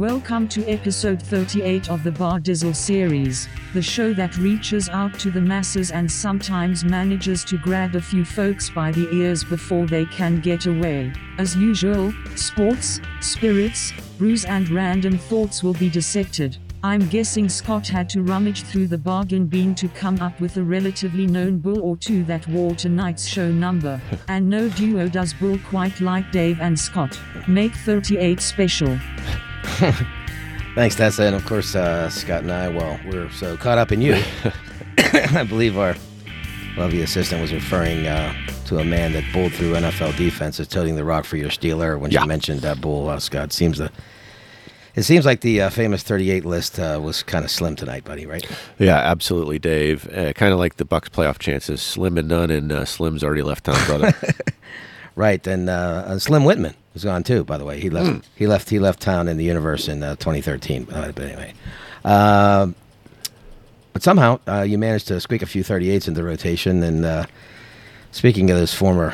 Welcome to episode 38 of the Bar Dizzle series, the show that reaches out to the masses and sometimes manages to grab a few folks by the ears before they can get away. As usual, sports, spirits, brews, and random thoughts will be dissected. I'm guessing Scott had to rummage through the bargain bin to come up with a relatively known bull or two that wore tonight's show number. and no duo does bull quite like Dave and Scott. Make 38 special. Thanks, Tessa. And of course, uh, Scott and I, well, we're so caught up in you. I believe our lovely assistant was referring uh, to a man that bowled through NFL defenses, toting the rock for your Steeler. When Yeah. she mentioned that bull, uh, Scott, seems the it seems like the uh, famous 38 list uh, was kind of slim tonight, buddy, right? Yeah, absolutely, Dave. Uh, kind of like the Bucs playoff chances, slim and none, and uh, Slim's already left town, brother. Right, and uh, uh, Slim Whitman was gone too. By the way, he left. Hmm. He left. He left town in the universe in uh, 2013. Uh, but anyway, Um but somehow uh, you managed to squeak a few 38s into rotation. And uh, speaking of those former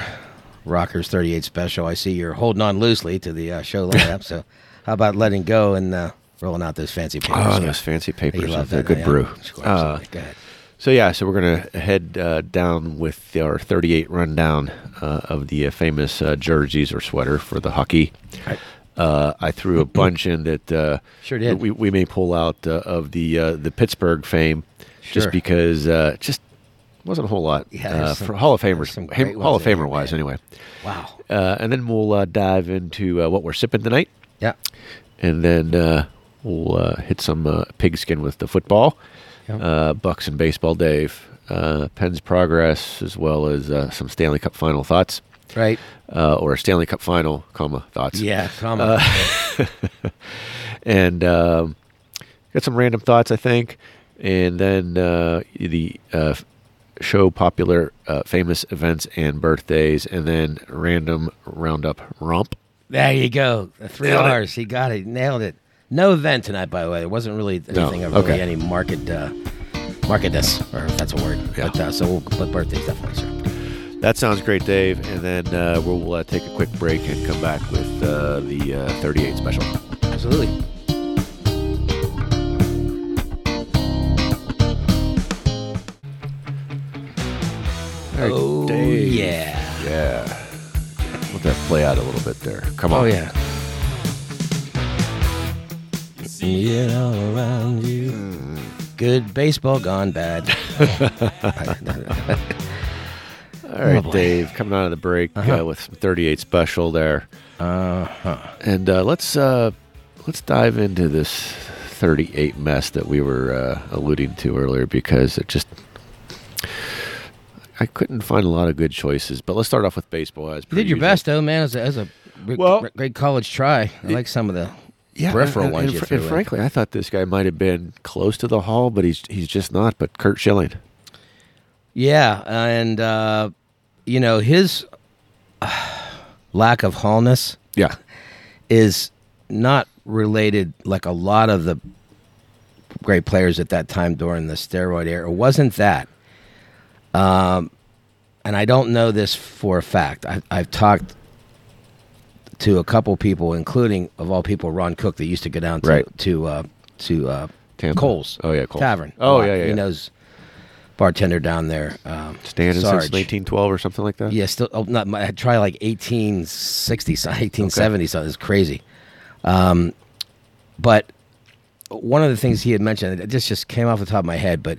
Rockers 38 special, I see you're holding on loosely to the uh, show lineup. so how about letting go and uh, rolling out those fancy papers? oh, those fancy papers. You love that, good brew. Sure, Uh. Go ahead. So, yeah, so we're going to head uh, down with our 38 rundown uh, of the uh, famous uh, jerseys or sweater for the hockey. Right. Uh, I threw a bunch in that uh, Sure did. we, we may pull out uh, of the uh, the Pittsburgh fame Sure. just because uh, just wasn't a whole lot Yeah, uh, some- for Hall of Famers, Hall of Famer wise, anyway. Wow. Uh, and then we'll uh, dive into uh, what we're sipping tonight, Yeah. and then uh, we'll uh, hit some uh, pigskin with the football, Yeah. uh, Bucs and baseball, Dave, uh, Penn's progress, as well as uh, some Stanley Cup final thoughts, Right. uh, or Stanley Cup final, comma thoughts. Yeah. comma. on. and um, got some random thoughts, I think, and then uh, the uh, show popular, uh, famous events and birthdays, and then random roundup romp. There you go. The three Nailed it. R's. He got it. Nailed it. No event tonight, by the way. There wasn't really anything of really any market uh, marketness, or if that's a word. Yeah. But uh, so, we'll, but birthdays definitely, sir. That sounds great, Dave. And then uh, we'll uh, take a quick break and come back with uh, the uh, 38 special. Absolutely. All right, Oh Dave. yeah. Yeah. Let that play out a little bit there. Come on. Oh yeah. It all around you. Good baseball gone bad. All right, Oh. Dave, coming out of the break Uh-huh. uh, with some 38 special there. Uh-huh. And uh, let's uh, let's dive into this 38 mess that we were uh, alluding to earlier because it just I couldn't find a lot of good choices. But let's start off with baseball. As You did your best, though, man. As a, as a great, Well- great college try. I like some of the peripheral and, ones and, fr- and frankly, I thought this guy might have been close to the hall, but he's he's just not. But Curt Schilling, Yeah, and uh, you know his uh, lack of Hallness. yeah, is not related like a lot of the great players at that time during the steroid era. It wasn't that. Um, and I don't know this for a fact. I, I've talked to a couple people, including of all people, Ron Cook, that used to go down to Right. to uh, to uh, Tampa. Coles. Oh, yeah, Coles. Tavern. Oh, yeah, yeah, He yeah. knows bartender down there. Um, standing since Sarge. 1912 or something like that. Yeah, still oh, not. I try like eighteen sixty, eighteen seventy something. It's crazy. Um, but one of the things he had mentioned, it just just came off the top of my head, but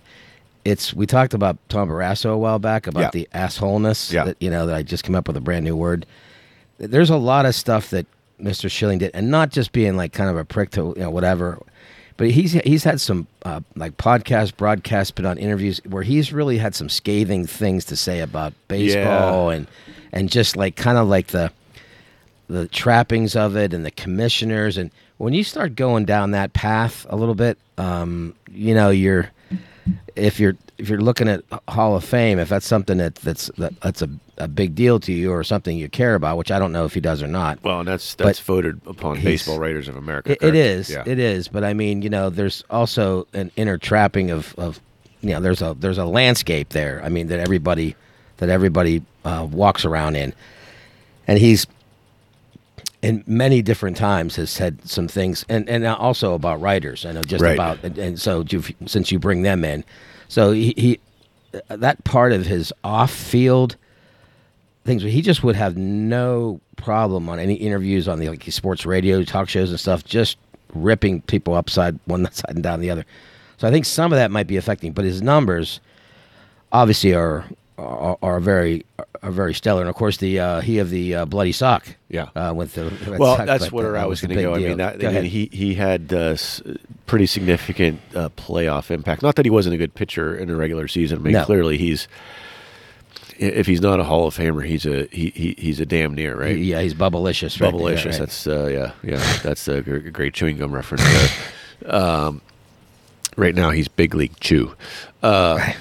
it's we talked about Tom Barrasso a while back about Yeah. the assholeness. Yeah. That, you know that I just came up with a brand new word. There's a lot of stuff that Mr. Schilling did, and not just being like kind of a prick to you know whatever. But he's he's had some uh, like podcast, broadcasts, but on interviews where he's really had some scathing things to say about baseball and and just like kind of like the the trappings of it and the commissioners and when you start going down that path a little bit, um, you know you're if you're if you're looking at Hall of Fame, if that's something that that's that, that's a, a big deal to you or something you care about, which I don't know if he does or not. Well, and that's But that's voted upon Baseball Writers of America. It, it is. Yeah. It is. But I mean, you know, there's also an inner trapping of, of you know, there's a there's a landscape there. I mean, that everybody that everybody uh, walks around in, and he's in many different times has said some things, and and also about writers. I know just Right. about, and, and so since you bring them in, so he, he that part of his off field things he just would have no problem on any interviews on the like sports radio talk shows and stuff just ripping people upside one side and down the other. So i think some of that might be affecting but his numbers obviously are are, are very are very stellar and of course the uh, he of the uh, bloody sock Yeah. uh, with the Red Well, Sox, that's where I was going to go. I mean, that, Go I mean, he he had uh, s- pretty significant uh, playoff impact. Not that he wasn't a good pitcher in a regular season. I mean, No. clearly he's if he's not a Hall of Famer, he's a he, he he's a damn near right. yeah he's bubblicious right? Bubblicious. Yeah, right. That's uh, yeah, yeah. That's a great chewing gum reference. There. um, right now, he's big league chew. Uh,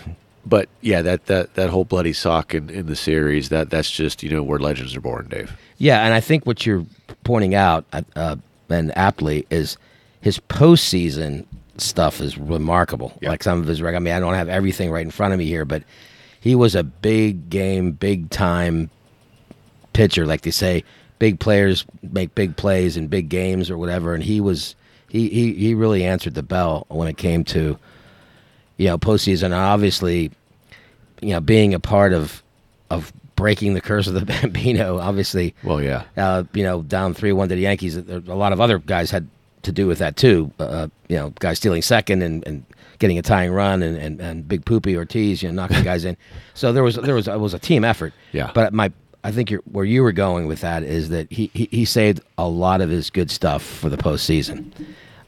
but yeah, that, that that whole bloody sock in, in the series that that's just you know where legends are born, Dave. Yeah, and I think what you're pointing out, uh, uh, and aptly, is his postseason stuff is remarkable. Like some of his, I mean, I don't have everything right in front of me here, but he was a big game, big time pitcher. Like they say, big players make big plays in big games or whatever, and he was he he he really answered the bell when it came to you know postseason. Obviously, you know, being a part of of breaking the curse of the Bambino, obviously Well, yeah, uh, you know, down three one to the Yankees. A lot of other guys had to do with that too. Uh, you know, guys stealing second and, and getting a tying run, and, and, and Big Poopy Ortiz, you know, knocking guys in. So there was there was it was a team effort. Yeah. But my I think you're, where you were going with that is that he, he he saved a lot of his good stuff for the postseason,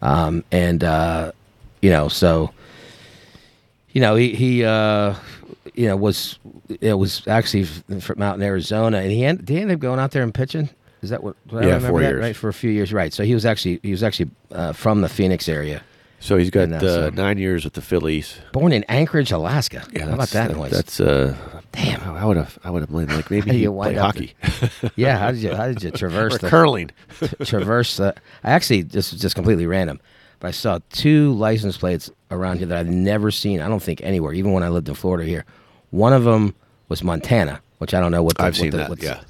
um, and uh, you know so. You know he he uh, you know was it was actually from out in Arizona, and he end, did he end up going out there and pitching. Is that what? I Yeah, remember four that years. right for a few years, right? So he was actually he was actually uh, from the Phoenix area, So he's got uh, uh, so- nine years with the Phillies. born in Anchorage, Alaska. Yeah, how about that's- that noise? That's uh, Damn. I would have. I would have blamed like maybe you play hockey yeah, how did you how did you traverse or the curling. traverse the? I actually this is just completely random, but I saw two license plates around here that I've never seen. I don't think anywhere, even when I lived in Florida here. One of them was Montana, which I don't know what the, I've what seen the- that, what's- yeah.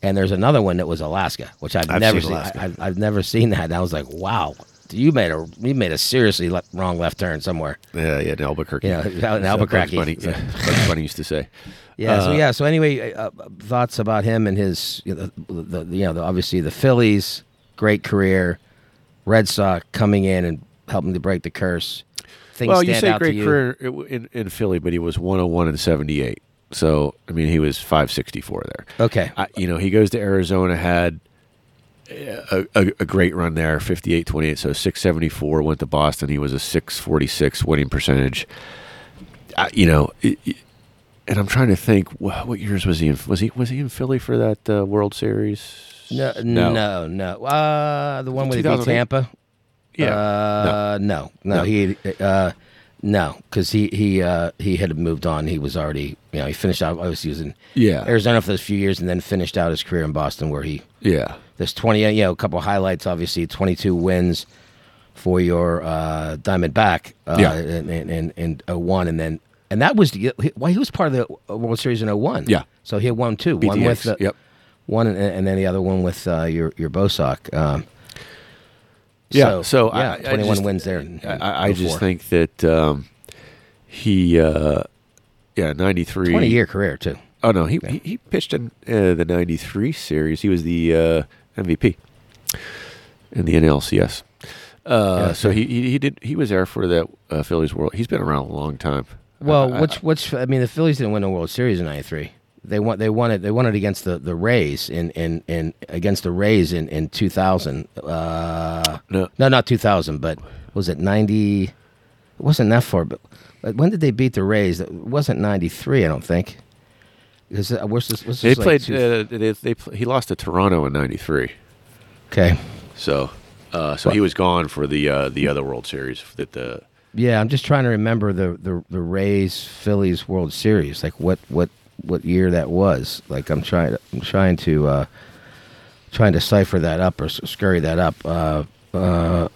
And there's another one that was Alaska, which I've, I've never seen seen. I, I've, I've never seen that. And I was like, wow, you made a you made a seriously le- wrong left turn somewhere. Yeah, yeah, in Albuquerque. Yeah, out in As, uh, Bugs Albuquerque. Bunny, yeah, Bugs Bunny used to say. Yeah. so Uh, yeah. So anyway, uh, uh, thoughts about him and his, you know, the, the you know, the, obviously the Phillies, great career, Red Sox coming in and helping to break the curse. Things Well, you say great you. career in, in, Philly, but he was 101 and 78. So, I mean, he was 564 there. Okay. I, you know, he goes to Arizona, had a, a, a great run there, 58 28. So 674 went to Boston. He was a 646 winning percentage. I, you know, it, it- and I'm trying to think, wh- what years was he in? Was he was he in Philly for that uh, World Series? No, no, no. Uh, the one with the 2008? Tampa. Yeah. Uh, no, no, No. he, uh, no, because he he uh, he had moved on. He was already, you know, he finished out. Obviously, he was in Yeah. Arizona for those few years, and then finished out his career in Boston, where he yeah. There's 20, you know, a couple highlights, obviously, 22 wins for your uh, Diamondback uh, Yeah. in, in, in, in 01. And then, and that was, the, well, he was part of the World Series in 01. Yeah. So he had won two. One with, uh, Yep. one and, and then the other one with uh, your, your Bosock. Um, Yeah, so yeah, I- I 21 just- wins there. I, I just 04. think that um, he, uh, yeah, 93. 20 year career, too. Oh, no, he, he, he pitched in uh, the 93 series. He was the uh, MVP in the NLCS. Uh, Yeah, so so- he, he he did he was there for that uh, Phillies World. He's been around a long time. Well, I- I- which which I mean, the Phillies didn't win the World Series in '93. They won. They won it. They won it against the, the Rays in, in, in against the Rays in in 2000. Uh, No. no, not 2000, but was it 90? It wasn't that far. But but when did they beat the Rays? It wasn't 93, I don't think. Because uh, what's this? What's they like played. two- uh, they, they he lost to Toronto in '93. okay. So uh, so he was gone for the uh, the other World Series that the Yeah, I'm just trying to remember the the, the Rays Phillies World Series. Like what what what year that was. Like I'm trying I'm trying to uh trying to cipher that up or scurry that up. Uh uh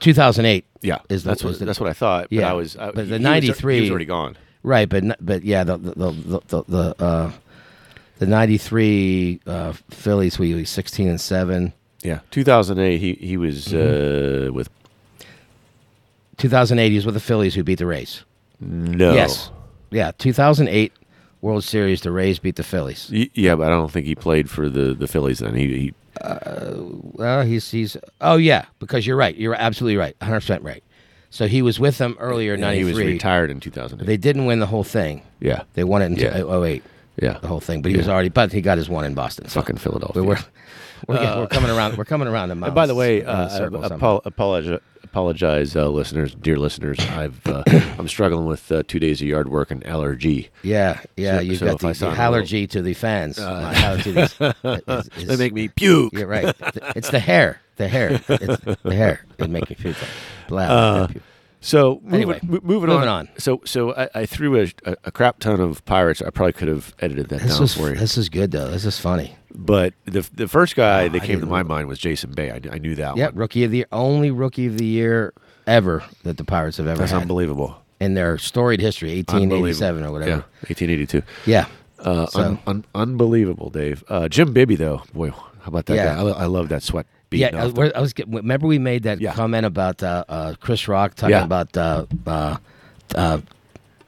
2008. yeah Is the- that's what the- that's what I thought. But Yeah, I was I, but the he was- '93 he was already gone. Right, but but yeah, the the the the, the uh The '93 uh, Phillies, we was 16 and seven. Yeah, 2008. He he was Mm-hmm. uh, with 2008, he was with the Phillies, who beat the Rays. no. Yes, yeah. 2008 World Series, the Rays beat the Phillies. Yeah, but I don't think he played for the the Phillies then. He, he Well, he's he's. Oh yeah, because you're right. You're absolutely right. 100 percent right. So he was with them earlier, yeah, he was retired in 2008. They didn't win the whole thing. yeah, They won it in Yeah. 08, yeah. the whole thing. But he was already. But he got his one in Boston. So Fucking Philadelphia. we're we're, we're, getting- we're coming around. We're coming around the And mountains. by the way, around uh, I apologize, apologize, uh, listeners, dear listeners. I've uh, I'm struggling with uh, two days of yard work and allergy. Yeah, yeah, So- you've so got the, the allergy to the fans. To is- is- They make me puke. You're right. It's the hair. The hair. It's the hair. It make me puke. Blah. Uh, So moving, Anyway, mo- moving, moving on. on. So so I, I threw a, a, a crap ton of pirates. I probably could have edited that This down was for you. this is good though. This is funny. But the the first guy Oh, that I came to my mind was Jason Bay. I, I knew that Yeah, rookie of the only rookie of the year ever that the Pirates have ever That's had unbelievable. in their storied history, 1887 or whatever. Yeah, 1882. Yeah. Uh, So- un, un, unbelievable, Dave. Uh, Jim Bibby, though, boy, how about that Yeah. guy? I, I love that sweat. Yeah, I, the- I was. Remember, we made that Yeah. comment about uh, uh, Chris Rock talking Yeah. about uh, uh, uh,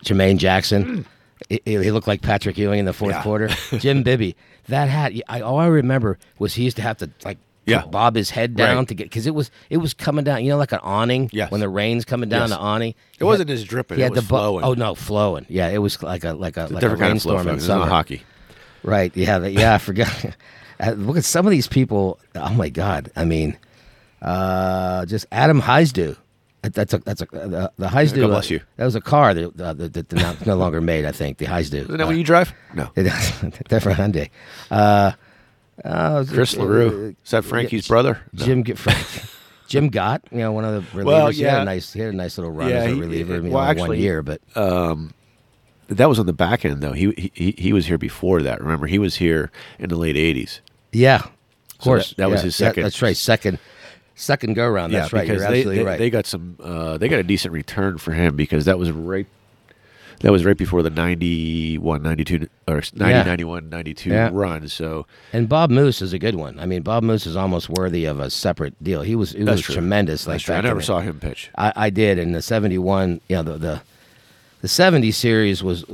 Jermaine Jackson. He, he looked like Patrick Ewing in the fourth Yeah. quarter. Jim Bibby, that hat. I all I remember was he used to have to like Yeah. bob his head down Right. to get because it was it was coming down. You know, like an awning. Yes. When the rain's coming down, Yes. the awning. It wasn't as dripping, He it had was the bu- flowing. Oh no, flowing. Yeah, it was like a like a like a different kind of flow. rainstorm in It's not summer. hockey. Right. Yeah. Yeah. I forgot. Uh, Look at some of these people. Oh my God. I mean, uh, just Adam Hyzdu. That- That's a that's a the, the Hyzdu. God bless you. That was a car that uh, that, that no, no longer made. I think the Hyzdu. Isn't that what you drive? No. Uh, different Hyundai. Uh, uh, Chris uh, LaRue. Is that Frankie's brother? No. Jim G- Frank, Jim Gott. You know, one of the relievers. Well, He had yeah. a nice. He had a nice little run Yeah, as a he- reliever. you well, know, one actually, year, but um, That was on the back end, though. He, he he was here before that. Remember, he was here in the late 80s. yeah, of So course, that- that was Yeah, his yeah, second- that's right. Second, second go round. That's right. You're they, absolutely they, right. they got some. Uh, they got a decent return for him because that was right. That was right before the 91, 92, or 90, Yeah. 91, 92 Yeah. run. So And Bob Moose is a good one. I mean, Bob Moose is almost worthy of a separate deal. He was he That's was true. tremendous. Like. I never saw him pitch. I, I did in the '71. You know, the the the '70 series was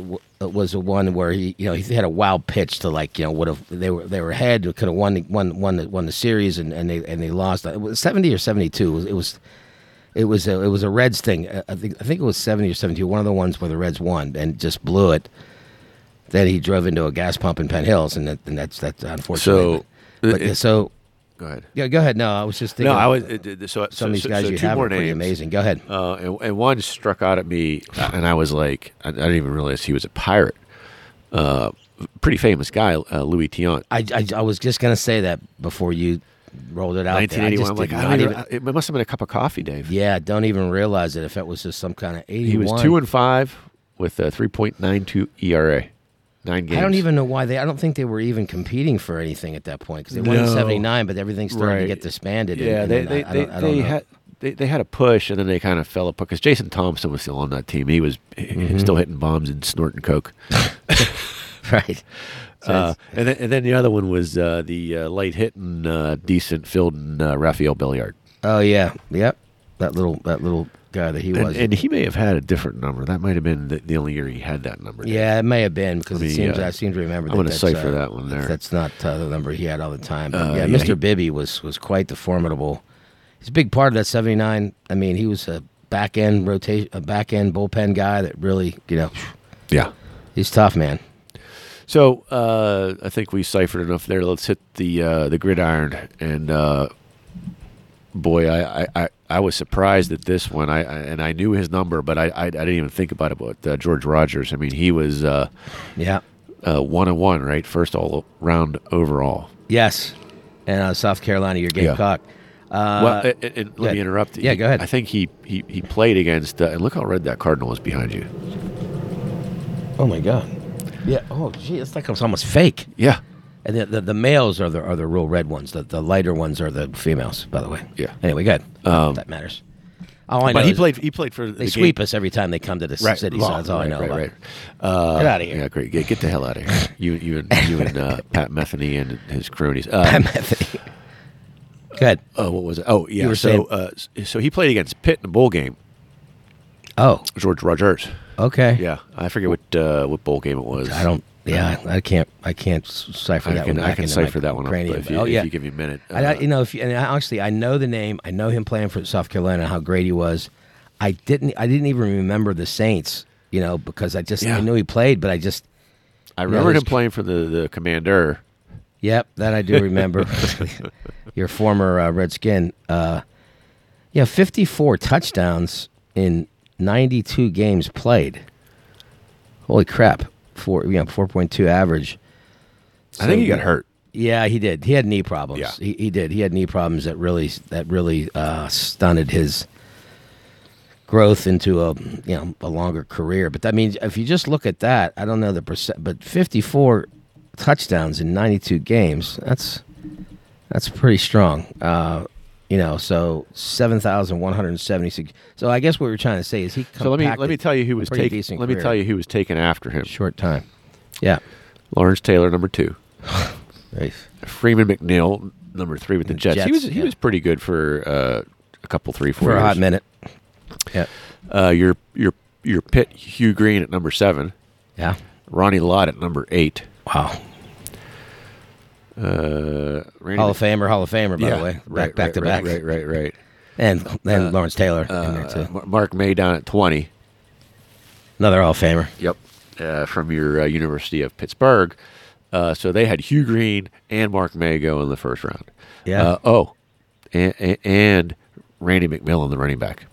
was a one where he you know he had a wild pitch to like you know would have they were they were ahead could have won the, won won the, won the series and, and they and they lost. It was '70 or '72. It was. It was it was a, it was a Reds thing. I think I think it was seventy or seventy two. One of the ones where the Reds won and just blew it. Then he drove into a gas pump in Penn Hills, and, that, and that's that's unfortunate. So, but, it- so Go ahead. yeah, go ahead. No, I was just thinking. No, I was. It- so, some so, of these guys so you have are pretty names. amazing. Go ahead. Uh, and, and one struck out at me, uh, and I was like, I, I didn't even realize he was a pirate. Uh, pretty famous guy, uh, Luis Tiant. I, I, I was just gonna say that before you rolled it out. there. I 1981. just I'm like, I don't even, even- it must have been a cup of coffee, Dave. yeah, don't even realize it if it was just some kind of eighty-one. He was two and five with a 3.92 ERA, nine games. I don't even know why they. I don't think they were even competing for anything at that point because they won in No. '79, but everything started to get disbanded. Yeah, and they then they I, they, I don't they had they, they had a push and then they kind of fell apart because Jason Thompson was still on that team. He was Mm-hmm. still hitting bombs and snorting coke. right. Uh, and then and then the other one was uh, the uh, light hitting, uh, decent fielding uh, Rafael Belliard. oh yeah, yep. That little that little guy that he And, was. and he may have had a different number. That might have been the, the only year he had that number. yeah, it may have been because Let it seems uh, I seem to remember. I'm that gonna that's, cipher uh, that one there. That's not uh, the number he had all the time. But Uh, yeah, yeah, Mr. he- Bibby was was quite the formidable. He's a big part of that '79. I mean, he was a back end rotation, a back end bullpen guy that really, you know, yeah. he's tough, man. So uh, I think we ciphered enough there. Let's hit the uh, the gridiron. And uh, boy, I, I, I, I was surprised at this one. I, I and I knew his number, but I, I, I didn't even think about it. But uh, George Rogers. I mean, he was uh, Yeah. uh, one and one, right? First all round overall. Yes. And uh, South Carolina, your Yeah. Gamecock. Uh, well, let me interrupt. You. Yeah, He- go ahead. I think he he, he played against. Uh, and look how red that cardinal is behind you. oh my God. Yeah. Oh, gee, it's like it's almost fake. Yeah. And the, the, the males are the are the real red ones. The the lighter ones are the females. By the way. Yeah. Anyway, good. Um, that matters. All I know but he played. He played for the they game- sweep us every time they come to the Right, city. so that's all I right, know. Right, right. Uh, Get outta here. Yeah, great. Get, get the hell out of here. You, you, and you and uh, Pat Metheny and his cronies. Uh, Pat Metheny. Good. uh, what was it? Oh, yeah. so, uh, so he played against Pitt in a bowl game. Oh, George Rogers. okay. Yeah, I forget what uh, what bowl game it was. I don't. Yeah, I can't. I can't cipher I that can, one. I can cipher that one up. If you, oh if you give me a minute. I, I- Uh, you know, if you, and I, honestly, I know the name. I know him playing for South Carolina. How great he was. I didn't. I didn't even remember the Saints. You know, because I just Yeah. I knew he played, but I just. I remember him playing for the, the Commander. Yep, that I do remember. Your former uh, Redskin. Uh, yeah, fifty-four touchdowns in ninety-two games played. Holy crap! Four, you know, four point two average. I think he So, got hurt. Yeah, he did. He had knee problems. Yeah. He, he did. He had knee problems that really that really uh, stunted his growth into a you know a longer career. But that means if you just look at that, I don't know the percent, but fifty four touchdowns in ninety two games. That's that's pretty strong. Uh, you know, so seven thousand one hundred seventy six. So I guess what we're trying to say is he. So let me let me tell you who was taken. Let me career tell you who was taken after him. short time. Yeah. Lawrence Taylor, number two. Right. Freeman McNeil, number three with the Jets. he Jets, was he yeah. was pretty good for uh, a couple, three, four For a hot minute. Yeah. Uh, your your your Pitt Hugh Green at number seven. Yeah. Ronnie Lott at number eight. Wow. Uh, Randy Hall of Famer, Hall of Famer, by yeah, the way. Back, right, back right, to right, back. Right, right, right. And then Lawrence Taylor in there Uh, Mark May down at twenty. Another Hall of Famer. Yep. Uh, from your uh, University of Pittsburgh. Uh, so they had Hugh Green and Mark May go in the first round. Yeah. Uh, oh, and, and Randy McMillan, the running back.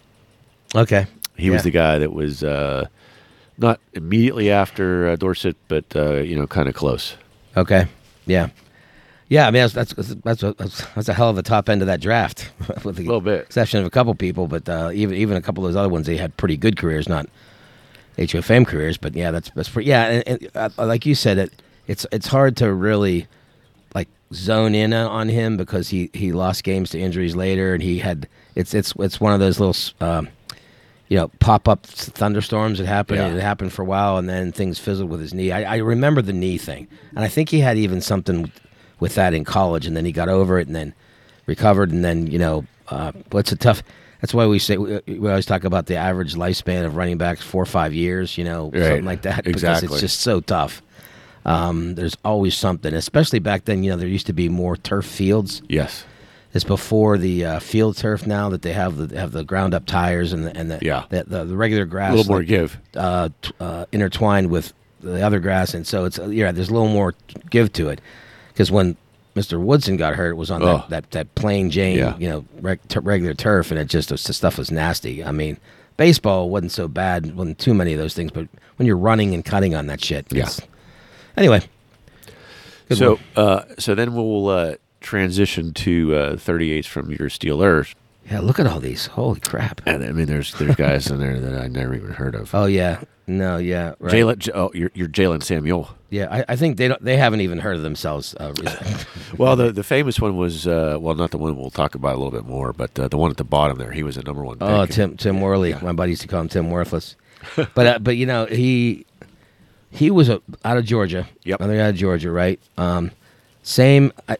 Okay. He was the guy that was uh, not immediately after uh, Dorsett, but uh, you know, kind of close. Okay. Yeah. Yeah, I mean that's that's that's a, that's, that's a hell of a top end of that draft, with the Little bit. exception of a couple people, but uh, even even a couple of those other ones, they had pretty good careers, not Fame careers, but yeah, that's that's pretty. Yeah, and, and uh, like you said, it it's it's hard to really like zone in on him because he he lost games to injuries later, and he had it's it's it's one of those little. Um, you know, pop up thunderstorms that happened. Yeah. It happened for a while, and then things fizzled with his knee. I, I remember the knee thing, and I think he had even something with that in college, and then he got over it, and then recovered, and then you know, uh, what's a tough. That's why we say we, we always talk about the average lifespan of running backs four or five years. You know, Right. something like that. Because Exactly. it's just so tough. Um, there's always something, especially back then. You know, there used to be more turf fields. Yes. It's before the uh, field turf now that they have the have the ground up tires and the, and the Yeah. the, the, the regular grass A little more like, give. uh, t- uh, intertwined with the other grass, and so it's yeah, there's a little more give to it. Because when Mr. Woodson got hurt, it was on that, that that plain Jane, Yeah. you know, reg- t- regular turf, and it just was, the stuff was nasty. I mean, baseball wasn't so bad, wasn't too many of those things, but when you're running and cutting on that shit, Yeah. Anyway, so, uh, so then we'll uh, transition to uh, 38s from your Steelers. Yeah, look at all these. Holy crap! And I mean, there's there's guys in there that I never even heard of. Oh yeah, no, yeah, right. Jalen, J- oh, you're, you're Jalen Samuel. Yeah, I, I think they don't. They haven't even heard of themselves. Uh, recently. Well, the the famous one was uh, well, not the one we'll talk about a little bit more, but uh, the one at the bottom there. He was a number one. Pick. oh, Tim Tim Worley. My buddy used to call him Tim Worthless. but uh, but you know he he was a, out of Georgia. Yep. Another guy out of Georgia, right? Um, same. I,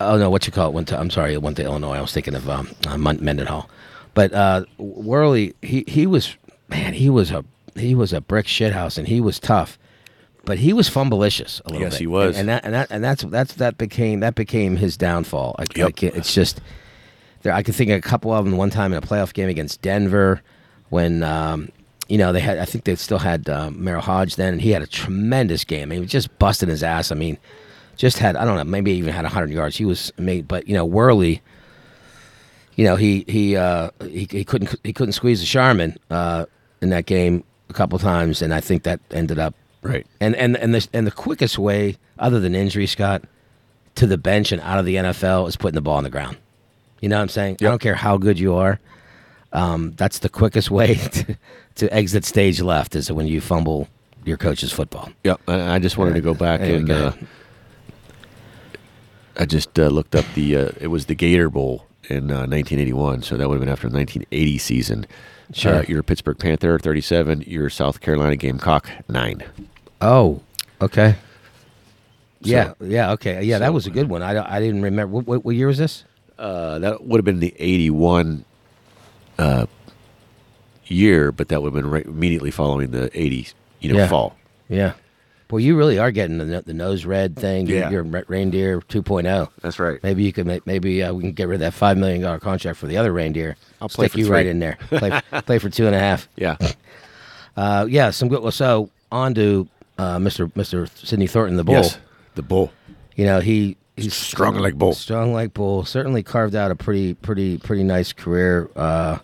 oh no, what you call it? Went to. I'm sorry, it went to Illinois. I was thinking of um, uh, Mendenhall. But uh, Worley, he he was man. He was a he was a brick shithouse, and he was tough. But he was fumblicious a little Yes, bit. Yes, he was. and, and that and that and that's that's that became that became his downfall. I, I Yep. can't- it's just there. I could think of a couple of them. One time in a playoff game against Denver, when um, you know they had. I think they still had um, Merril Hoge then, and he had a tremendous game. He was just busting his ass. I mean, just had I don't know, maybe even had hundred yards. He was made, but you know Worley. You know he he uh, he, he couldn't he couldn't squeeze the Charmin uh, in that game a couple times, and I think that ended up right. and and and the and the quickest way, other than injury, Scott, to the bench and out of the NFL is putting the ball on the ground. You know what I'm saying? I don't care how good you are. Um, that's the quickest way to, to exit stage left is when you fumble your coach's football. Yep. I, I just wanted to go back and uh. I just uh, looked up the. Uh, it was the Gator Bowl in uh, 1981, so that would have been after the 1980 season. Sure. Uh, you're Pittsburgh Panther, 37. You're South Carolina Gamecock, nine. Oh, okay. Yeah, So- yeah, okay, yeah. that was a good one. I, I didn't remember. What, what, what year was this? Uh, that would have been the 81 uh, year, but that would have been right immediately following the 80, you know, Yeah. fall. Yeah. Well, you really are getting the, the nose red thing. Yeah. You're, re- reindeer 2.0. That's right. Maybe you could make, maybe uh, we can get rid of that five million dollar contract for the other reindeer. I'll play Stick you three. right in there. Play, play for two and a half. Yeah. Uh, yeah, some good. Well, so on to uh, Mr. Mr. Sidney Thornton, the bull. Yes. The bull. You know he he's Strong like bull. Strong like bull. Certainly carved out a pretty pretty pretty nice career uh,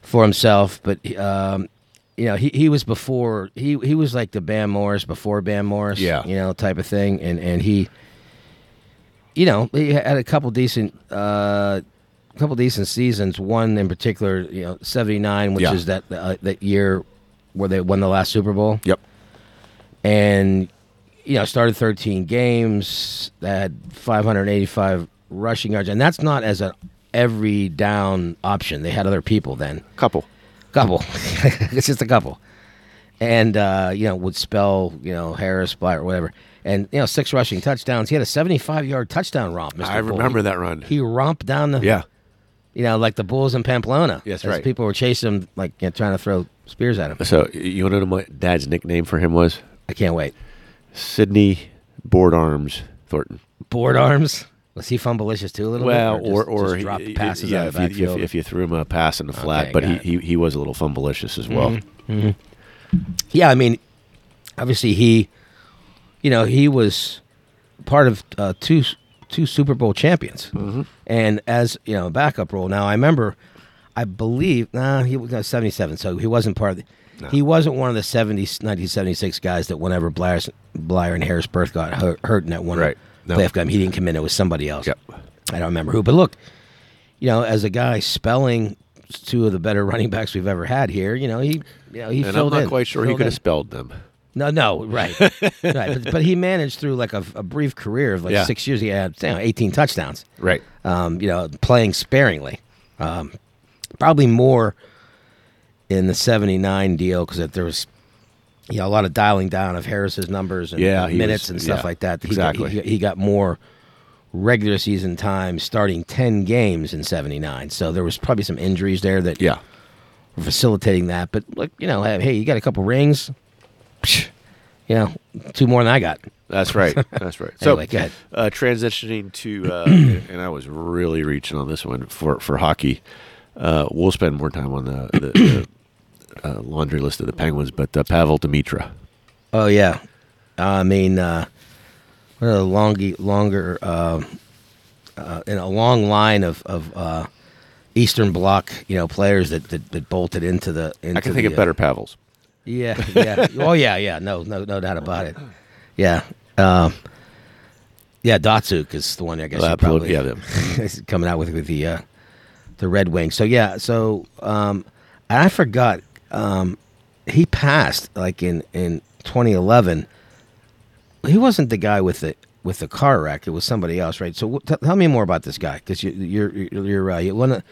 for himself. But um, you know he, he was before he he was like the Bam Morris before Bam Morris. Yeah. you know type of thing. And and he you know he had a couple decent. Uh, couple decent seasons. One in particular, you know, seventy nine, which Yeah. is that uh, that year where they won the last Super Bowl Yep. and you know started 13 games that had 585 rushing yards and that's not as an every down option they had other people then Couple. Couple it's just a couple and uh, you know would spell you know harris black or whatever and you know six rushing touchdowns he had a 75 yard touchdown romp Mr. I remember that run. he romped down the yeah. you know like the bulls in pamplona Yes, as right. people were chasing him like you know, trying to throw spears at him So you want to know what my dad's nickname for him was? i can't wait Sidney Board Arms Thornton. board arms was he fumblicious too a little Well, bit or just- or just he- dropped passes yeah, out of if, you, if, if you threw him a pass in the flat, Okay, but he, he he was a little fumblicious as well. Yeah, I mean, obviously he, you know, he was part of uh, two two Super Bowl champions, Mm-hmm. and as you know, a backup role. Now I remember, I believe, nah, he was seventy seven, so he wasn't part of. the No. He wasn't one of the 70, 1976 guys that whenever Bleier, Bleier and Harris Harrisburg got hurt, hurt in that one Right. No. playoff game, he didn't come in. It was somebody else. Yep. I don't remember who. But look, you know, as a guy spelling two of the better running backs we've ever had here, you know, he, you know, he And I'm not in. quite sure he Filled could have spelled them. No, no, right, right. But, but he managed through like a, a brief career of like Yeah. six years. He had you know, 18 touchdowns. Right. Um, you know, playing sparingly. Um, probably more in the 79 deal because there was, you know, a lot of dialing down of Harris's numbers and Yeah, minutes was- and stuff yeah, like that. He got- exactly. he, he got more regular season time starting 10 games in 79. So there was probably some injuries there that Yeah. were facilitating that. But look, you know, hey, you got a couple rings. You know, two more than I got. That's right. That's right. So, Anyway, go ahead. uh, transitioning to, uh, and I was really reaching on this one for for hockey. Uh, we'll spend more time on the, the, the uh, laundry list of the Penguins, but uh, Pavel Demitra. Oh yeah, I mean, uh, what a longy, longer, um uh, in a long line of of uh, Eastern Bloc, you know, players that that, that bolted into the. Into I can think the, of better Pavels. Uh, yeah, yeah. oh yeah, yeah. No, no, no doubt about it. Yeah, um, yeah. Datsyuk is the one I guess Well, probably yeah, coming out with with the uh, the Red Wings. So yeah, so um, and I forgot um, he passed like in in 2011. He wasn't the guy with the with the car wreck. It was somebody else, right? So t- tell me more about this guy because you, you're you're you're right. You won a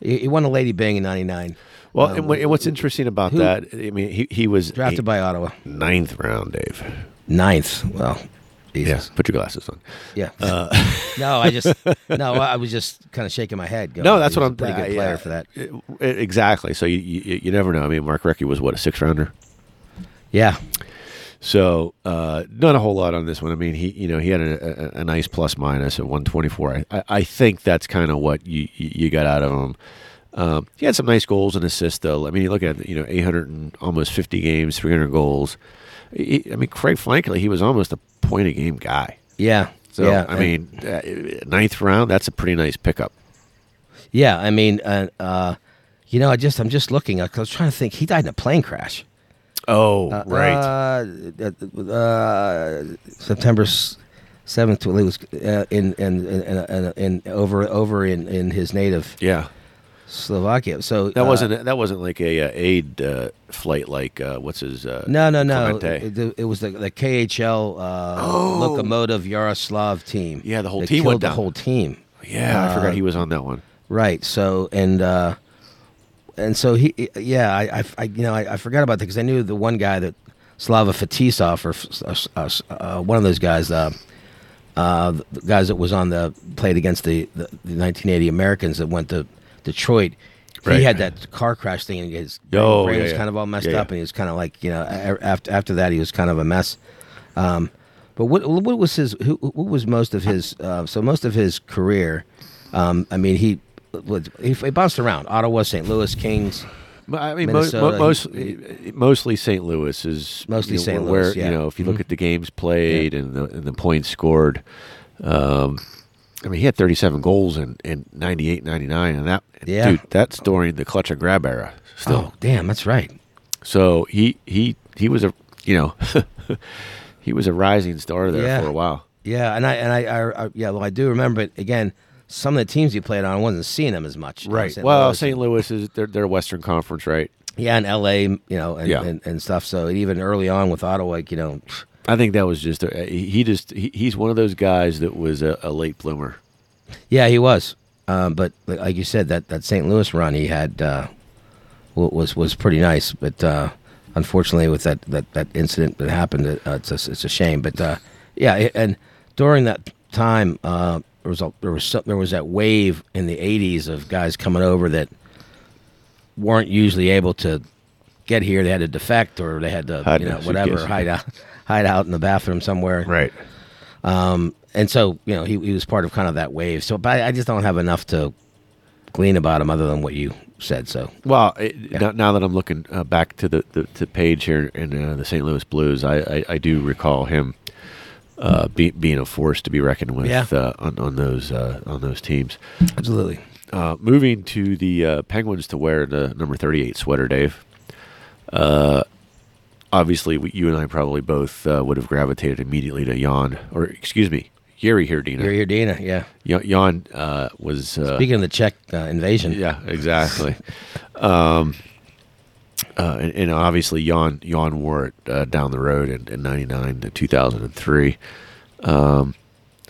you won a Lady Byng in '99. Well, Um, and, what's interesting about who- that, I mean, he, he was drafted a by Ottawa, ninth round, Dave. ninth. Well, Yeah, put your glasses on. yeah. no, I just no, I was just kind of shaking my head. Going, No, that's what I'm. a pretty good uh, player yeah. for that. Uh, Exactly. So you, you you never know. I mean, Mark Recchi was what a six rounder. Yeah, So uh, not a whole lot on this one. I mean, he you know he had a, a, a nice plus minus at 124. I, I, I think that's kind of what you you you got out of him. Um, he had some nice goals and assists though. I mean, you look at you know 800 and almost 50 games, 300 goals. He, I mean, quite frankly, he was almost a point a game guy. yeah, So yeah. I and- mean, uh, ninth round, that's a pretty nice pickup. yeah. I mean, uh, uh, you know, I just I'm just looking. I was trying to think. He died in a plane crash. Oh, Uh, Uh, uh, September seventh. It was uh, in, in, in, in, in over over in, in his native yeah. Slovakia. So That uh, wasn't that wasn't like a uh, aid uh, flight like uh, what's his uh, No, no, no. It, it was the, the KHL uh, Oh. Lokomotiv Yaroslavl team. Yeah, the whole team went the whole team. yeah, I forgot he was on that one. Right. So and uh, and so he, yeah, I, I, I you know, I, I forgot about that because I knew the one guy that Slava Fetisov or uh, uh, one of those guys, uh, uh, the guys that was on the played against the, the, the 1980 Americans that went to Detroit. Right. He had that car crash thing, and his Oh, brain yeah, was yeah. kind of all messed Yeah, up, and he was kind of like, you know, after after that, he was kind of a mess. Um, but what what was his? Who, what was most of his? Uh, so most of his career, um, I mean, he was- he, he bounced around. Ottawa, St. Louis, Kings. But, I mean, mo- Minnesota, mo- most, he- mostly St. Louis is Mostly you know, St. where, Louis, yeah. You know, if you look Mhm. at the games played and, the, and the points scored, um, I mean, he had 37 goals in, in 98, 99, and that, Yeah. dude, that's during the clutch and grab era. Still, Oh, damn, that's right. so he he he was a you know he was a rising star there Yeah. for a while. Yeah, and I and I, I, I yeah, well, I do remember it again. Some of the teams he played on, I wasn't seeing them as much. Right. St. Well, Louis St. Louis is they're, they're Western Conference, right? yeah, and L.A. You know, and, Yeah. and, and stuff. So even early on with Ottawa, like, you know, I think that was just a, he he just he, he's one of those guys that was a, a late bloomer. Yeah, he was. Um, but but like you said, that, that St. Louis run he had uh, was was pretty nice. But uh, unfortunately, with that, that, that incident that happened, uh, it's a, it's a shame. But uh, yeah, and during that time, uh, there was a, there was some, there was that wave in the '80s of guys coming over that weren't usually able to get here. They had to defect, or they had to Hide you know whatever suitcase. hide out hide out in the bathroom somewhere. Right. Um, and so, you know, he, he was part of kind of that wave. So, but I, I just don't have enough to glean about him other than what you said. So, Well, it, now, now that I'm looking uh, back to the, the, the page here in uh, the St. Louis Blues, I, I, I do recall him uh, be, being a force to be reckoned with Yeah. uh, on, on those uh, on those teams. absolutely. Uh, moving to the uh, Penguins to wear the number 38 sweater, Dave. Obviously, you and I probably both uh, would have gravitated immediately to Jan, or excuse me, Yuri Hrdina. You're here, Dina. Yeah. Jan, Jan uh, was uh, Speaking of the Czech uh, invasion. Yeah, exactly. um, uh, and, and obviously, Jan Jan wore it uh, down the road in, in '99 to 2003. Um,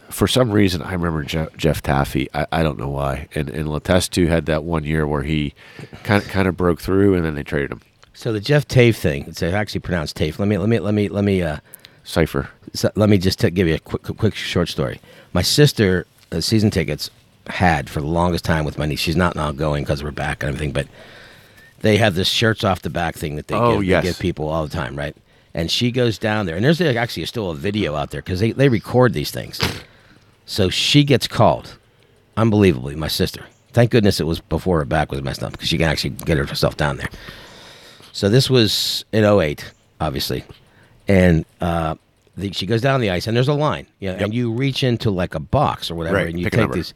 for some reason, I remember Jeff, Jeff Taffy. I, I don't know why. And and Letestu had that one year where he kind of kind of broke through, and then they traded him. So the Jeff Tave thing, it's actually pronounced Tave. Let me, let me, let me, let me, uh, Cipher. so let me just t- give you a quick, quick, short story. My sister, uh, season tickets, had for the longest time with my niece. She's not now going because of her back and everything, but they have this shirts off the back thing that they, Oh, give, yes. they give people all the time, right? And she goes down there, and there's actually still a video out there because they, they record these things. So she gets called, unbelievably, my sister. Thank goodness it was before her back was messed up because she can actually get herself down there. So this was in 08, obviously. And uh, the, she goes down the ice, and there's a line. Yep. And you reach into like a box or whatever, Right, and you pick take these.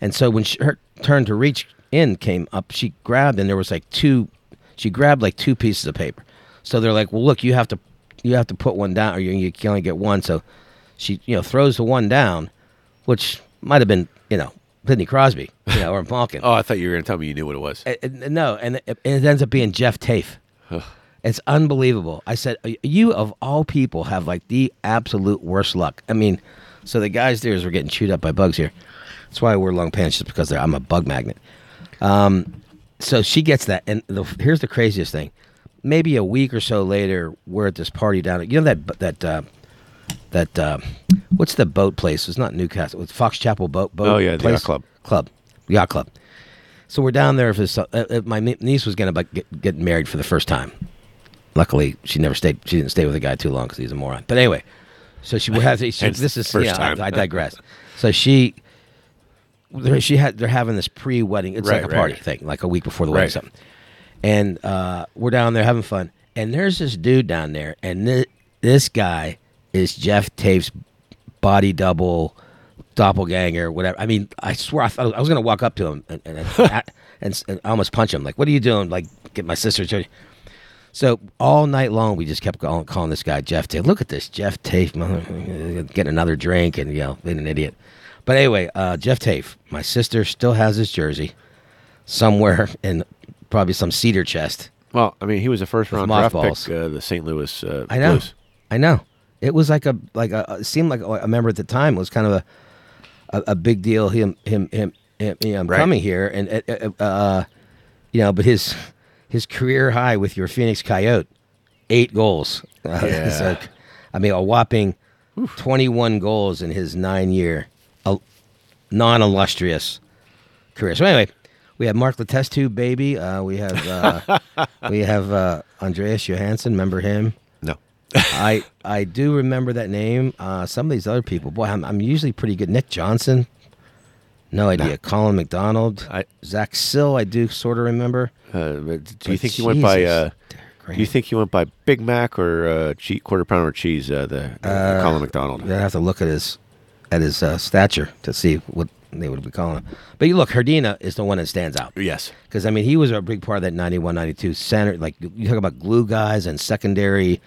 And so when she, her turn to reach in came up, she grabbed, and there was like two. She grabbed like two pieces of paper. So they're like, "Well, look, you have to, you have to put one down, or you, you can only get one." So she, you know, throws the one down, which might have been, you know, Sidney Crosby, you know, or Malkin. Oh, I thought you were going to tell me you knew what it was. Uh, uh, no, and it, it ends up being Jeff Tafe. It's unbelievable. I said, "Uh, you of all people have like the absolute worst luck. I mean, so the guys there were getting chewed up by bugs here. That's why I wear long pants, just because I'm a bug magnet. Um, so she gets that, and the, here's the craziest thing. Maybe a week or so later, we're at this party down. at You know that that uh, that uh, what's the boat place? It's not Newcastle. It's Fox Chapel boat. boat Oh, yeah, the place? yacht club. Club, yacht club. So we're down there for this, uh, uh, my niece was gonna get, get married for the first time. Luckily, she never stayed. She didn't stay with the guy too long because he's a moron. But anyway, so she would have. She, this is first yeah, I- time. I, digress. So she, she had. They're having this pre-wedding. It's Right, like a party right. thing, like a week before the wedding, Right. or something. And uh, we're down there having fun. And there's this dude down there, and thi- this guy is Jeff Tafe's body double, doppelganger, whatever. I mean, I swear I thought I was going to walk up to him and and, and, and, and almost punch him. Like, what are you doing? Like, get my sister to. So all night long, we just kept calling, calling this guy Jeff Tafe. Look at this, Jeff Tafe, mother, getting another drink and you know being an idiot. But anyway, uh, Jeff Tafe, my sister still has his jersey somewhere in probably some cedar chest. Well, I mean, he was a first round draft mothballs. pick, uh, the St. Louis uh, I know, Blues. I know. It was like a like a it seemed like a member at the time. Was kind of a a, a big deal. Him, him, him, him you know, Right. coming here, and uh, uh, uh, you know, but his his career high with your Phoenix Coyote, eight goals. Uh, Yeah. so, I mean, a whopping twenty-one goals in his nine-year, uh, non-illustrious career. So anyway, we have Mark Letestu, baby. Uh, we have uh, we have uh, Andreas Johansson. Remember him? I I do remember that name. Uh, some of these other people, boy, I'm, I'm usually pretty good. Nick Johnson, no idea. Colin McDonald, I- Zach Sill, I do sort of remember. Uh, do you But think he went by? Uh, do you think he went by Big Mac or uh, quarter pounder cheese? Uh, the uh, Colin McDonald. I have to look at his at his uh, stature to see what they would be calling him. But you look, Hrdina is the one that stands out. Yes. Because, I mean, he was a big part of that 91 92 center. Like, you talk about glue guys and secondary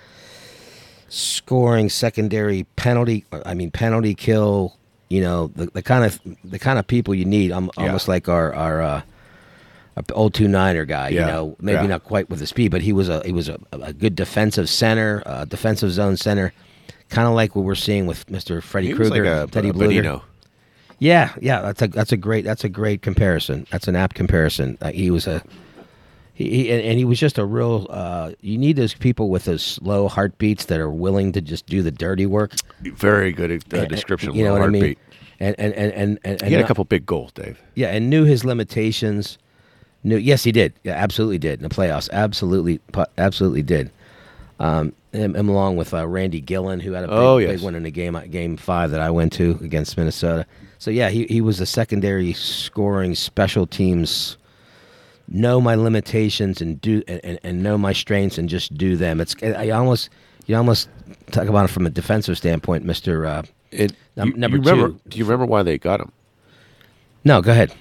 scoring, secondary penalty, I mean, penalty kill, you know, the, the kind of the kind of people you need, um, Yeah. almost like our, our, uh, old two niner guy, you know, maybe Yeah. not quite with the speed, but he was a he was a, a good defensive center, uh, defensive zone center, kind of like what we're seeing with Mister Freddy Krueger, like Teddy a Blueger. Yeah, yeah, that's a that's a great that's a great comparison. That's an apt comparison. Uh, he was a he, he and, and he was just a real. Uh, you need those people with those slow heartbeats that are willing to just do the dirty work. Very good uh, description you know what I mean? And and and and, and, He had a couple big goals, Dave. Yeah, and knew his limitations. Knew yes, he did. Yeah, absolutely did in the playoffs. Absolutely, absolutely did. Um, him, him along with uh, Randy Gilhen, who had a big, Oh, yes. big one in the game game five that I went to against Minnesota. So yeah, he he was a secondary scoring special teams. Know my limitations and do and, and, know my strengths and just do them. It's I almost you almost talk about it from a defensive standpoint, Mister. Uh, It, Num- you, number you remember, two. Do you remember why they got him? no, go ahead.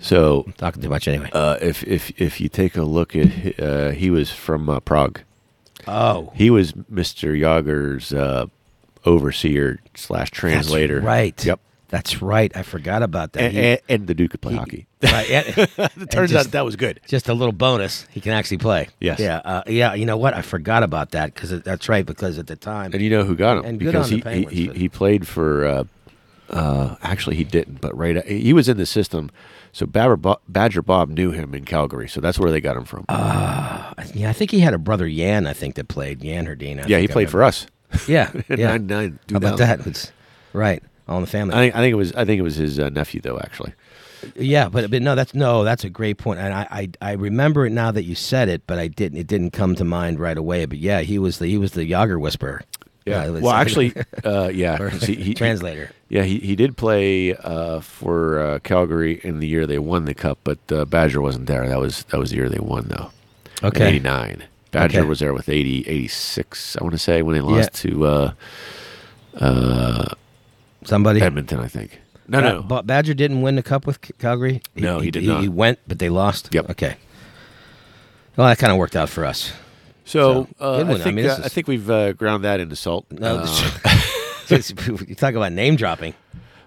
So, Talking too much anyway. uh, if if if you take a look at, uh, he was from uh, Prague. oh, He was Mr. Jagr's uh, overseer slash translator. That's right. Yep. That's right. I forgot about that. And, He- and, and the Duke could play he- hockey. Right. yeah. it turns just- out that was good. Just a little bonus. He can actually play. Yes. Yeah. Uh, yeah. You know what? I forgot about that because that's right. Because at the time, And you know who got him? And good because he, Penguins, he, but- he played for. Uh, uh, actually, he didn't, but right, he was in the system. So Badger Bob, Badger Bob knew him in Calgary, so that's where they got him from. yeah, I think he had a brother Yan. I think that played Yan Hrdina. Yeah, he played for us. Yeah. yeah. 99, How about that? It's, right. All in the family. I think I think it was I think it was his uh, nephew though. Actually, Yeah, but but no, that's no, that's a great point. and I, I I remember it now that you said it, but I didn't. It didn't come to mind right away. But yeah, he was the he was the Jagr whisperer. Uh, well, actually, uh, yeah. he, he, translator. Yeah, he, he did play uh, for uh, Calgary in the year they won the cup, but uh, Badger wasn't there. That was that was the year they won though. Okay. 89. Badger Okay. was there with 80, 86, I want to say, when they lost to uh, Somebody. Edmonton, I think. No, Ba- no. Ba- Badger didn't win the cup with C- Calgary. No, he did not. He went, but they lost. Yep. Okay. Well, that kind of worked out for us. So, So, uh, I, one. I think, mean, uh, is- I think we've uh, ground that into salt. No, Uh, you talk about name dropping.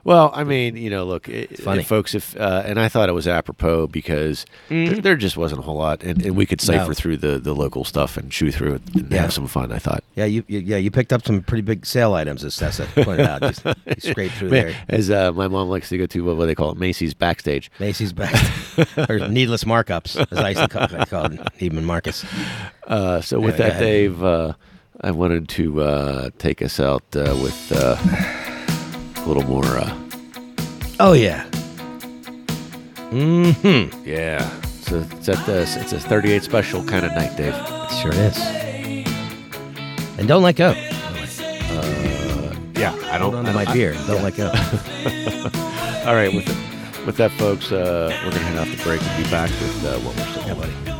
Well, I mean, you know, look, it, funny. folks. If uh, and I thought it was apropos because there, there just wasn't a whole lot, and, and we could cipher Mm-hmm. No. through the, the local stuff and chew through it and Yeah. have some fun. I thought. Yeah, you, you yeah you picked up some pretty big sale items, as Tessa pointed out. Just, you scraped through Man, there. As uh, my mom likes to go to, what, what they call it, Macy's backstage. Macy's back or needless markups, as I used to call, I called Neiman Marcus. Uh, so with Yeah, that. Dave, uh, I wanted to uh, take us out uh, with uh, a little more. Uh, Oh yeah. Hmm. yeah, so it's at the it's a 38 special kind of night, Dave. Sure is. And don't let go. Yeah, I don't. Hold on to my beer. Don't let go. All right, with with that, folks, uh, we're gonna head off the break and be back with uh, what we're still. Yeah, buddy.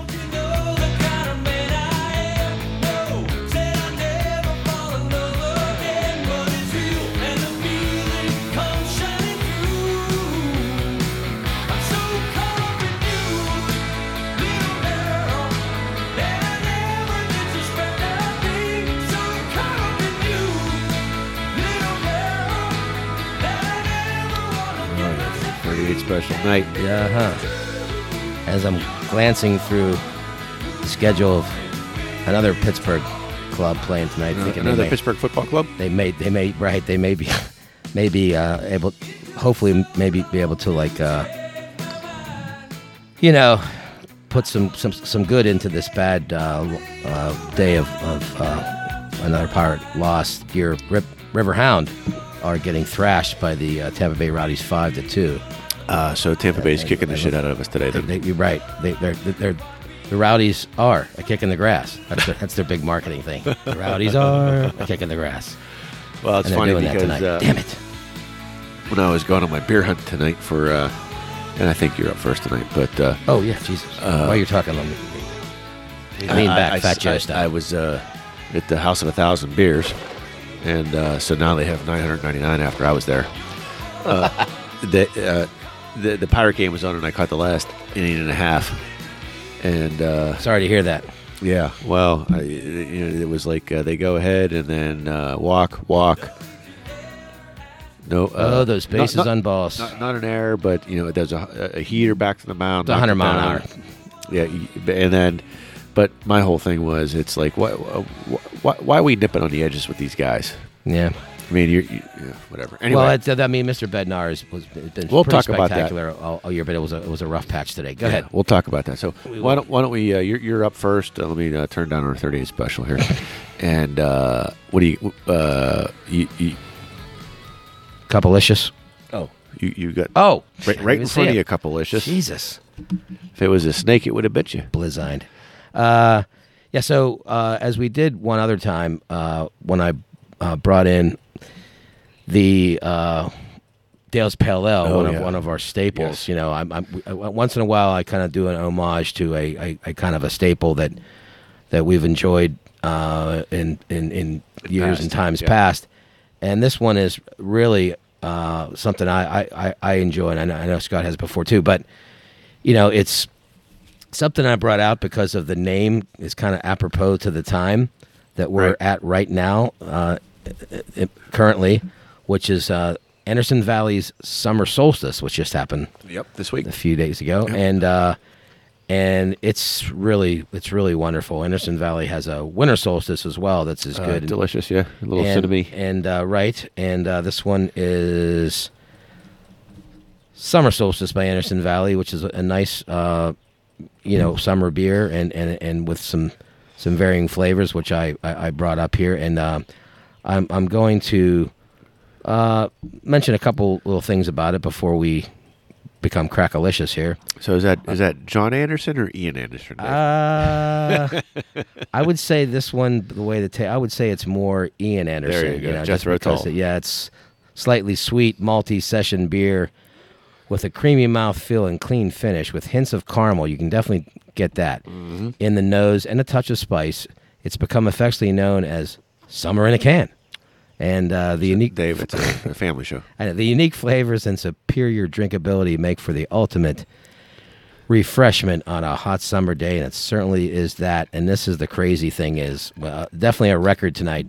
38 special night. Yeah. Huh. As I'm glancing through the schedule of another Pittsburgh club playing tonight, thinking they Another may, Pittsburgh Football Club. they may they may right they may be may be uh, able hopefully maybe be able to like uh, you know put some some some good into this bad uh, uh, day of, of uh, another pirate lost. Your Rip, River Hound are getting thrashed by the uh, Tampa Bay Rowdies five to two. Uh, so Tampa Bay's kicking the shit out of us today. They, you're right. They, they're, they're, the Rowdies are a kick in the grass. That's their, that's their big marketing thing. The Rowdies are a kick in the grass. Well, it's and funny doing because tonight. uh, Damn it. when I was going on my beer hunt tonight for, uh, and I think you're up first tonight, but uh, Oh yeah, Jesus. Uh, While you're talking, let me lean back, I, Fat I, Joe I, style. I was uh, at the House of a Thousand Beers, and uh, so now they have 999 after I was there. Uh, the, the pirate game was on, and I caught the last inning and a half, and uh, Sorry to hear that. yeah, well, I, you know, it was like uh, they go ahead and then uh, walk, walk. No, uh, oh, those not- bases not, unbossed. not, not an error, but you know, there's a, a heater back to the mound. It's 100 it mile an down. Yeah, and then, but my whole thing was, it's like, why, why, why are we nipping on the edges with these guys? yeah. I mean, you're, you, yeah, whatever. Anyway, Well, it's, I mean, Mr. Bednar has was been We'll pretty talk about that. spectacular all, all year, but it was a it was a rough patch today. Go yeah, ahead. We'll talk about that. So why don't why don't we? Uh, you're, you're up first. Uh, let me uh, turn down our 38 special here. and uh, what do you? Uh, you, you Couplelicious. Oh. you you got Oh. right, right in front of you, a couple licious. Jesus. If it was a snake, it would have bit you. Blizzard. Uh, yeah. So uh, as we did one other time uh, when I uh, brought in the uh, Dale's Pale Ale, Oh, one yeah. of one of our staples. Yes. You know, I'm, I'm, I, once in a while I kind of do an homage to a, a, a kind of a staple that that we've enjoyed uh, in, in in years past, and times yeah. past. And this one is really uh, something I, I, I- enjoy, and I know, I know Scott has before too. But you know, it's something I brought out because of the name is kind of apropos to the time that we're Right. at right now, uh, currently, which is uh, Anderson Valley's summer solstice, which just happened Yep, this week. a few days ago, Yep. and uh, and it's really it's really wonderful. Anderson Valley has a winter solstice as well. That's as Uh, good. delicious, yeah. A little and, cinnamon. and uh, right, and uh, this one is Summer Solstice by Anderson Valley, which is a, a nice, uh, you know, summer beer, and, and and with some some varying flavors, which I I, I brought up here, and uh, I'm I'm going to uh, mention a couple little things about it before we become crackalicious here. So is that is that John Anderson or Ian Anderson? Uh, I would say this one, the way the ta- I would say it's more Ian Anderson. There you go, know, Jethro just because Tull. it- yeah, it's slightly sweet, malty session beer with a creamy mouthfeel and clean finish with hints of caramel. You can definitely get that Mm-hmm. in the nose and a touch of spice. It's become affectionately known as summer in a can. And uh, the unique Dave, it's a, a family show. I know, the unique flavors and superior drinkability make for the ultimate refreshment on a hot summer day, and it certainly is that. And this is the crazy thing is well, definitely a record tonight.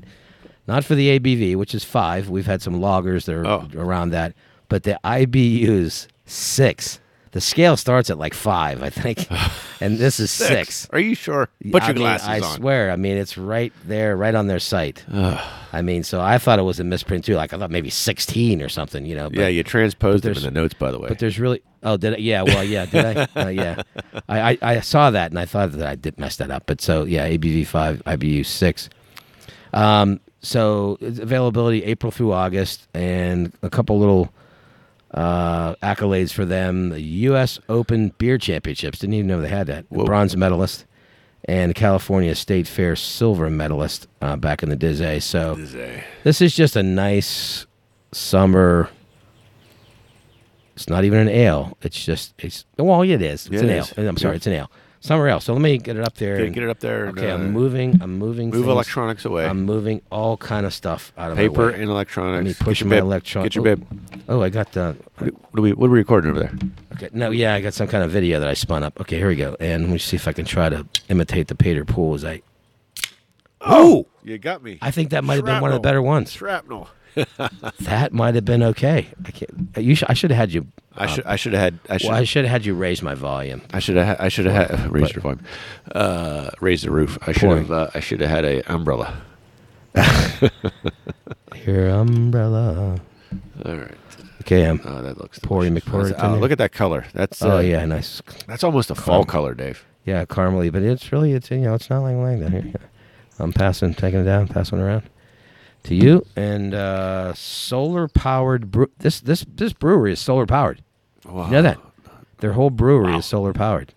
Not for the ABV, which is five. We've had some loggers that are Oh. around that, but the IBU's six. The scale starts at like five, I think, and this is six. Are you sure? Put I your mean, glasses I on. swear. I mean, it's right there, right on their site. I mean, so I thought it was a misprint too. Like I thought maybe sixteen or something, you know. But, yeah, you transposed them in the notes, by the way. but there's really oh did I, yeah well yeah did I uh, yeah I, I I saw that and I thought that I did mess that up. But so yeah, ABV five, IBU six. Um, so it's availability April through August, and a couple little uh, accolades for them: the U.S. Open Beer Championships. Didn't even know they had that. Bronze medalist, and California State Fair silver medalist uh, back in the day. So this is just a nice summer. It's not even an ale. It's just it's well, it is. It's Yeah, an it ale. is. I'm sorry, Yeah. it's an ale. Summer else. So let me get it up there. Get, and- get it up there. and, Okay, uh, I'm moving. I'm moving. Move things. electronics away. I'm moving all kind of stuff out of Paper and electronics. Let me Get push your my bib. electron- Get your oh. bib. Oh, I got the. What, what are we? What are we recording over there? Okay, no, yeah, I got some kind of video that I spun up. Okay, here we go. And let me see if I can try to imitate the Pater Pool. As I, Oh, you got me. I think that might have been one of the better ones. Shrapnel. That might have been okay. I can't. You sh- I should have had you. I should. I should have had. I should. Well, I should have had you raise my volume. I should have. I should have had raised your volume. Uh, raised the roof. I should have. Uh, I should have had a umbrella. Your umbrella. All right. KM. Oh, that looks Pori. McPori, Oh, look at that color. That's uh, Oh yeah, nice. That's almost a fall color, Dave. Yeah, caramely, but it's really it's you know it's not like like that here. I'm passing, taking it down, passing it around to you. And uh, solar powered brew. This this this brewery is solar powered. Wow. You know that their whole brewery is solar powered.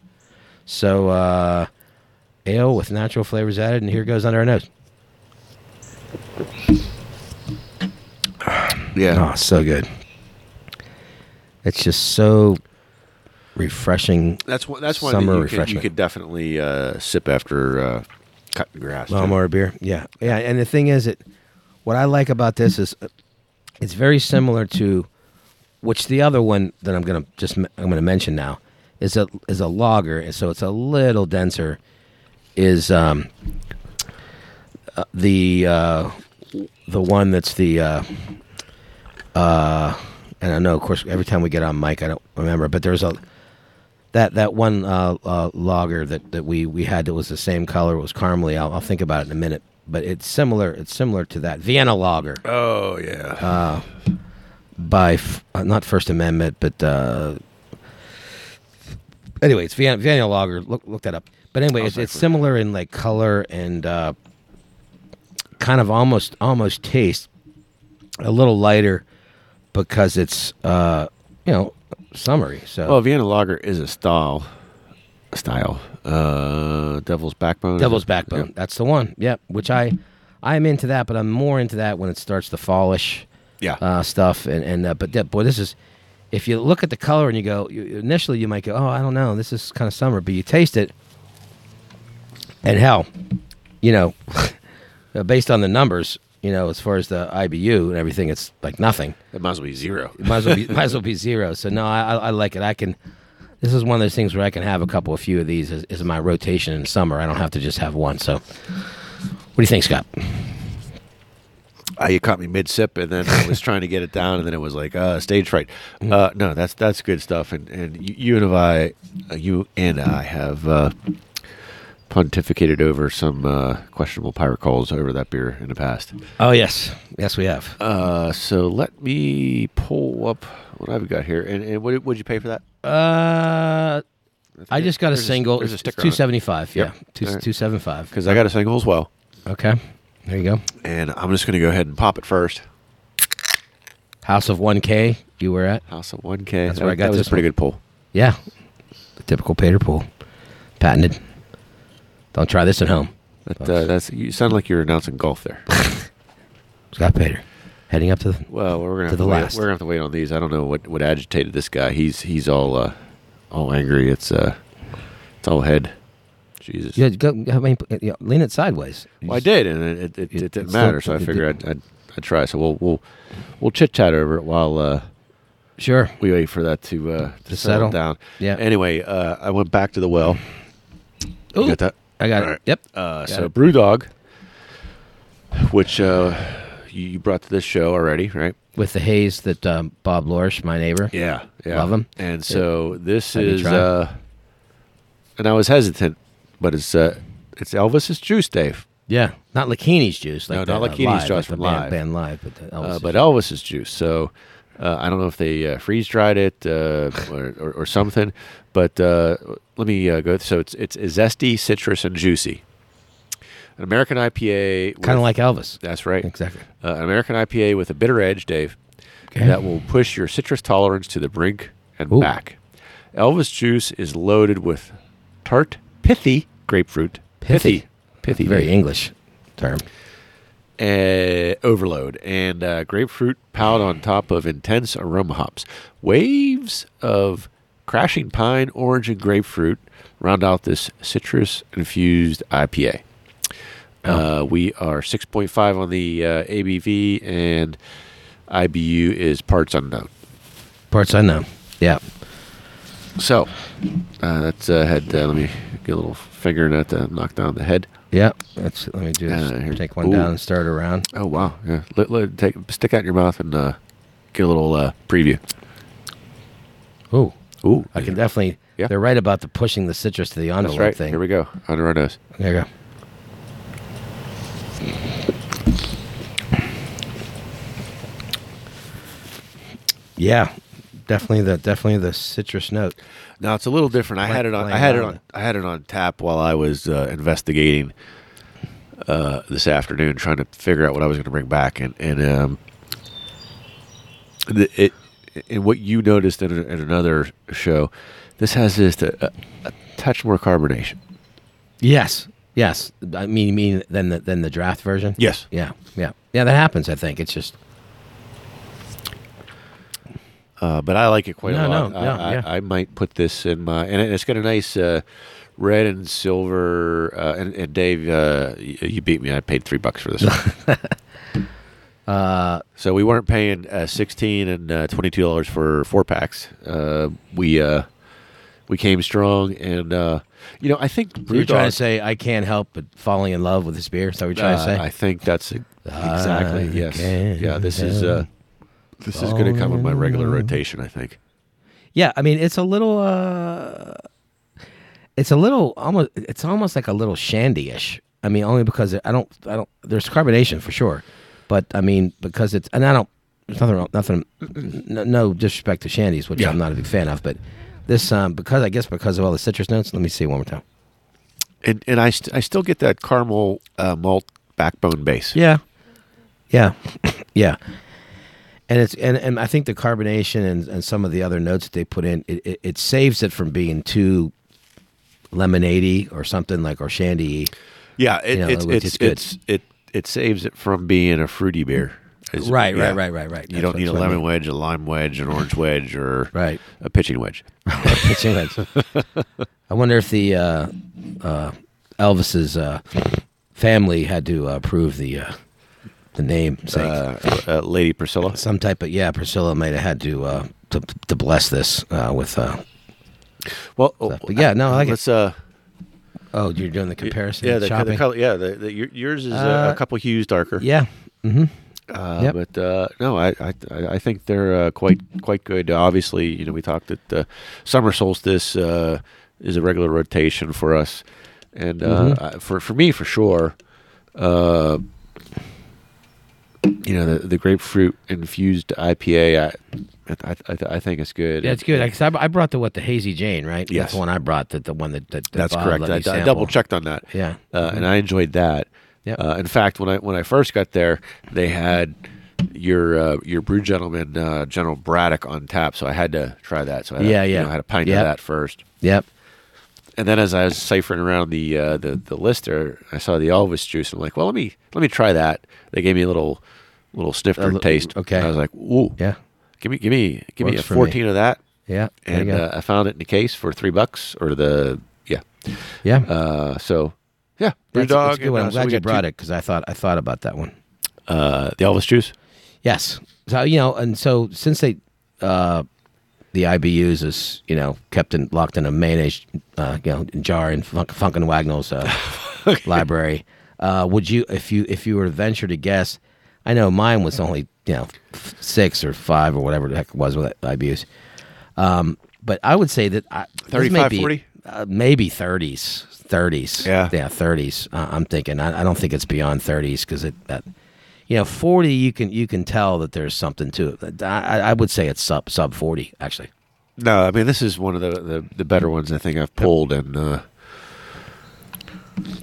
So uh, ale with natural flavors added, and here goes under our nose. Yeah. Oh, so good. It's just so refreshing. That's one. That's one Summer that you could, you could definitely uh, sip after uh, cutting grass. too. Lawnmower beer. Yeah. Yeah. And the thing is that what I like about this is it's very similar to which the other one that I'm gonna just I'm gonna mention now is a is a lager, and so it's a little denser. Is um uh, the uh, the one that's the uh, uh and I know of course every time we get on mic I don't remember, but there's a that that one uh, uh, lager that, that we, we had that was the same color was caramely. I'll, I'll think about it in a minute, but it's similar. It's similar to that Vienna lager Oh yeah. uh, by f- uh, not First Amendment, but uh, anyway, it's Vienna, Vienna lager. Look look that up. But anyway, it's, it's similar in like color and uh, kind of almost almost taste a little lighter because it's uh, you know summery. So well, Vienna Lager is a style. Style. Uh, Devil's Backbone. Devil's? Backbone. That's the one. Yep. Which I, I'm into that, but I'm more into that when it starts to fallish Yeah. uh, stuff. And and uh, but that, boy, this is. If you look at the color and you go, you, initially you might go, oh, I don't know, this is kind of summer, but you taste it, and hell, you know, uh, based on the numbers, you know, as far as the IBU and everything, it's like nothing. it might as well be zero. It might as well be, might as well be zero. So no, I I like it. I can. This is one of those things where I can have a couple, a few of these as, as my rotation in summer. I don't have to just have one. So, what do you think, Scott? Uh, you caught me mid sip, and then I was trying to get it down, and then it was like uh, stage fright. Uh, no, that's that's good stuff, and and you, you and I, uh, you and I have uh, pontificated over some uh, questionable pirate calls over that beer in the past. Oh yes, yes we have. Uh, so let me pull up what I've got here, and, and what would you pay for that? Uh, I just got a single. It's two seventy five. Yeah, Yep. two All right. two seven five. because I got a single as well, Okay, there you go. and I'm just going to go ahead and pop it first. House of one K. You were at? House of 1K. That's that, where I got that was this a pretty good pull. Yeah, the typical Pater pool, patented. Don't try this at home. That, uh, that's you sound like you're announcing golf there. Scott Pater, heading up to the. Well, we're gonna To have the to wait, last. we're gonna have to wait on these. I don't know what, what agitated this guy. He's he's all uh, all angry. It's uh it's all head. Jesus. Yeah, go, I mean, yeah, lean it sideways. Well, I did, and it it, it, It- didn't matter. still- So I figured I'd, I'd I'd try. So we'll we'll we'll chit chat over it while uh, Sure. we wait for that to uh, to, To settle, settle. down. Yeah. Anyway, uh, I went back to the well. You got that? I got All it. right. Yep. Uh, Got so it. BrewDog, which uh, you, brought to this show already, right? With the haze that um, Bob Lorsch, my neighbor. Yeah, yeah. love him. And so this is, uh, and I was hesitant, but it's uh, it's Elvis's juice, Dave. Yeah. Not Lakini's juice. Like No, the, not uh, Lakini's live, juice like from band, Live. band live, but the Elvis. Uh, but Elvis's juice. So uh, I don't know if they uh, freeze dried it uh, or, or, or something, but uh, let me uh, go. So it's it's zesty, citrus, and juicy. An American IPA, kind of like Elvis. that's right. Exactly. Uh, an American IPA with a bitter edge, Dave, Okay. that will push your citrus tolerance to the brink and Ooh. back. Elvis juice is loaded with tart, pithy grapefruit. Pithy. Pithy. Very Dave. English term. uh, overload and uh, grapefruit piled on top of intense aroma hops. Waves of crashing pine, orange, and grapefruit round out this citrus infused IPA. Uh, we are 6.5 on the uh, ABV, and IBU is parts unknown. Parts unknown. Yeah. So uh, that's uh, head. Uh, let me get a little finger in that to knock down the head. Yeah. Let's let me do this. Uh, here- Take one Ooh. down and start around. Oh wow! Yeah, let, let take stick out your mouth and uh, get a little uh, preview. Ooh. Ooh, I can definitely. Yeah. They're right about the pushing the citrus to the envelope That's right. thing. Here we go. Under our nose. There you go. Yeah, definitely the definitely the citrus note. Now it's a little different. I had it on. I had it on. I had it on tap while I was uh, investigating uh, this afternoon, trying to figure out what I was going to bring back, and and um, the, it and what you noticed in, a, in another show, this has just a, a, a touch more carbonation. Yes, yes. I mean, you mean than the than the draft version? Yes. Yeah, yeah, yeah. That happens. I think it's just Uh, but I like it quite No, a lot. no, I, no, I, yeah. I might put this in my, and it- it's got a nice uh, red and silver. Uh, and, and Dave, uh, you, you beat me. I paid three bucks for this one. uh, so we weren't paying uh, sixteen and uh, twenty two dollars for four packs. Uh, we uh, we came strong, and uh, you know I think you're trying to say I can't help but falling in love with this beer. Is that what you're trying to uh, say? I think that's exactly I yes. Yeah, this is uh, this is going to come in my regular rotation. I think. Yeah, I mean it's a little uh it's a little almost it's almost like a little shandy-ish. I mean only because I don't I don't there's carbonation for sure. But I mean because it's and I don't there's nothing wrong, nothing no, no disrespect to shandies which Yeah. I'm not a big fan of, but this um because I guess because of all the citrus notes, let me see one more time. And and I st- I still get that caramel uh, malt backbone base. Yeah. Yeah. yeah. And it's and, and I think the carbonation and, and some of the other notes that they put in it, it, it saves it from being too lemonade or something like or shandy. Yeah, it, You know, it's it's good. it's it it saves it from being a fruity beer. Is- Right, yeah. right, right, right, right. You That's don't need a what I lemon mean. wedge, a lime wedge, an orange wedge, or Right. a pitching wedge. Pitching wedge. I wonder if the uh, uh, Elvis's uh, family had to uh, approve the uh, the name, Uh, uh, Lady Priscilla. some type of yeah. Priscilla might have had to uh, to, to bless this uh, with. Uh, Well, stuff. But yeah, no, I like let's uh, oh, you're doing the comparison. yeah, the, the color, yeah, the, the, yours is Uh, a couple hues darker. Yeah. Mm-hmm. Uh, Yep. But uh, no, I I I think they're uh, quite quite good. Obviously, you know, we talked that uh, summer solstice uh, is a regular rotation for us, and uh, Mhm. I- for for me for sure. Uh, you know, the the grapefruit infused IPA, I I, I, I think it's good. Yeah, it's good. I, 'cause I, I brought the what the hazy Jane, right? Yes. That's the one I brought. That the one that, that, that That's Bob correct. I, I double checked on that. Yeah. uh, and I enjoyed that. Yep. Uh, in fact, when I when I first got there, they had your uh, your Brew Gentlemen uh, General Braddock on tap, so I had to try that. So I had, Yeah, you yeah. know, I had a pint Yep. of that first, Yep. and then as I was ciphering around the uh, the the lister, I saw the Elvis juice. I'm like, well, let me let me try that. They gave me a little little snifter taste. okay. And I was like, ooh, Yeah. give me give me give me a for me. 14 of that, Yeah. And uh, I found it in a case for three bucks or the yeah. yeah. Uh, so yeah, That's, Brewdog. that's good one. I'm uh, glad you brought two- it because I thought I thought about that one. Uh, the Elvis juice. Yes. So you know, and so since they, uh, the IBUs is you know kept in locked in a mayonnaise, uh, you know, jar in Funk, Funk and Wagnall's uh, library. Uh, would you, if you, if you were to venture to guess, I know mine was only you know f- six or five or whatever the heck it was with IBUs. Um, but I would say that I, this may 35, be, 40? uh, maybe thirties, thirties. Yeah. yeah, thirties. Uh, I'm thinking. I, I don't think it's beyond thirties because it that you know, forty you can you can tell that there's something to it. I, I- would say it's sub sub forty actually. No, I mean this is one of the, the, the better ones I think I've pulled and. uh,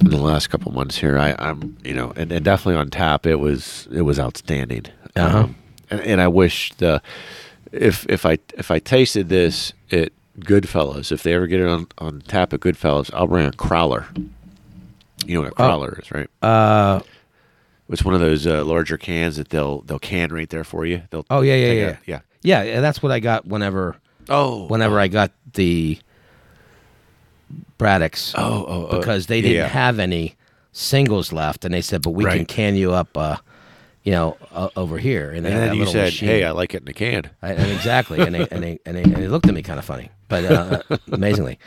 in the last couple months here. I, I'm you know, and, and definitely on tap, it was it was outstanding. Uh-huh. Um, and, and I wish the if if I if I tasted this at Goodfellas, if they ever get it on, on tap at Goodfellas, I'll bring a crowler. You know what a crowler is, right? Uh It's one of those uh, larger cans that they'll they'll can right there for you. They'll Oh, yeah, yeah, yeah. a- yeah. yeah, yeah, that's what I got whenever Oh, whenever I got the Braddocks. Oh, oh, oh, because they didn't yeah. have any singles left, and they said, "But we can Right. can you up, uh, you know, uh, over here." And, they And then you said, machine. "Hey, I like it in a can." I, and exactly, and they, and they and they and they looked at me kind of funny, but uh, amazingly.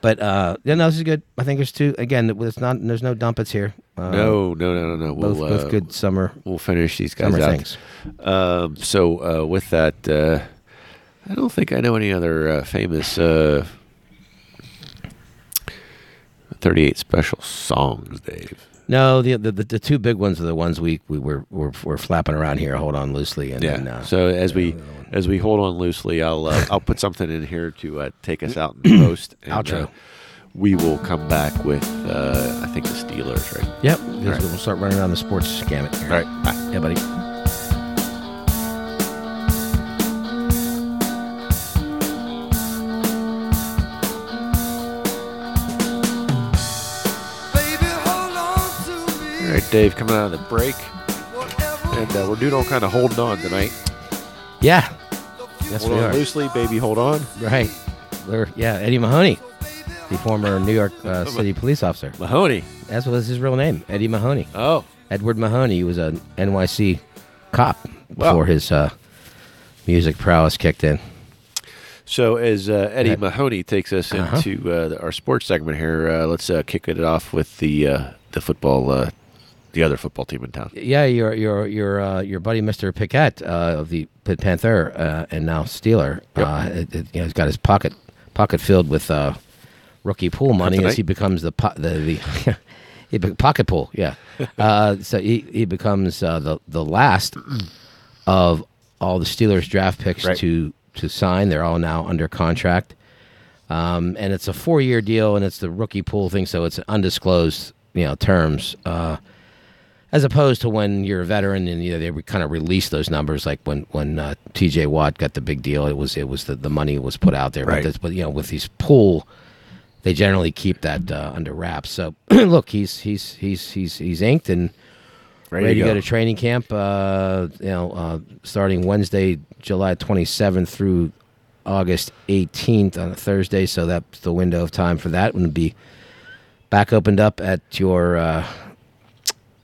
But uh, yeah, no, this is good. I think there's two. Again, it's not. There's no dumpets here. Uh, no, no, no, no, no. both We'll, both uh, good summer We'll finish these guys summer out. things. Um, so uh, with that, uh, I don't think I know any other uh, famous uh, 38 special songs, Dave. No, the, the the two big ones are the ones we we were we're, we're flapping around here. Hold on loosely, and Yeah. then, uh, so as we as we hold on loosely, I'll uh, I'll put something in here to uh, take us out in post. and, Outro. uh, we will come back with uh, I think the Steelers, right? yep, right. we'll start running around the sports gamut. Here. All right. Bye. yeah, buddy. Right, Dave, coming out of the break, and uh, we're doing all kind of holding on tonight. Yeah, yes hold we on are. loosely, baby. Hold on. Right, we're yeah Eddie Mahoney, the former New York uh, City police officer. Mahoney. That's what was his real name, Eddie Mahoney. Oh, Edward Mahoney. He was a NYC cop Wow. before his uh, music prowess kicked in. so as uh, Eddie. Mahoney takes us Uh-huh. into uh, the, our sports segment here, uh, let's uh, kick it off with the uh, the football, uh, the other football team in town. Yeah, your your your uh, your buddy Mr. Pickett uh, of the Panther uh, and now Steeler. Yep. Uh, it, it- you know, he's got his pocket pocket filled with uh, rookie pool money as he becomes the po- the the. he be- pocket pool, yeah. uh, so he, he becomes uh, the the last of all the Steelers draft picks Right. to to sign. They're all now under contract, um, and it's a four year deal, and it's the rookie pool thing, so it's undisclosed, you know, terms. Uh, as opposed to when you're a veteran and you know, they kind of release those numbers, like when when uh, T.J. Watt got the big deal, it was it was the, the money was put out there. Right. But, this, but you know, with these pool, they generally keep that uh, under wraps. So look, he's he's he's he's he's inked and ready, to go. to training camp. Uh, you know, uh, starting Wednesday, July 27th through August 18th on a Thursday. So that's the window of time for that. Would be back opened up at your uh,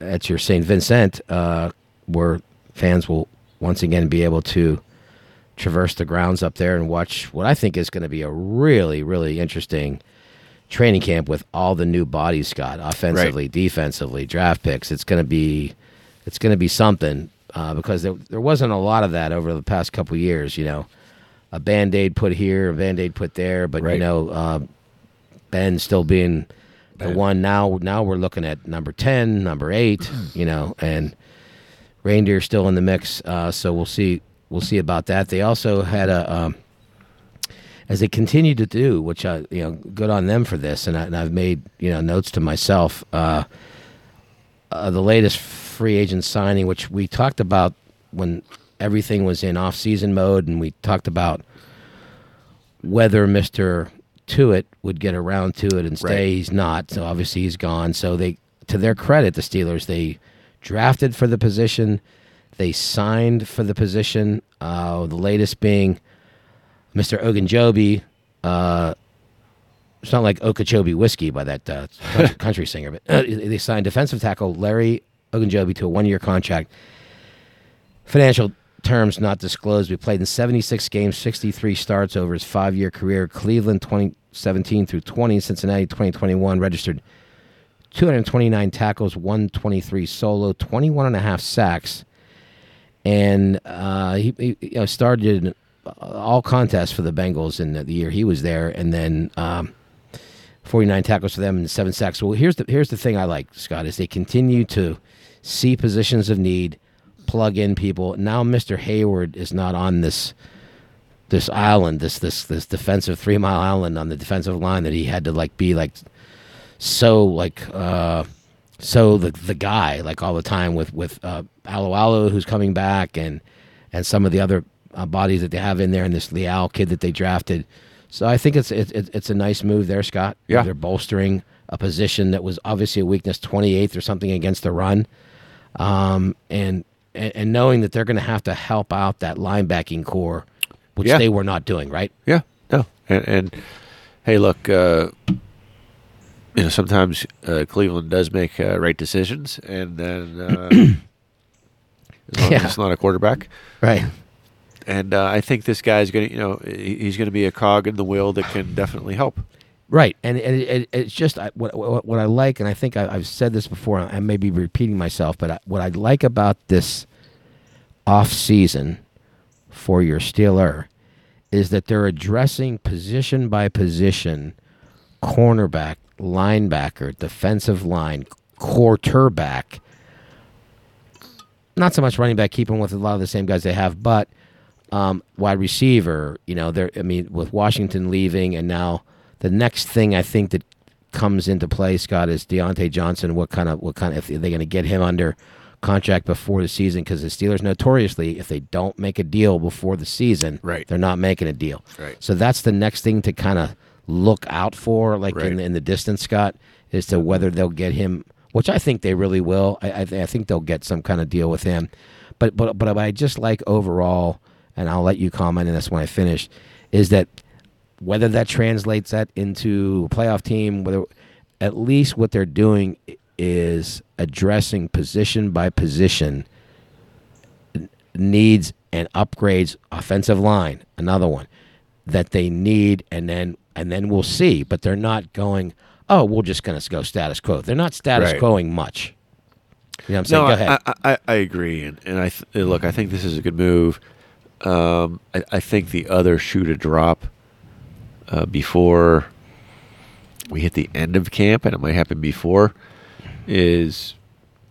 at your St. Vincent, uh, where fans will once again be able to traverse the grounds up there and watch what I think is going to be a really really interesting training camp with all the new bodies, Scott, offensively, defensively, draft picks. It's going to be it's going to be something uh, because there there wasn't a lot of that over the past couple years. You know, a band aid put here, a band aid put there, but you know, uh, Ben still being the one now. Now we're looking at number ten, number eight. you know, and reindeer still in the mix. Uh, so we'll see. We'll see about that. They also had a. Um, as they continue to do, which I, you know, good on them for this, and, I, and I've made you know notes to myself. Uh, uh, the latest free agent signing, which we talked about when everything was in off-season mode, and we talked about whether Mister it would get around to it and stay. Right. He's not, so obviously he's gone. So they, to their credit, the Steelers they drafted for the position, they signed for the position. Uh, the latest being Mr. Ogunjobi. Uh, it's not like Okeechobee whiskey by that uh, country, country singer, but uh, they signed defensive tackle Larry Ogunjobi to a one-year contract. Financial terms not disclosed. We played in 76 games, 63 starts over his five-year career. Cleveland 2017 through 20, Cincinnati 2021 registered 229 tackles, 123 solo, 21 and a half sacks, and uh, he, he you know, started all contests for the Bengals in the year he was there, and then um, 49 tackles for them and seven sacks. Well, here's the here's the thing I like, Scott, is they continue to see positions of need, plug in people. Now, Mr. Hayward is not on this this island, this this this defensive three mile island on the defensive line that he had to like be like so like uh so the the guy like all the time with with uh Alualu who's coming back and and some of the other uh, bodies that they have in there and this Leal kid that they drafted. So I think it's it's it's a nice move there, Scott. Yeah. they're bolstering a position that was obviously a weakness, 28th or something against the run, um, and, and and knowing that they're going to have to help out that linebacking core, which Yeah. they were not doing, right? Yeah, no, and, and hey, look, uh, you know, sometimes uh, Cleveland does make uh, right decisions, and then uh, Yeah. it's not a quarterback, Right. and uh, I think this guy's going to, you know, he's going to be a cog in the wheel that can definitely help. Right, and, and it, it, it's just I, what, what what I like, and I think I, I've said this before. I may be repeating myself, but I, what I like about this off season for your Steeler is that they're addressing position by position, cornerback, linebacker, defensive line, quarterback. Not so much running back, keeping with a lot of the same guys they have, but um, wide receiver. You know. I mean, with Washington leaving, and now the next thing I think that comes into play, Scott, is Diontae Johnson. What kind of what kind of if they're going to get him under contract before the season? Because the Steelers notoriously, if they don't make a deal before the season, Right. they're not making a deal. Right. So that's the next thing to kind of look out for, like Right. in, the, in the distance, Scott, is to whether they'll get him, which I think they really will. I, I, th- I think they'll get some kind of deal with him. But but but I just like overall, and I'll let you comment on this when I finish, is that whether that translates that into a playoff team, whether at least what they're doing is addressing position by position needs and upgrades offensive line another one that they need and then and then we'll see but they're not going oh we're just going to go status quo they're not status Right. quoing much you know what i'm saying No, go I, ahead I, I, I agree, and, and I th- uh, look. I think this is a good move. Um, I, I think the other shoe to drop uh, before we hit the end of camp, and it might happen before, is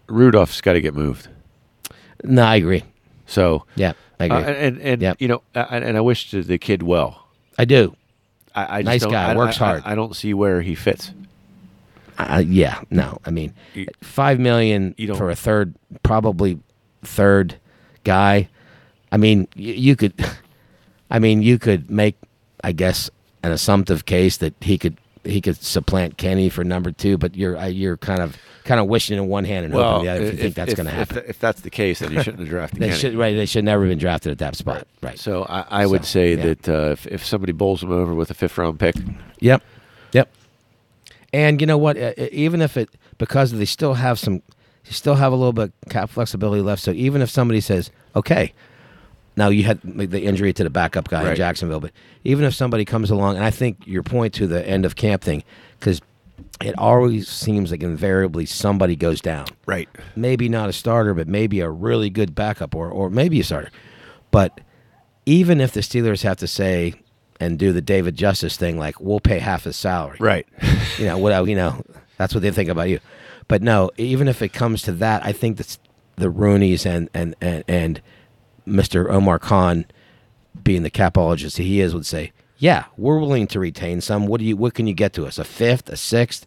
Rudolph's got to get moved. no i agree So, yeah i agree uh, and and Yep. you know, and, and I wish the, kid well. i do I, I just Nice guy, I- works I- I- hard. I don't see where he fits. Uh, yeah, no. I mean, You- five million you for a third, probably third guy. I mean, you, you could. I mean, you could make, I guess, an assumptive case that he could he could supplant Kenny for number two, but you're uh, you're kind of kind of wishing in one hand and hoping the other. If, you think that's going to happen, If, if that's the case, then you shouldn't have drafted they should right. They should never have been drafted at that spot. Right. So I, I would So, say yeah. that uh, if, if somebody bowls them over with a fifth round pick, Yep. Yep. And you know what? Uh, Even if it because they still have some, you still have a little bit of cap flexibility left. So even if somebody says, okay, now you had the injury to the backup guy in Jacksonville, but even if somebody comes along, and I think your point to the end of camp thing, because it always seems like invariably somebody goes down. right? Maybe not a starter, but maybe a really good backup, or or maybe a starter. But even if the Steelers have to say and do the David Justice thing, like we'll pay half his salary, Right. you know, what you know, that's what they think about you. But no, even if it comes to that, I think that's the Rooney's and and and, and Mr. Omar Khan, being the capologist he is, would say, "Yeah, we're willing to retain some. What do you? What can you get to us? A fifth, a sixth,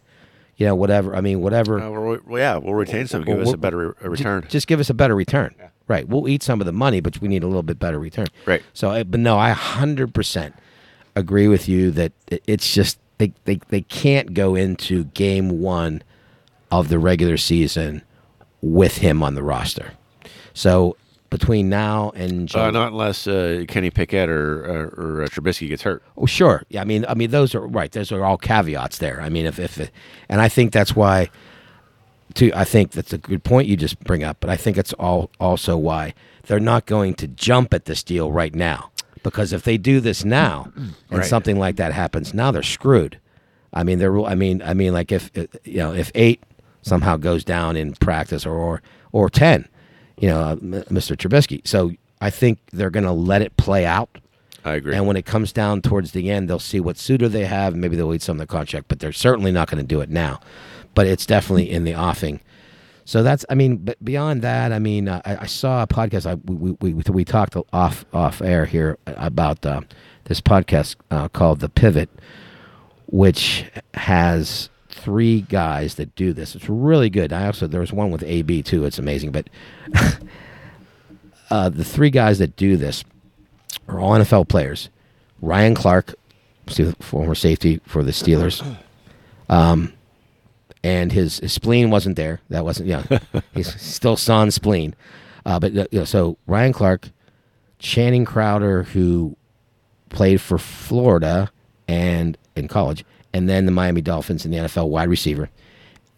you know, whatever. I mean, whatever. Uh, well, well, yeah, we'll retain some. Give Well, us a better re- a return. Ju- Just give us a better return. Right. We'll eat some of the money, but we need a little bit better return. Right. So, but no, I hundred percent agree with you that it's just they, they they can't go into game one of the regular season with him on the roster. So between now and uh, not unless uh, Kenny Pickett or or, or uh, Trubisky gets hurt. Oh, sure. Yeah, I mean, I mean, those are right. Those are all caveats there. I mean, if if, it, and I think that's why. To I think that's a good point you just bring up, but I think it's all also why they're not going to jump at this deal right now because if they do this now and Right. something like that happens, now they're screwed. I mean, they're. I mean, I mean, like if uh, you know, if eight somehow goes down in practice or or, or ten, you know, uh, Mr. Trubisky. So I think they're going to let it play out. I agree. And when it comes down towards the end, they'll see what suitor they have. Maybe they'll eat some of the contract, but they're certainly not going to do it now. But it's definitely in the offing. So that's, I mean, but beyond that, I mean, uh, I, I saw a podcast. I we we, we, we talked off off air here about uh, this podcast uh, called The Pivot, which has three guys that do this. It's really good. I also there was one with AB too. It's amazing, but uh, the three guys that do this are all NFL players. Ryan Clark, former safety for the Steelers. Um, and his, his spleen wasn't there. That wasn't, yeah. he's still sans spleen. Uh, but, you know, so Ryan Clark, Channing Crowder, who played for Florida and in college, and then the Miami Dolphins in the NFL wide receiver,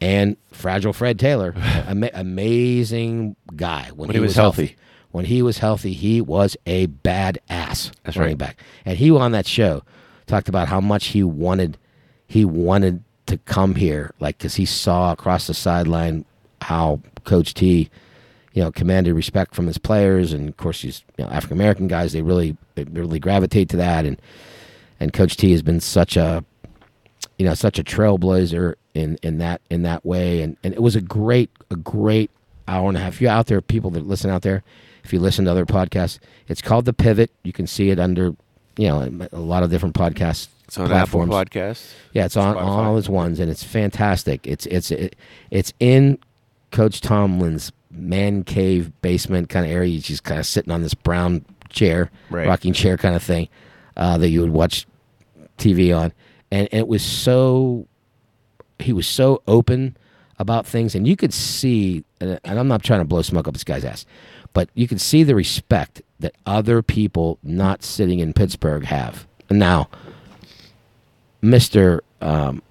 and Fragile Fred Taylor, ama- amazing guy when, he was healthy. When he was healthy, he was a badass That's running right. back, and he on that show talked about how much he wanted he wanted to come here, like because he saw across the sideline how Coach T, you know, commanded respect from his players, and of course, he's you know, African American guys. They really they really gravitate to that, and and Coach T has been such a you know such a trailblazer in in that in that way, and and it was a great a great hour and a half. If you're out there, people that listen out there, if you listen to other podcasts, it's called the Pivot. You can see it under you know a lot of different podcasts. It's on platforms. Apple Podcasts. Yeah, it's on, Spotify. on all his ones, and it's fantastic. It's it's it, it's in Coach Tomlin's man cave basement kind of area. He's just kind of sitting on this brown chair, Right. rocking chair kind of thing uh, that you would watch TV on, and, and it was so he was so open about things, and you could see, and I'm not trying to blow smoke up this guy's ass, but you could see the respect that other people not sitting in Pittsburgh have. Now, Mister um,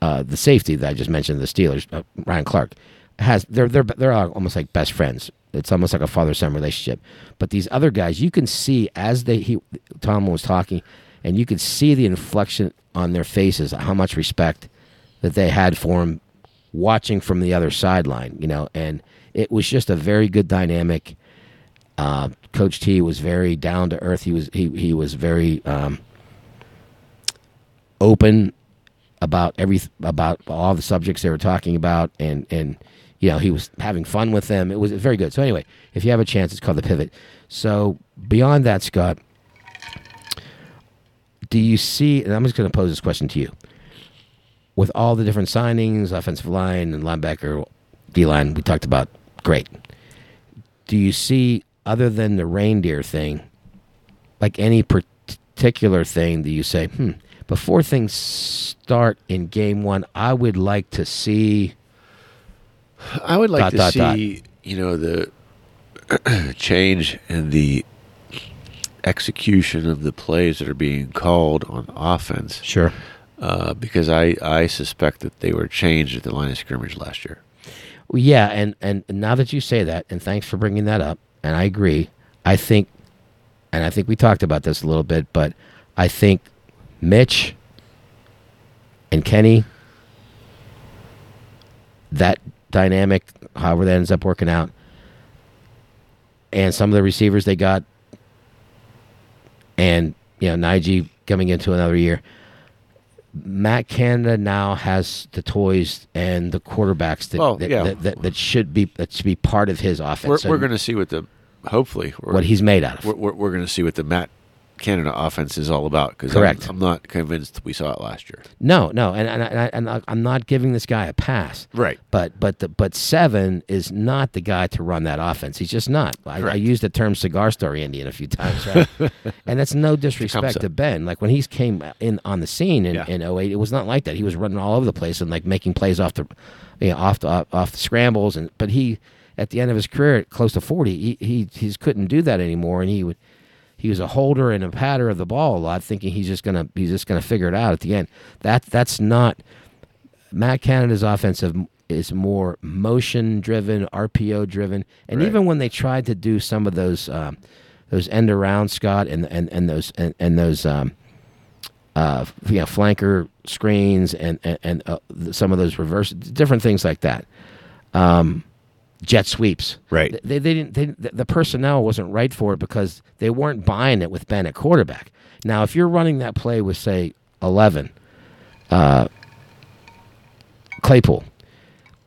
uh, the safety that I just mentioned, the Steelers, uh, Ryan Clark, has they're they're they're almost like best friends. It's almost like a father son relationship. But these other guys, you can see as they he Tom was talking, and you could see the inflection on their faces, how much respect that they had for him, watching from the other sideline. You know, and it was just a very good dynamic. Uh, Coach T was very down to earth. He was he he was very um, open about every about all the subjects they were talking about, and and you know he was having fun with them. It was very good. So anyway, if you have a chance, it's called the Pivot. So beyond that, Scott, do you see? And I'm just going to pose this question to you: with all the different signings, offensive line and linebacker, D line, we talked about, great. Do you see, other than the reindeer thing, like any particular thing that you say, hmm, before things start in game one, I would like to see. I would like Dot, to dot, dot. see, you know, the change in the execution of the plays that are being called on offense, Sure. uh, because I, I suspect that they were changed at the line of scrimmage last year. Well, yeah, and and now that you say that, and thanks for bringing that up, and I agree. I think, and I think we talked about this a little bit, but I think Mitch and Kenny, that dynamic, however that ends up working out, and some of the receivers they got, and you know Najee coming into another year. Matt Canada now has the toys and the quarterbacks that Well, that, yeah. that, that, that should be that should be part of his offense. We're, we're going to see what the, hopefully, what he's made out of. we're, we're, we're going to see what the Matt Canada offense is all about. Because Correct. I'm, I'm not convinced we saw it last year. No, no, and and, I, and I, I'm not giving this guy a pass. Right. But but the, but seven is not the guy to run that offense. He's just not. I, I used the term cigar story Indian a few times, right? and that's no disrespect to Ben. Like when he came in on the scene in, Yeah. in 08, it was not like that. He was running all over the place and like making plays off the you know, off the off, off the scrambles and but he at the end of his career close to 40, he he he couldn't do that anymore and he would he was a holder and a patter of the ball a lot, thinking he's just gonna he's just gonna figure it out at the end. That that's not Matt Canada's offensive is more motion driven, RPO driven, and Right. even when they tried to do some of those um, those end around Scott and and and those and, and those um, uh, you know, flanker screens and and, and uh, some of those reverse different things like that. Um, jet sweeps. Right. They, they didn't. They, the personnel wasn't right for it because they weren't buying it with Ben at quarterback. Now, if you're running that play with say eleven, uh, Claypool,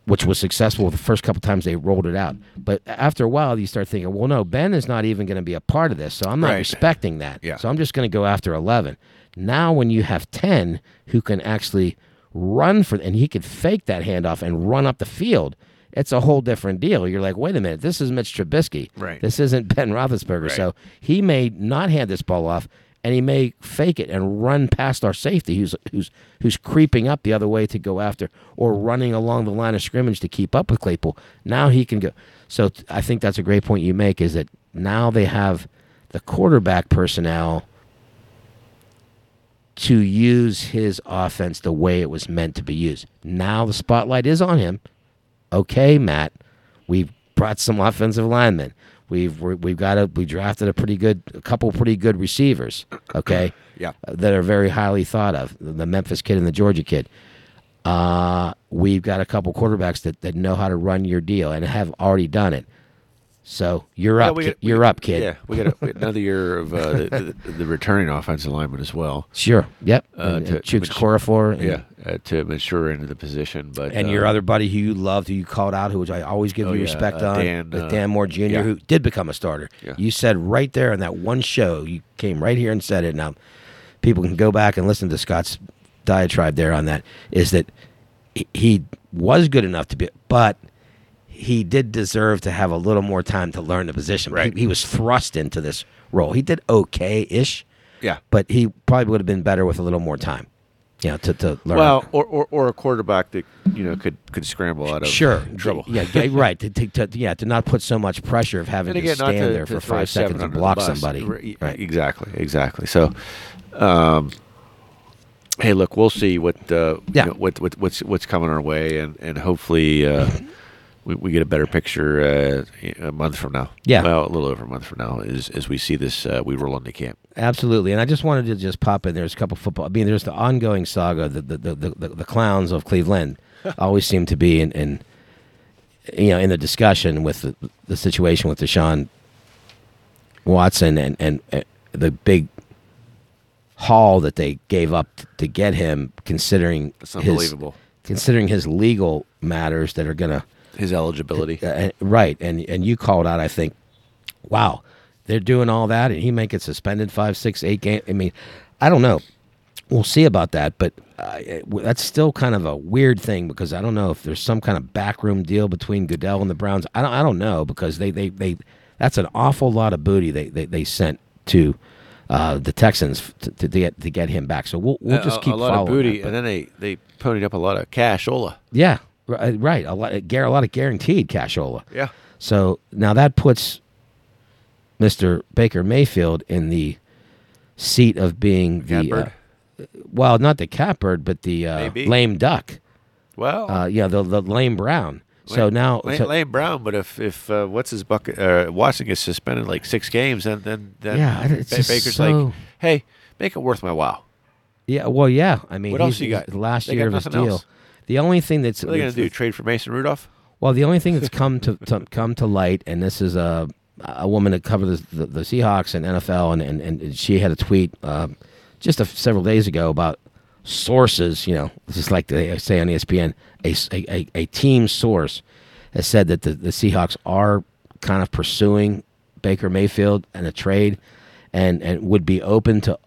which was successful the first couple times they rolled it out, but after a while you start thinking, well, no, Ben is not even going to be a part of this, so I'm not Right. respecting that. Yeah. So I'm just going to go after eleven. Now, when you have ten who can actually run for, and he could fake that handoff and run up the field. It's a whole different deal. You're like, wait a minute, this is Mitch Trubisky. Right. This isn't Ben Roethlisberger. Right. So he may not hand this ball off, and he may fake it and run past our safety, who's who's who's creeping up the other way to go after, or running along the line of scrimmage to keep up with Claypool. Now he can go. So I think that's a great point you make. Is that now they have the quarterback personnel to use his offense the way it was meant to be used. Now the spotlight is on him. Okay, Matt, we've brought some offensive linemen. We've we're, we've got a we drafted a pretty good a couple pretty good receivers. Okay, Yeah. uh, that are very highly thought of. The Memphis kid and the Georgia kid. Uh, we've got a couple quarterbacks that, that know how to run your deal and have already done it. So you're up. got- you're up, kid. Yeah, we got, a, we got another year of uh, the, the, the returning offensive lineman as well. Sure. Yep. Uh, and, to- Chooks. And, Yeah, uh, to mature into the position. But And uh, your other buddy who you loved, who you called out, who I always give Oh, you yeah, respect uh, on, Dan, uh, Dan Moore Jr., yeah. who did become a starter. Yeah. You said right there in that one show, you came right here and said it. Now, people can go back and listen to Scott's diatribe there on that. Is that he was good enough to be, but he did deserve to have a little more time to learn the position. Right. He, he was thrust into this role. He did okay ish, yeah. but he probably would have been better with a little more time. You know, to, to learn. Well, or, or or a quarterback that you know could could scramble out of Sure. trouble. Yeah, yeah, right. To, to, to, yeah, to not put so much pressure of having and to stand to, there for five seconds and block somebody. Right. Exactly. Exactly. So, um, hey, look, we'll see what uh, you know, what, what what's what's coming our way, and and hopefully. Uh, we, we get a better picture uh, a month from now. Yeah. well, a little over a month from now, as as we see this, uh, we roll into camp. Absolutely. And I just wanted to just pop in. There's a couple football. I mean, there's the ongoing saga. The the the, the, the, clowns of Cleveland always seem to be in, in you know in the discussion with the, the situation with Deshaun Watson and and uh, the big haul that they gave up to get him, considering It's his unbelievable. considering his legal matters that are gonna. His eligibility. Uh, right, and and you called out. I think, wow, they're doing all that, and he may get suspended five, six, eight games. I mean, I don't know. We'll see about that, but uh, that's still kind of a weird thing because I don't know if there's some kind of backroom deal between Goodell and the Browns. I don't. I don't know because they they, they that's an awful lot of booty they they, they sent to. Uh, the Texans to, to get to get him back, so we'll we'll just a, keep a lot of booty, that, and then they they ponied up a lot of cashola. yeah, ri- right. A lot, a lot of guaranteed cashola. Yeah, So now that puts Mr. Baker Mayfield in the seat of being the uh, well, not the catbird, but the uh, lame duck. well, Uh, yeah, the the lame brown. So Lane- now, lame, so- Lane Brown, but if if uh, what's his bucket uh, Watson gets suspended like six games, then then, then Yeah, Ba- Baker's so- like, hey, make it worth my while. yeah, well, yeah. I mean, What else you got? Last They year got of his deal. else. The only thing that's What are they going to do? Trade for Mason Rudolph? Well, the only thing that's come to, to come to light, and this is a a woman that covers the, the Seahawks and NFL, and, and, and she had a tweet uh, just a, several days ago about sources. You know, just like they say on ESPN, a, a, a team source has said that the, the Seahawks are kind of pursuing Baker Mayfield and a trade, and and would be open to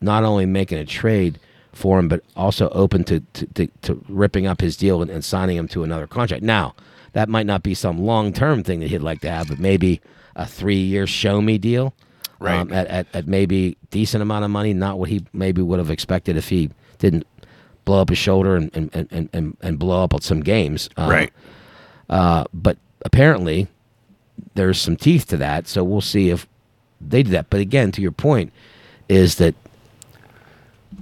not only making a trade for him, but also open to to, to, to ripping up his deal and, and signing him to another contract. Now, that might not be some long term thing that he'd like to have, but maybe a three year show me deal. Right. Um, at, at, at maybe decent amount of money, not what he maybe would have expected if he didn't blow up his shoulder and and, and, and, and blow up some games. Um, uh, but apparently, there's some teeth to that. So we'll see if they do that. But again, to your point, is that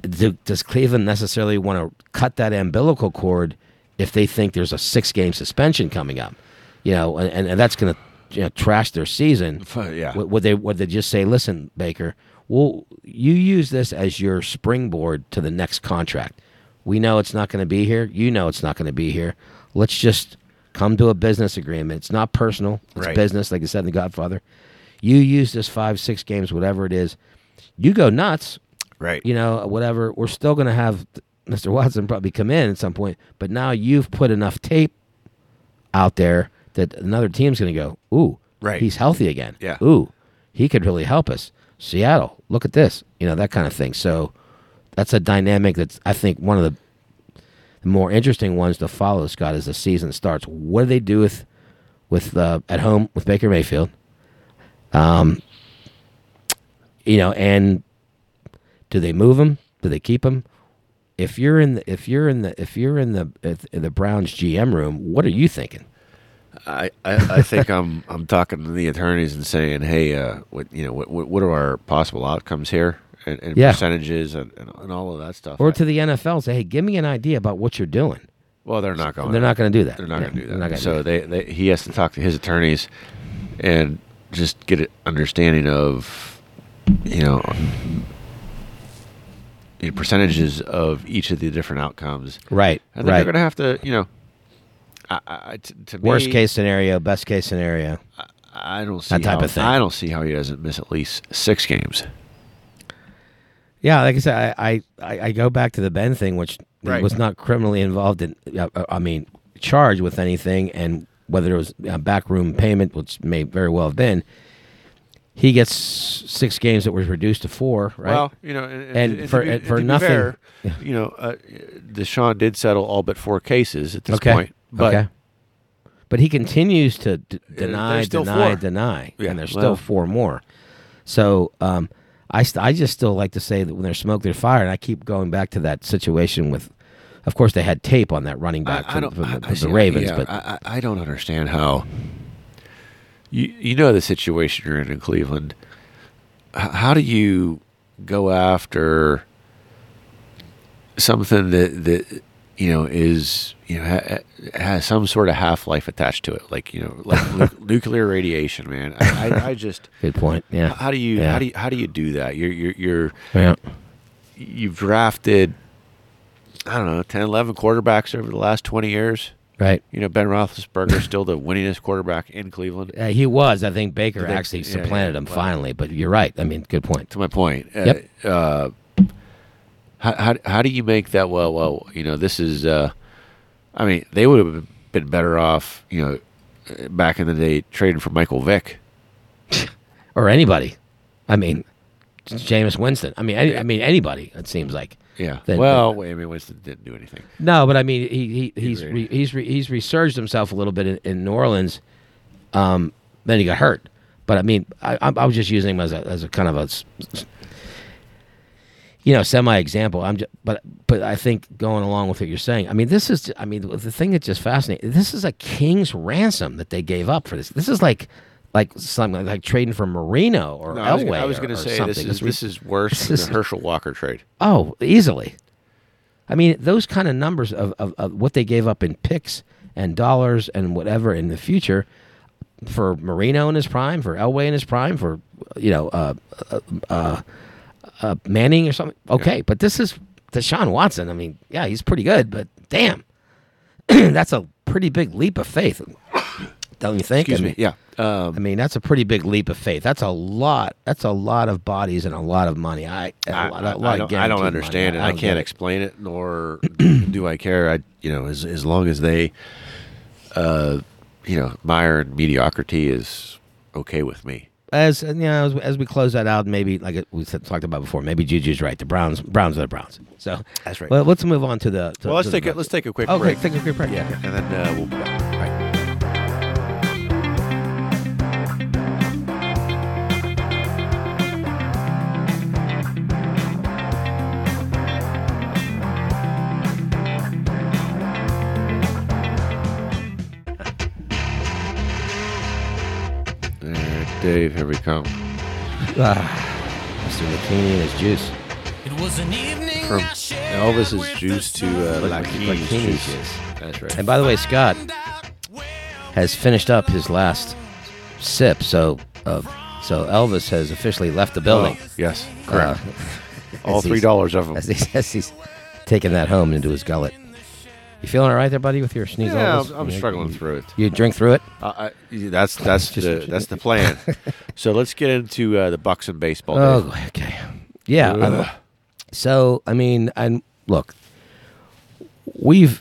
do, does Cleveland necessarily want to cut that umbilical cord if they think there's a six game suspension coming up? You know, and, and that's going to you know, trash their season. yeah. Would, would they would they just say, "Listen, Baker, well, you use this as your springboard to the next contract. We know it's not going to be here. You know it's not going to be here. Let's just come to a business agreement. It's not personal. It's Right. business, like I said in The Godfather. You use this five, six games, whatever it is. You go nuts. Right. You know, whatever. We're still going to have Mr. Watson probably come in at some point, but now you've put enough tape out there that another team's going to go, ooh, Right. he's healthy again. Yeah. Ooh, he could really help us. Seattle, look at this. You know, that kind of thing. So that's a dynamic that's, I think, one of the, more interesting ones to follow, Scott, as the season starts. What do they do with, with uh, at home with Baker Mayfield? Um, you know, and do they move him? Do they keep him? If you're in the if you're in the if you're in the in the Browns GM room, what are you thinking? I, I, I think I'm I'm talking to the attorneys and saying, hey, uh, what you know, what what are our possible outcomes here, and, and Yeah. percentages and, and, and all of that stuff. Or to the NFL, say, hey, give me an idea about what you're doing. well, they're not going. They're not going to do that. They're not Yeah, going to do they're that. not so do that. they, they he has to talk to his attorneys and just get an understanding of you know, you know, percentages of each of the different outcomes. right, And then right. they're going to have to, you know, I, I, to, to Worst me, case scenario, best case scenario. I don't see That type how, of thing. I don't see how he doesn't miss at least six games. Yeah, like I said, I I, I, I go back to the Ben thing, which Right. was not criminally involved in. Uh, uh, I mean, charged with anything, and whether it was a backroom payment, which may very well have been. He gets six games that was reduced to four, right? Well, you know, and, And to for- be- and for to be nothing- fair, you know, uh, Deshaun did settle all but four cases at this okay, point. But okay. But he continues to d- deny, still deny, four. deny, Yeah, and there's well. still four more. So um, I, st- I just still like to say that when there's smoke, there's fire, and I keep going back to that situation with. Of course, they had tape on that running back I, for, I don't, the, I- for I the see- Ravens, yeah, but I I don't understand how. You you know the situation you're in in Cleveland. H- how do you go after something that that you know is you know ha, has some sort of half life attached to it, like you know like nu- nuclear radiation, man. I, I, I just good point. Yeah, how do you Yeah. how do you how do you do that? You're you're you're yeah. you've drafted I don't know 10, 11 quarterbacks over the last twenty years. Right. You know, Ben Roethlisberger still the winningest quarterback in Cleveland. Uh, he was. I think Baker actually yeah, supplanted yeah, him well- finally. But you're right. I mean, good point. To my point. Uh, Yep. Uh, how, how how do you make that? Well, well, you know, this is. Uh, I mean, they would have been better off, you know, back in the day trading for Michael Vick. Or anybody. I mean, Jameis Winston. I mean, any, I mean anybody. It seems like. Yeah. Then- well, wait, I mean, Winston didn't do anything. No, but I mean, he, he he's He's re, he's re, he's resurged himself a little bit in, in New Orleans. Um, then he got hurt. But I mean, I, I I was just using him as a as a kind of a you know, semi example. I'm just, but but I think going along with what you're saying, I mean, this is I mean the thing that just fascinates. This is a king's ransom that they gave up for this. This is like like something like, trading for Marino or No, Elway. I was going to say this something. is this is worse this than is- the Herschel Walker trade. Oh, easily. I mean, those kind of numbers of, of, of what they gave up in picks and dollars and whatever in the future for Marino in his prime, for Elway in his prime, for you know uh, uh, uh, uh, Manning or something. Okay, but this is Deshaun Watson. I mean, yeah, he's pretty good, but damn, that's a pretty big leap of faith, don't you think? Excuse I me. Yeah. Um, I mean, that's a pretty big leap of faith. That's a lot. That's a lot of bodies and a lot of money. I, a I, lot, I- a lot I of don't, I don't money. understand it. I can't explain it, nor do I care. I, you know, as as long as they, uh, you know, mire and mediocrity is okay with me. as you know, as, as we close that out, maybe like we talked about before, maybe Juju's right. The Browns, Browns are the Browns. So That's right. Well, let's move on to the. To, Well, let's take a let's take a quick Okay, break. take a quick break. Yeah, and then uh, we'll be back. Right. Dave, here we come. Ah, Mr. McKinney and his juice. It was an evening From I shared Elvis's juice to uh, sun. Lakini's Lakini's juice. juice. That's right. And by the way, Scott has finished up his last sip. So, uh, so Elvis has officially left the building. Oh, yes, correct. Uh, All as three he's- dollars of them. As he's, as he's taking that home into his gullet. You feeling all right there, buddy, with your sneeze? Yeah, I'm, I'm struggling through it. You drink through it? Uh, I, that's that's the that's the plan. so let's get into uh, the Bucs and baseball. Dave. Oh, okay. Yeah. Um, so, I mean, and look, we've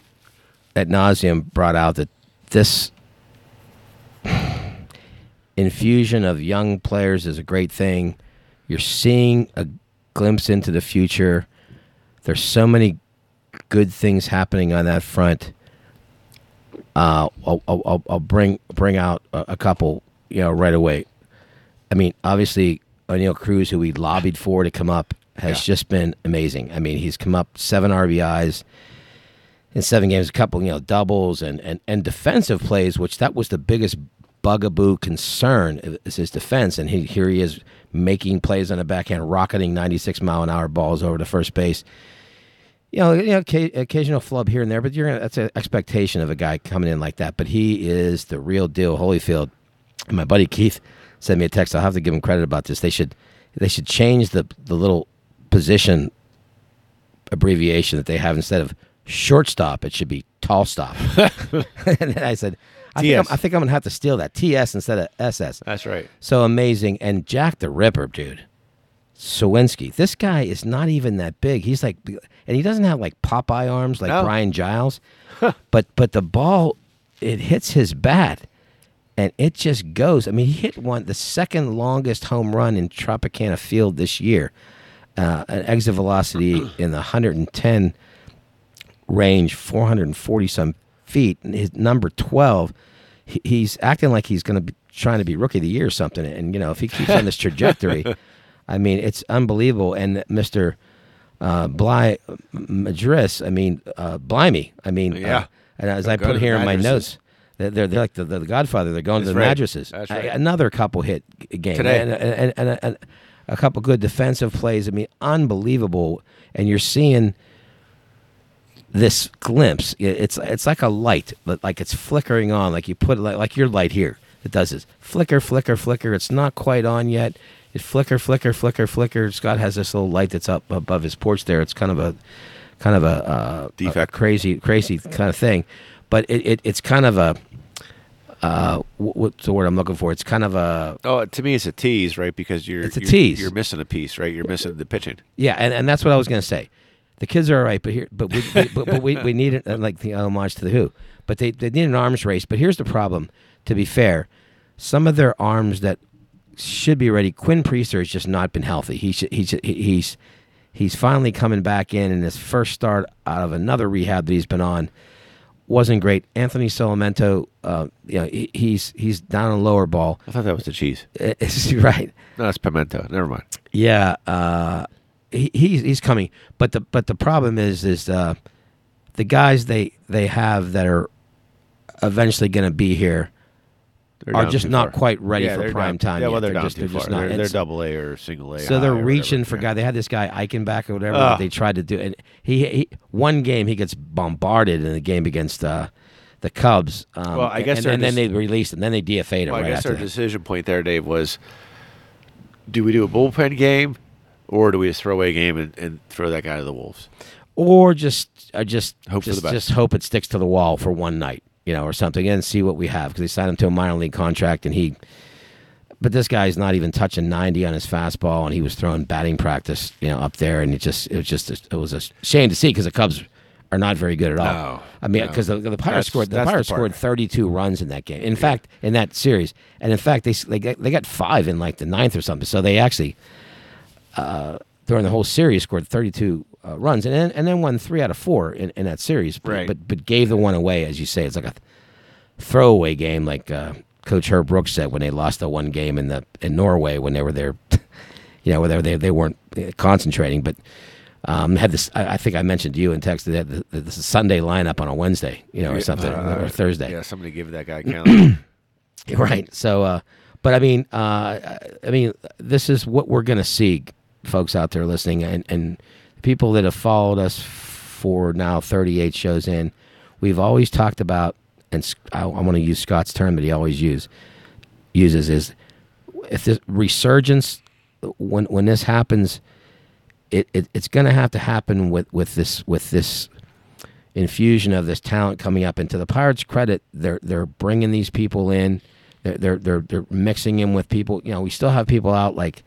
at nauseum brought out that this infusion of young players is a great thing. You're seeing a glimpse into the future. There's so many good things happening on that front. Uh, I'll, I'll, I'll- bring bring out a, a couple, you know, right away. I mean, obviously, Oneil Cruz, who we lobbied for to come up, has Yeah. just been amazing. I mean, he's come up seven RBIs in seven games, a couple, you know, doubles and, and, and defensive plays, which that was the biggest bugaboo concern is his defense. And he, here he is making plays on the backhand, rocketing 96 mile an hour balls over to first base. You know, you know, occasional flub here and there, but you're gonna, that's an expectation of a guy coming in like that. But he is the real deal, Holyfield. And my buddy Keith sent me a text. I'll have to give him credit about this. They should they should change the the little position abbreviation that they have instead of shortstop. It should be tall stop. and then I said, I think, I'm, I think I'm gonna have to steal that TS instead of SS. That's right. So amazing. And Jack the Ripper, dude. Suwinski. This guy is not even that big. He's like, and he doesn't have like Popeye arms like No. Brian Giles, but but the ball, it hits his bat, and it just goes. I mean, he hit one the second longest home run in Tropicana Field this year, uh, an exit velocity in the 110 range, 440 some feet. And his number 12, he- he's acting like he's going to be trying to be rookie of the year or something. And, you know, if he keeps on this trajectory, I mean, it's unbelievable. And Mr. Uh, Bligh Madris, I mean, uh, Blimey, I mean, Yeah. uh, and as I put here in my notes, they're, they're, they're like the, the, Godfather. They're going to the right. mattresses. That's right. another couple hit game Today. and, and, and, and a couple good defensive plays. I mean, unbelievable. And you're seeing this glimpse. It's it's like a light, but like it's flickering on. Like you put like, like your light here. It does this flicker, flicker, flicker. It's not quite on yet. It flicker, flicker, flicker, flicker. Scott has this little light that's up above his porch there. It's kind of a kind of a, uh, Defect. a crazy, crazy kind of thing. But it, it it's kind of a uh, what's the word I'm looking for? It's kind of a Oh, to me, it's a tease, right? Because you're It's a you're, tease. You're missing a piece, right? You're missing the pitching. Yeah, and, and that's what I was going to say. The kids are all right, but here, but we, we but, but we, we need it uh, like the homage to the Who. But they they need an arms race. But here's the problem. To be fair, some of their arms that should be ready. Quinn Priester has just not been healthy. He should, he should, he- he's he's finally coming back in, and his first start out of another rehab that he's been on wasn't great. Anthony Solometo, uh, you know, he, he's he's down on lower ball. I thought that was the cheese. It's, right. No, that's pimento. Never mind. Yeah, uh, he, he's he's coming, but the but the problem is is uh, the guys they they have that are eventually going to be here They're are just not far. quite ready Yeah, for prime down- time. Yeah, well, yet. they're, down just, they're just not. They're, they're double A or single A. so they're reaching whatever. for Yeah. guy. They had this guy Eichenbach or whatever Ah. they tried to do, and he, he one game he gets bombarded in the game against uh, the Cubs. Um, Well, I guess and, they're and then they released him. Then they DFA'd him Well, I right guess their that. decision point there, Dave, was: do we do a bullpen game, or do we just throw away a game and, and throw that guy to the wolves? or just uh, just Hope just, just hope it sticks to the wall for one night, you know, or something, and see what we have because they signed him to a minor league contract, and he. But this guy's not even touching ninety on his fastball, and he was throwing batting practice, you know, up there, and it just it was just it was a shame to see because the Cubs are not very good at all. No, I mean, no. because the, the Pirates That's- scored the that's the Pirates scored thirty two runs in that game. In fact, in that series, and in fact they they got, they got five in like the ninth or something. So they actually uh, during the whole series scored 32 uh, runs and then, and then won three out of four in, in that series. But, Right. but but gave the one away, as you say. It's like a throwaway game, like uh, Coach Herb Brooks said when they lost the one game in the in Norway when they were there. you know, where they they, weren't uh, concentrating, but. Um, had this. I, I think I mentioned to you in text that this Sunday lineup on a Wednesday, you know, or something, Uh, or Thursday. Yeah, somebody give that guy a calendar. Right. So, uh, but I mean, uh, I mean, this is what we're going to see, folks out there listening, and and people that have followed us for now 38 shows in. We've always talked about, and I want to use Scott's term that he always use uses is if this resurgence when when this happens, it, it it's going to have to happen with with this with this infusion of this talent coming up. And to the Pirates' credit, they're they're bringing these people in. They're they're, they're mixing in with people. You know, we still have people out like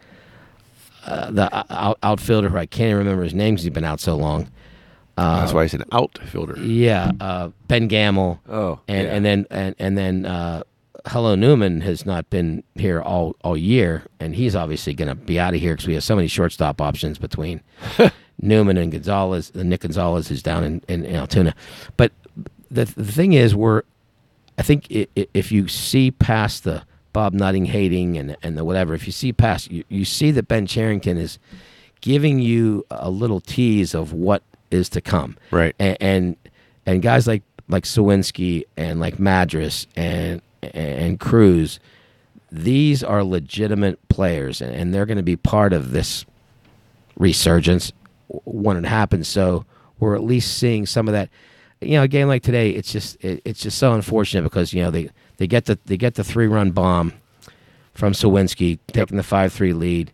uh, the out, outfielder who I can't even remember his name because he's been out so long. That's why he's an outfielder. Yeah, uh, Ben Gamel. Oh, and yeah. and then and and then uh, Hello Newman has not been here all all year, and he's obviously going to be out of here because we have so many shortstop options between Newman and Gonzalez. Uh, Nick Gonzalez is down in, in, in Altoona, but the the thing is, we're I think if you see past the Bob Nutting hating and and the whatever, if you see past, you, you see that Ben Cherington is giving you a little tease of what is to come. Right. And and, and guys like like Suwinski and like Madris and and Cruz, these are legitimate players, and, and they're going to be part of this resurgence when it happens. So we're at least seeing some of that. You know, a game like today, it's just it, it's just so unfortunate because you know they, they get the they get the three run bomb from Suwinski taking the five three lead.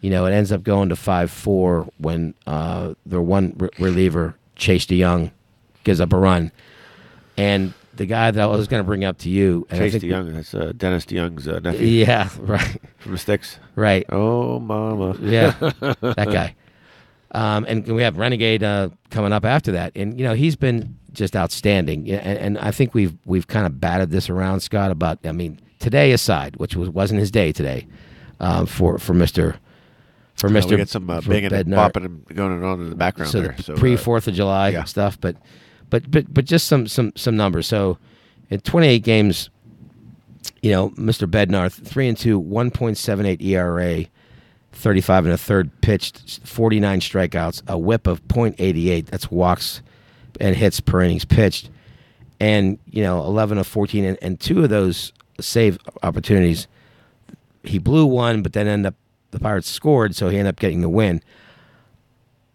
You know, it ends up going to five four when uh, their one re- reliever Chase DeYoung gives up a run, and the guy that I was going to bring up to you. And Chase DeYoung. That's uh, Dennis DeYoung's uh, nephew Yeah, right, from the Styx. right. Oh, mama. Yeah, that guy. Um, and we have Renegade uh, coming up after that, and you know he's been just outstanding. And, and I think we've we've kind of batted this around, Scott. About I mean, today aside, which was wasn't his day today, um, for for Mister for Uh, Mister. we get some uh, banging and bopping and going on in the background so there. the So pre uh, Fourth of July yeah. stuff, but but but but just some some some numbers. So in 28 games, you know, Mr. Bednar three and two, 1.78 ERA, 35 and a third pitched, 49 strikeouts, a WHIP of .88. That's walks and hits per innings pitched, and you know, 11 of 14, and, and two of those save opportunities. He blew one, but then ended up the Pirates scored, so he ended up getting the win.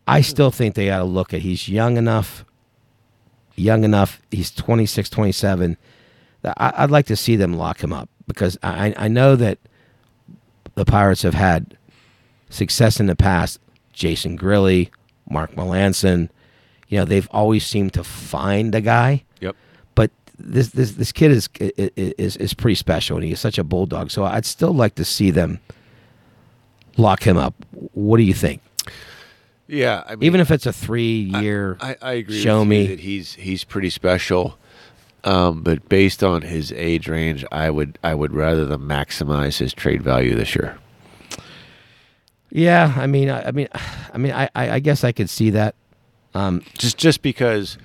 I still think they got to look at he's young enough, young enough. He's 26, 27. I, I'd like to see them lock him up because I, I know that the Pirates have had success in the past. Jason Grilli, Mark Melancon, you know, they've always seemed to find a guy. Yep. But this this this kid is is is pretty special, and he's such a bulldog. So I'd still like to see them lock him up. What do you think? Yeah, I mean, Even if it's a three year, I, I agree. Show me. that he's he's pretty special. Um, but based on his age range, I would I would rather them maximize his trade value this year. Yeah. I mean, I, I mean, I mean, I, I I guess I could see that. Um, Just just because.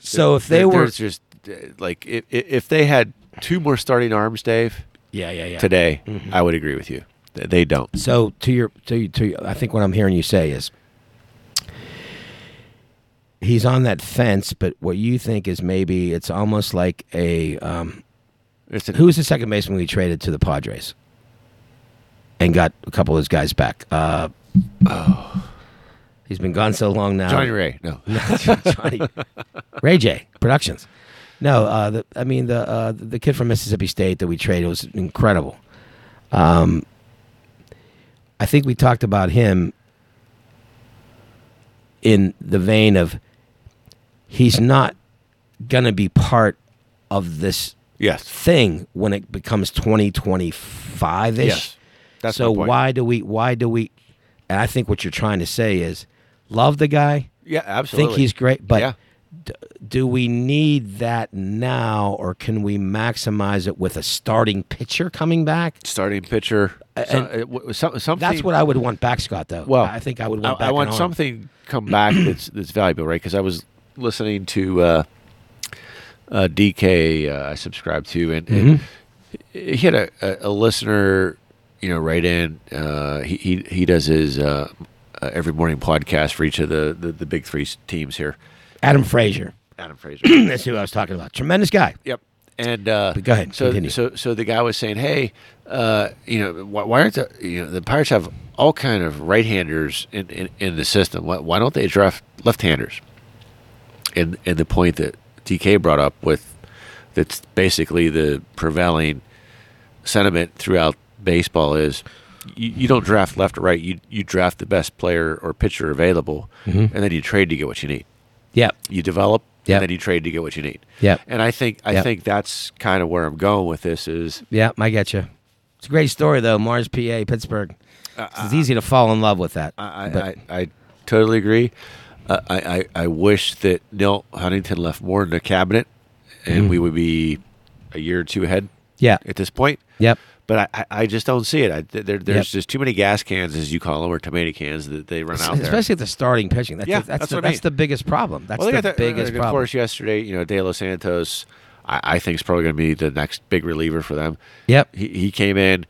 so if they were, just uh, like if if they had two more starting arms, Dave, yeah, yeah, yeah. today, I would agree with you. Th- They don't. So to your to you- to your- I think what I'm hearing you say is he's on that fence, but what you think is maybe it's almost like a um, It's an, who's the second baseman we traded to the Padres and got a couple of his guys back. Uh, he's been gone so long now. Johnny Ray? No. Johnny Ray J Productions. No, uh, the, I mean the uh, the kid from Mississippi State that we traded was incredible. Um, I think we talked about him in the vein of he's not going to be part of this Yes. thing when it becomes 2025 ish. Yes. That's so why do we why do we and I think what you're trying to say is love the guy, Yeah, absolutely. think he's great, but Yeah. d- do we need that now or can we maximize it with a starting pitcher coming back? starting pitcher. And- uh, some- something. That's what I would want back, Scott. Though. Well, I think I would want I, back. I want something come back that's that's valuable, right? Because I was listening to uh, uh, DK. Uh, I subscribe to, and, and he had a, a, a listener, you know, write in. Uh, he, he he does his uh, uh, every morning podcast for each of the the, the big three teams here. Adam Frazier. Adam Frazier. That's who I was talking about. Tremendous guy. Yep. And uh, go ahead, So, continue. so, so the guy was saying, "Hey, uh, you know, why, why aren't the you know the Pirates have all kind of right-handers in, in, in the system? Why, why don't they draft left-handers?" And and the point that DK brought up with that's basically the prevailing sentiment throughout baseball is you, you don't draft left or right. You you draft the best player or pitcher available, Mm-hmm. and then you trade to get what you need. Yeah, You develop, Yep. and then you trade to get what you need. Yeah, And I think I Yep. think that's kind of where I'm going with this is Yeah, I get you. It's a great story though. Mars, PA, Pittsburgh. it's easy to fall in love with that. I But- I, I totally agree. Uh, I, I I wish that Neal Huntington left more in the cabinet, Mm-hmm. and we would be a year or two ahead yeah. at this point. Yep. But I, I, just don't see it. I, there, there's Yep. just too many gas cans, as you call them, or tomato cans that they run out there. Especially at the starting pitching. That's Yeah, the, that's, that's the, what I mean. the biggest problem. That's well, the got biggest uh, Of problem. course, yesterday, you know, De Los Santos, I, I think is probably going to be the next big reliever for them. Yep. he, he came in,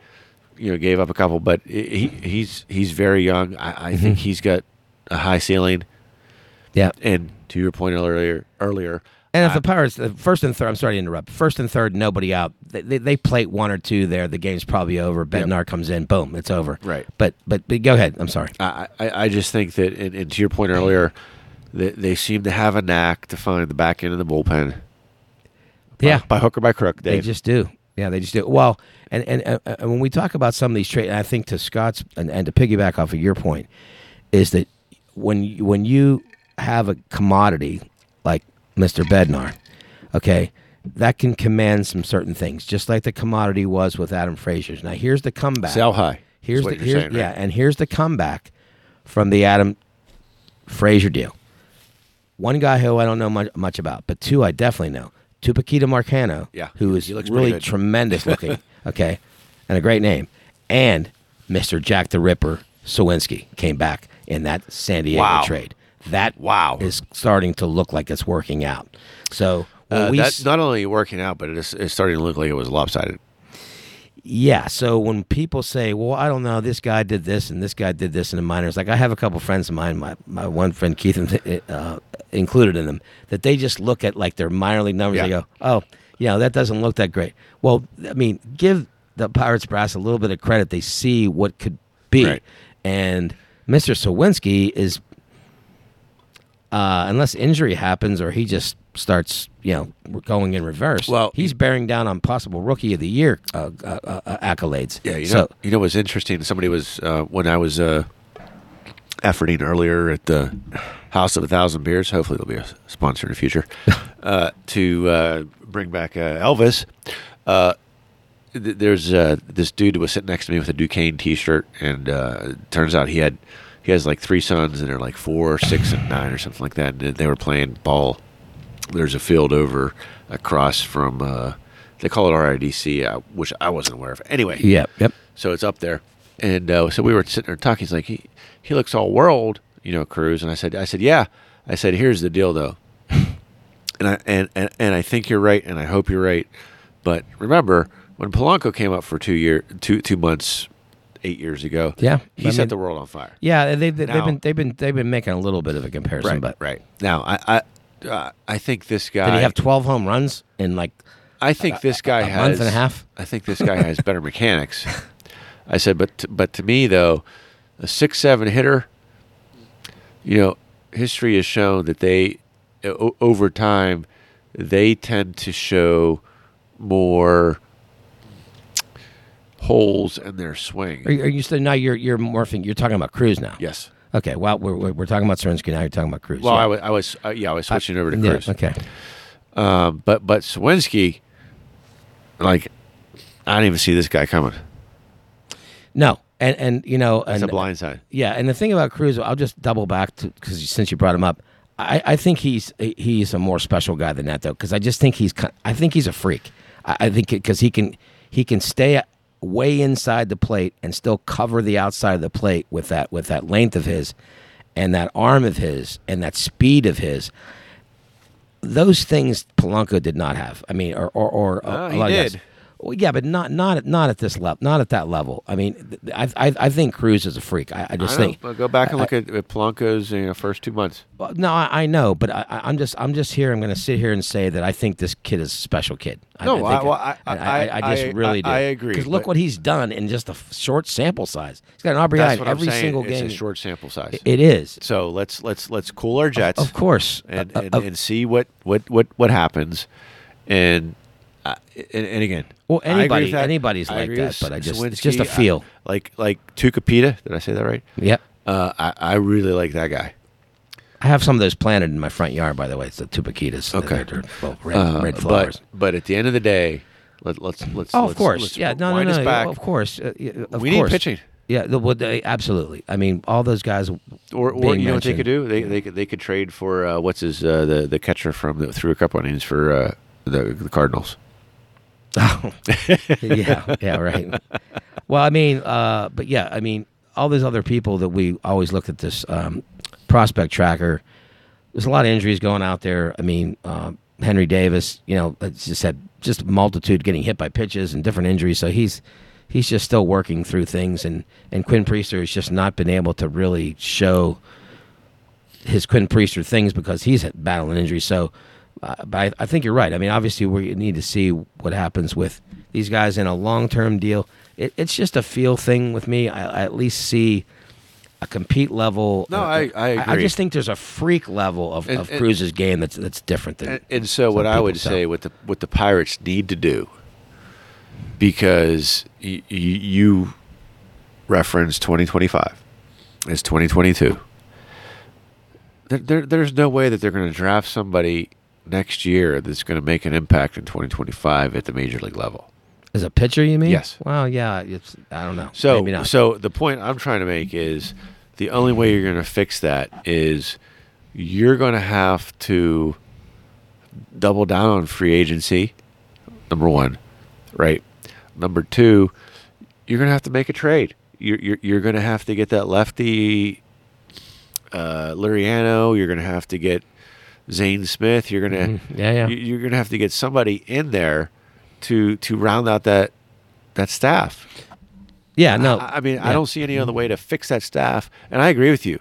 you know, gave up a couple, but he he's he's very young. I, I Mm-hmm. think he's got a high ceiling. Yep. And to your point earlier, earlier, And if the Pirates, the first and third, I'm sorry to interrupt. First and third, nobody out. They, they, they plate one or two there. The game's probably over. Bednar comes in. Boom, it's over. Right. But but, but go ahead. I'm sorry. I, I, I just think that, and, and to your point earlier, that they seem to have a knack to find the back end of the bullpen. Yeah. by hook or by crook. They just do. Yeah, they just do. Well, and and, uh, uh, when we talk about some of these trades, I think to Scott's and, and to piggyback off of your point, is that when you, when you have a commodity like Mr. Bednar, okay, that can command some certain things, just like the commodity was with Adam Frazier's. Now here's the comeback. Sell high. Here's the here's, saying, yeah, right? and here's the comeback from the Adam Frazier deal. One guy who I don't know much, much about, but two I definitely know. Tucupita Marcano, Yeah, who is really tremendous looking, okay, and a great name, and Mr. Jack the Ripper Suwinski came back in that San Diego Wow. trade. That Wow. is starting to look like it's working out. So Uh, we that's s- not only working out, but it is, it's starting to look like it was lopsided. Yeah. So when people say, "Well, I don't know, this guy did this and this guy did this in the minors," like I have a couple friends of mine, my my one friend Keith uh, included in them, that they just look at like their minor league numbers. They go, "Oh, you know, that doesn't look that great." Well, I mean, give the Pirates brass a little bit of credit. They see what could be, Right. and Mr. Suwinski is, uh, unless injury happens or he just starts, you know, going in reverse. Well, he's bearing down on possible Rookie of the Year uh, uh, uh, accolades. Yeah, you So- know, you know what's interesting? Somebody was uh, when I was uh, efforting earlier at the House of a Thousand Beers. Hopefully, they'll be a sponsor in the future uh, to uh, bring back uh, Elvis. Uh, th- there's uh, this dude who was sitting next to me with a Duquesne T-shirt, and uh, turns out he had he has like three sons, and they're like four, six, and nine, or something like that. And they were playing ball. There's a field over across from. Uh, they call it RIDC, uh, which I wasn't aware of. Anyway, Yep. Yep. so it's up there. And uh, so we were sitting there talking. He's like, he, he looks all world, you know, Cruz. And I said, I said, yeah. I said, here's the deal, though. and I and, and and I think you're right, and I hope you're right. But remember, when Polanco came up for two year, two two months, eight years ago, Yeah, he I set mean- the world on fire. Yeah, they, they, Now- they've been they've been they've been making a little bit of a comparison, but right. Now, I I uh, I think this guy. did he have twelve home runs in like I think this guy a has month and a half? I think this guy has better mechanics. I said, but t- but to me though, a six seven hitter. You know, history has shown that they, o- over time, they tend to show more holes in their swing. Are, you- are you still now? You're you're morphing. You're talking about Cruz now. yes. Okay. Well, we're, we're, we're talking about Cernsky now. You're talking about Cruz. Well, yeah. I was, I was, uh, yeah, I was switching over to Yeah, Cruz. okay. Um, but but Suwinski, like, I didn't even see this guy coming. No, and and you know, It's and a blind side. Yeah, and the thing about Cruz, I'll just double back to because since you brought him up, I, I think he's he's a more special guy than that though, because I just think he's I think he's a freak. I, I think because he can he can stay way inside the plate and still cover the outside of the plate with that with that length of his, and that arm of his, and that speed of his. Those things Polanco did not have. I mean, or or, or Oh, a he lot of guys- did. Well, yeah, but not not at- not at this level, not at that level. I mean, I I, I think Cruz is a freak. I, I just I think Well, go back and I- look at, at Polanco's you know, first two months. well, no, I, I know, but I, I- I'm just I'm just here. I'm going to sit here and say that I think this kid is a special kid. I, No, I, think I- well, I- I, I, I just I- really do. I agree, Because look what he's done in just a f- short sample size. He's got an RBI That's in what every I'm saying. single it's game. a short sample size. It is, so let's let's let's cool our jets, of course, and Uh, and, uh, and see what what what what happens. And uh, and, and again, Well, anybody- anybody's I like that, with but I just- it's just a feel. I- like like Tucupita. Did I say that right? yep. Uh, I I really like that guy. I have some of those planted in my front yard, by the way. It's the tupaquitas. Okay. They're- well, red, Uh, red flowers. But but at the end of the day, let, let's let's oh, let's, of course. let's yeah, no, no, no. us back. Of course. Uh, yeah, of we need course. pitching. Yeah, the, well, they, absolutely. I mean, all those guys. Or, or you know what they could do? They they could they could trade for uh, what's his uh, the the catcher from the threw a couple innings for uh, the the Cardinals. Oh, yeah, yeah, right. Well, I mean, uh, but yeah, I mean, all these other people that we always looked at this um, prospect tracker. There's a lot of injuries going out there. I mean, uh, Henry Davis, you know, just had just multitude getting hit by pitches and different injuries. So he's he's just still working through things, and and Quinn Priester has just not been able to really show his Quinn Priester things because he's battling injuries. So, uh, but I, I think you're right. I mean, obviously, we need to see what happens with these guys in a long term deal. It, it's just a feel thing with me. I, I at least see a compete level. No, I- I I agree. just think there's a freak level of, And- of and- Cruz's game that's that's different than. And, and so what I would tell. say what the what the Pirates need to do because y- y- you reference 2025 it's 2022 there, there, there's no way that they're going to draft somebody next year that's going to make an impact in 2025 at the major league level. As a pitcher, you mean? Yes. Well, yeah. It's I don't know. So, Maybe not. so the point I'm trying to make is the only way you're going to fix that is you're going to have to double down on free agency. Number one, right? Number two, you're going to have to make a trade. You're you're, you're going to have to get that lefty uh, Liriano. You're going to have to get Zane Smith. You're going to Mhm. Yeah, yeah. you- You're going to have to get somebody in there to to round out that that staff. yeah, no. I, I mean, I don't see any other way to fix that staff. And I agree with you.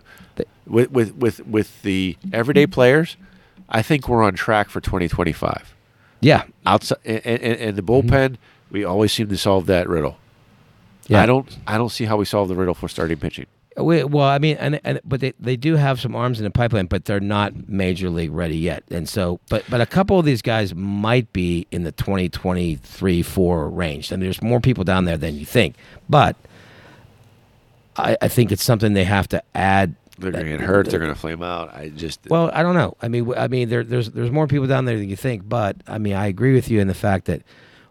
With with with with the everyday players, I think we're on track for 2025. Yeah, Outside and, and, and the bullpen, we always seem to solve that riddle. Yeah. I don't I don't see how we solve the riddle for starting pitching. We, well, I mean, and, and but they, they do have some arms in the pipeline, but they're not major league ready yet. And so, but but a couple of these guys might be in the 2023 4 range. And there's more people down there than you think. But I, I think it's something they have to add. They're going to get hurt. They're going to flame out. I just Well, I don't know. I mean, I mean, there, there's there's more people down there than you think. But I mean, I agree with you in the fact that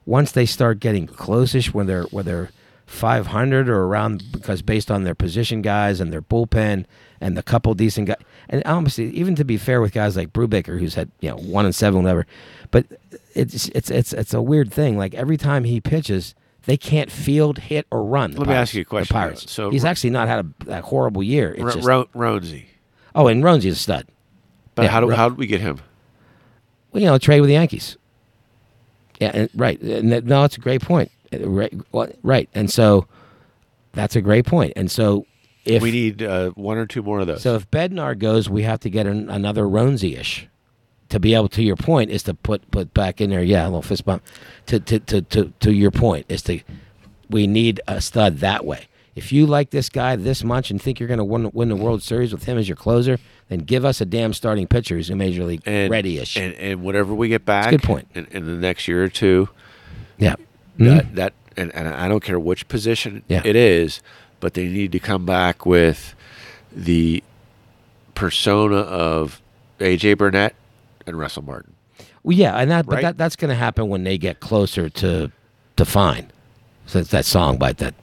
once they start getting closish, when they're when they're 500 or around, because based on their position guys and their bullpen and the couple decent guys, and honestly, even to be fair with guys like Brubaker, who's had you know one and seven, whatever, but it's it's it's it's a weird thing. Like every time he pitches. They can't field, hit, or run. Let me ask you a question. Pirates. So- he's actually not had a, a horrible year. It's just, Ro- oh, and Roansy's a stud. But Yeah, how do Ro- how did we get him? well, you know, trade with the Yankees. Yeah, and, right. And that, no, it's a great point. Right, right. And so that's a great point. And so if we need uh, one or two more of those. so, if Bednar goes, we have to get an, another Roansy ish to be able. To your point, is to put put back in there. Yeah, a little fist bump. To to to to, to your point is to we need a stud that way. If you like this guy this much and think you're going to win, win the World Series with him as your closer, then give us a damn starting pitcher who's a major league and ready-ish. And and whatever we get back, good point. In, in the next year or two, yeah. That that and, and I don't care which position Yeah. it is, but they need to come back with the persona of AJ Burnett and Russell Martin. Well, yeah, and that but that that's going to happen when they get closer to to fine. So it's that song by that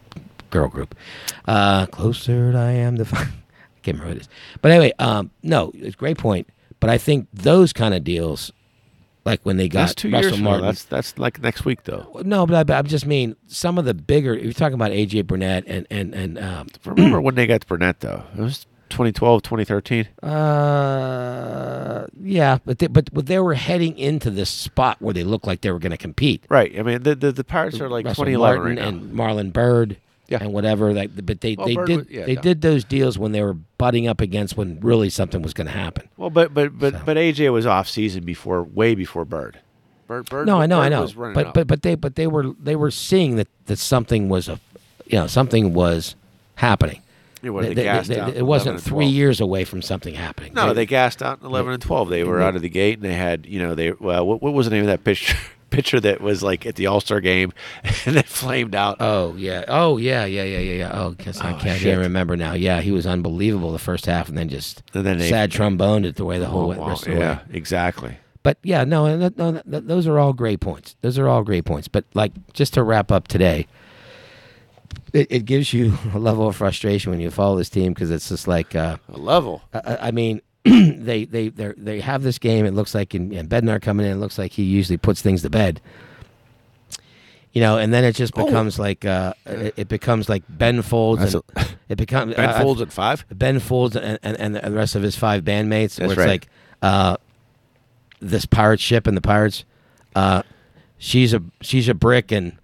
girl group. Uh, closer I am to fine. I can't remember what it is. But anyway, um, no, it's a great point. But I think those kind of deals, like when they got That's two Russell years now. Martin. That's that's like next week though. no, but I, but I just mean some of the bigger. You're talking about AJ Burnett and and and um, Remember when they got Burnett though? It was 2012, 2013. uh, yeah, but they, but but they were heading into this spot where they looked like they were going to compete. Right. I mean, the the, the Pirates are like Russell 2011 Martin right and Marlon Byrd Yeah. and whatever. Like, but they, Well, they Byrd did was- yeah, they no. did those deals when they were butting up against when really something was going to happen. Well, but but but So. but AJ was off season before, way before Byrd. Byrd, Byrd No, I know, I know, but up. but but they but they were they were seeing that that something was a, you know, something was happening. Yeah, what, They- they they- it wasn't three years away from something happening. No, they gassed out in 11 and 12. They were out of the gate, and they had, you know, they well, what, what was the name of that pitcher? Pitcher that was like at the All Star game, and then flamed out. Oh yeah. Oh yeah. Yeah. Yeah. Yeah. Yeah. Oh, guess I Oh, can't shit. even remember now. Yeah, he was unbelievable the first half, and then just And then they- sad tromboned it the way the whole Oh, rest of the yeah, way. exactly. But yeah, no, and that, no, those are all great points. Those are all great points. But like, just to wrap up today, it, it gives you a level of frustration when you follow this team because it's just like, uh, A level. I- I mean, they they they have this game. It looks like, and, and Bednar coming in, it looks like he usually puts things to bed. You know, and then it just Oh. becomes like uh, it, it becomes like Ben Folds, That's and it becomes Ben I- Folds at five. Ben Folds and, and, and the rest of his five bandmates, That's where it's right. like uh, this pirate ship and the pirates. Uh, she's a she's a brick and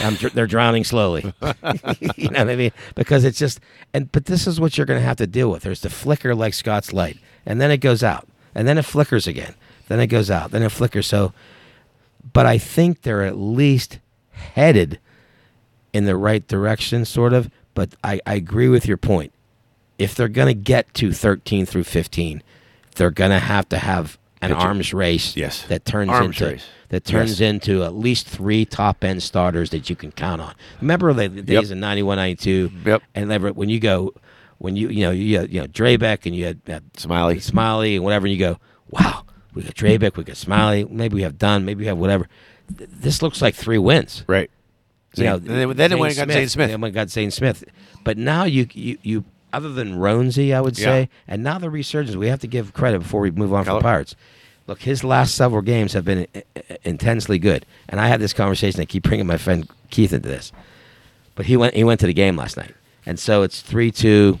I'm, they're drowning slowly. you know what I mean? Because it's just and but this is what you're going to have to deal with. There's the flicker like Scott's light, and then it goes out, and then it flickers again, then it goes out, then it flickers. So, but I think they're at least headed in the right direction, sort of. But I, I agree with your point. If they're going to get to 13 through 15, they're going to have to have an Pitcher. arms race Yes. that turns Arms into race. that turns Yes. into at least three top end starters that you can count on. Remember the, the days Yep. in 91, 92? Yep. And ever- when you go, when you you know you had, you know Drabek and you had, had Smiley. Smiley and whatever, and you go, wow, we got Drabek, we got Smiley, maybe we have Dunn, maybe we have whatever. Th- This looks like three wins. Right. You know, Zane- then they- then they went and got Zane Smith. Then we got Zane Smith. But now you you, you other than Roansy, I would say, Yeah. and now the resurgence. We have to give credit before we move on Keller. from Pirates. Look, his last several games have been i- i- intensely good, and I had this conversation. I keep bringing my friend Keith into this, but he went he went to the game last night, and so it's three two.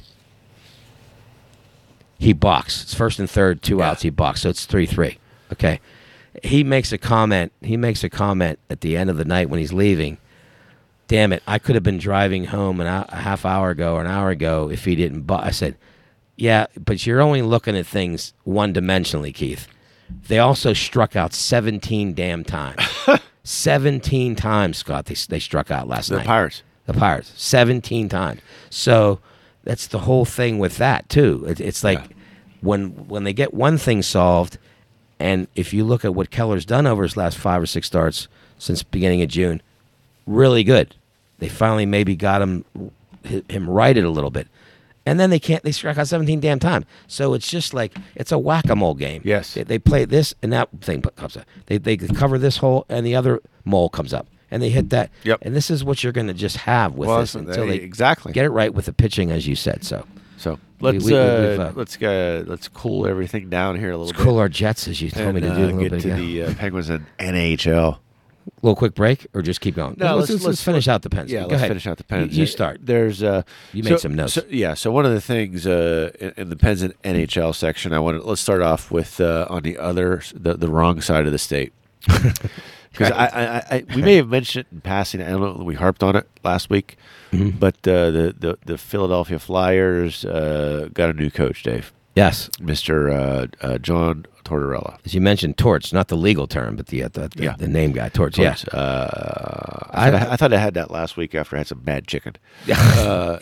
He boxed. It's first and third, two Yeah. outs. He boxed, so it's three three. Okay, he makes a comment. He makes a comment at the end of the night when he's leaving. Damn it! I could have been driving home an a half hour ago or an hour ago if he didn't. But I said, "Yeah, but you're only looking at things one dimensionally, Keith." They also struck out 17 damn times. 17 times, Scott. They they struck out last The night. Pirates. The Pirates, 17 times. So that's the whole thing with that too. It, it's like Yeah. when when they get one thing solved, and if you look at what Keller's done over his last five or six starts since beginning of June, really good. They finally maybe got him him righted a little bit, and then they can't. They strike out 17 damn times. So it's just like it's a whack a mole game. Yes. they, they play this and that thing comes up. They they cover this hole and the other mole comes up. And they hit that. Yep. And this is what you're going to just have with Well, this until they exactly. get it right with the pitching, as you said. So So let's we- we- uh, uh, let's uh, let's cool everything down here a little let's bit. cool our jets, as you told me to do a uh, little get to ago. the uh, Penguins and NHL. little quick break, or just keep going. No, let's, let's- let's, let's- finish out the pens. Yeah, Go let's ahead. finish out the Pens. You, start. There's uh, You so- made some notes. so- yeah, so one of the things uh, in, in the Pens and NHL section, I want to let's start off with uh, on the other the, the wrong side of the state. Because I, I, I, we may have mentioned it in passing. I don't know. if We harped on it last week, Mm-hmm. but uh, the, the the Philadelphia Flyers uh, got a new coach, Dave, Yes, Mister uh, uh, John Tortorella. as you mentioned, torch, not the legal term, but the uh, the, the, Yeah. the name guy, torch. Yeah, Uh, I- I, thought I, I thought I had that last week after I had some bad chicken. you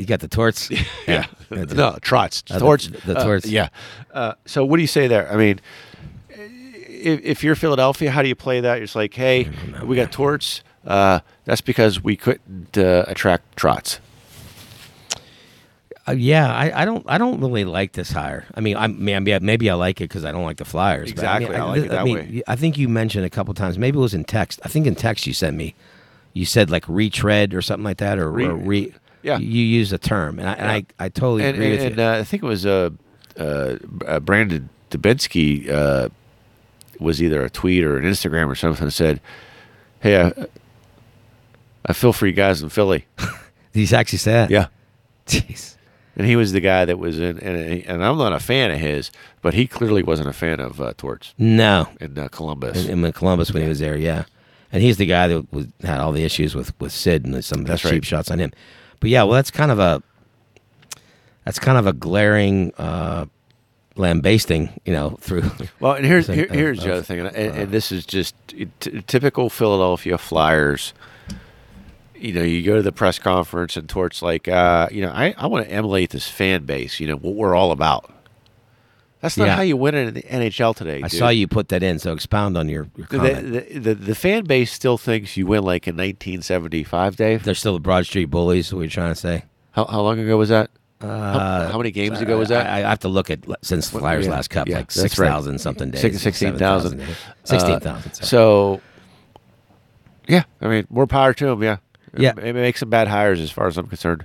got the torts. Yeah. It. no, trots. Uh, the- torts. the Uh, torts. yeah. Uh, so what do you say there? I mean, if, if you're Philadelphia, how do you play that? It's like, hey, we got torts. Uh, that's because we couldn't uh, attract trots. Uh, yeah, I, I don't I don't really like this hire. I mean, I maybe maybe I like it because I don't like the Flyers. but Exactly, I, mean, I like it that mean, way. I think you mentioned a couple times. Maybe it was in text. I think in text you sent me. You said like retread or something like that, or Re- or re. yeah. You used a term, and I, and I, I totally And, agree and, with and you. uh, I think it was uh, uh, uh, Brandon Dubinsky uh, was either a tweet or an Instagram or something that said, hey, I, I feel for you guys in Philly. He's actually that? Yeah. Jeez. And he was the guy that was in, and, and I'm not a fan of his, but he clearly wasn't a fan of uh, Torts No. in uh, Columbus. In, in Columbus when he was there, yeah. And he's the guy that was, had all the issues with, with Sid and some of the That's cheap right. shots on him. But yeah, well, that's kind of a that's kind of a glaring uh, lambasting, you know, through. well, and here's here, of- here's the of, other thing, and, and, uh, and this is just t- typical Philadelphia Flyers. You know, you go to the press conference and Torts like, uh, you know, I, I want to emulate this fan base. You know what we're all about. That's not Yeah. how you win it in the NHL today. I dude. saw you put that in, so expound on your, your The, comment. the, the, the fan base still thinks you win like in 1975, Dave. They're still the Broad Street Bullies. What you're trying to say? How, how long ago was that? Uh, how many games ago was that? I, I have to look at since the Flyers yeah, last Cup, yeah, like six thousand right. something days, Six- 16,000. Sixteen thousand. Uh, So, yeah, I mean, more power to him. Yeah, Yeah. it makes some bad hires as far as I'm concerned.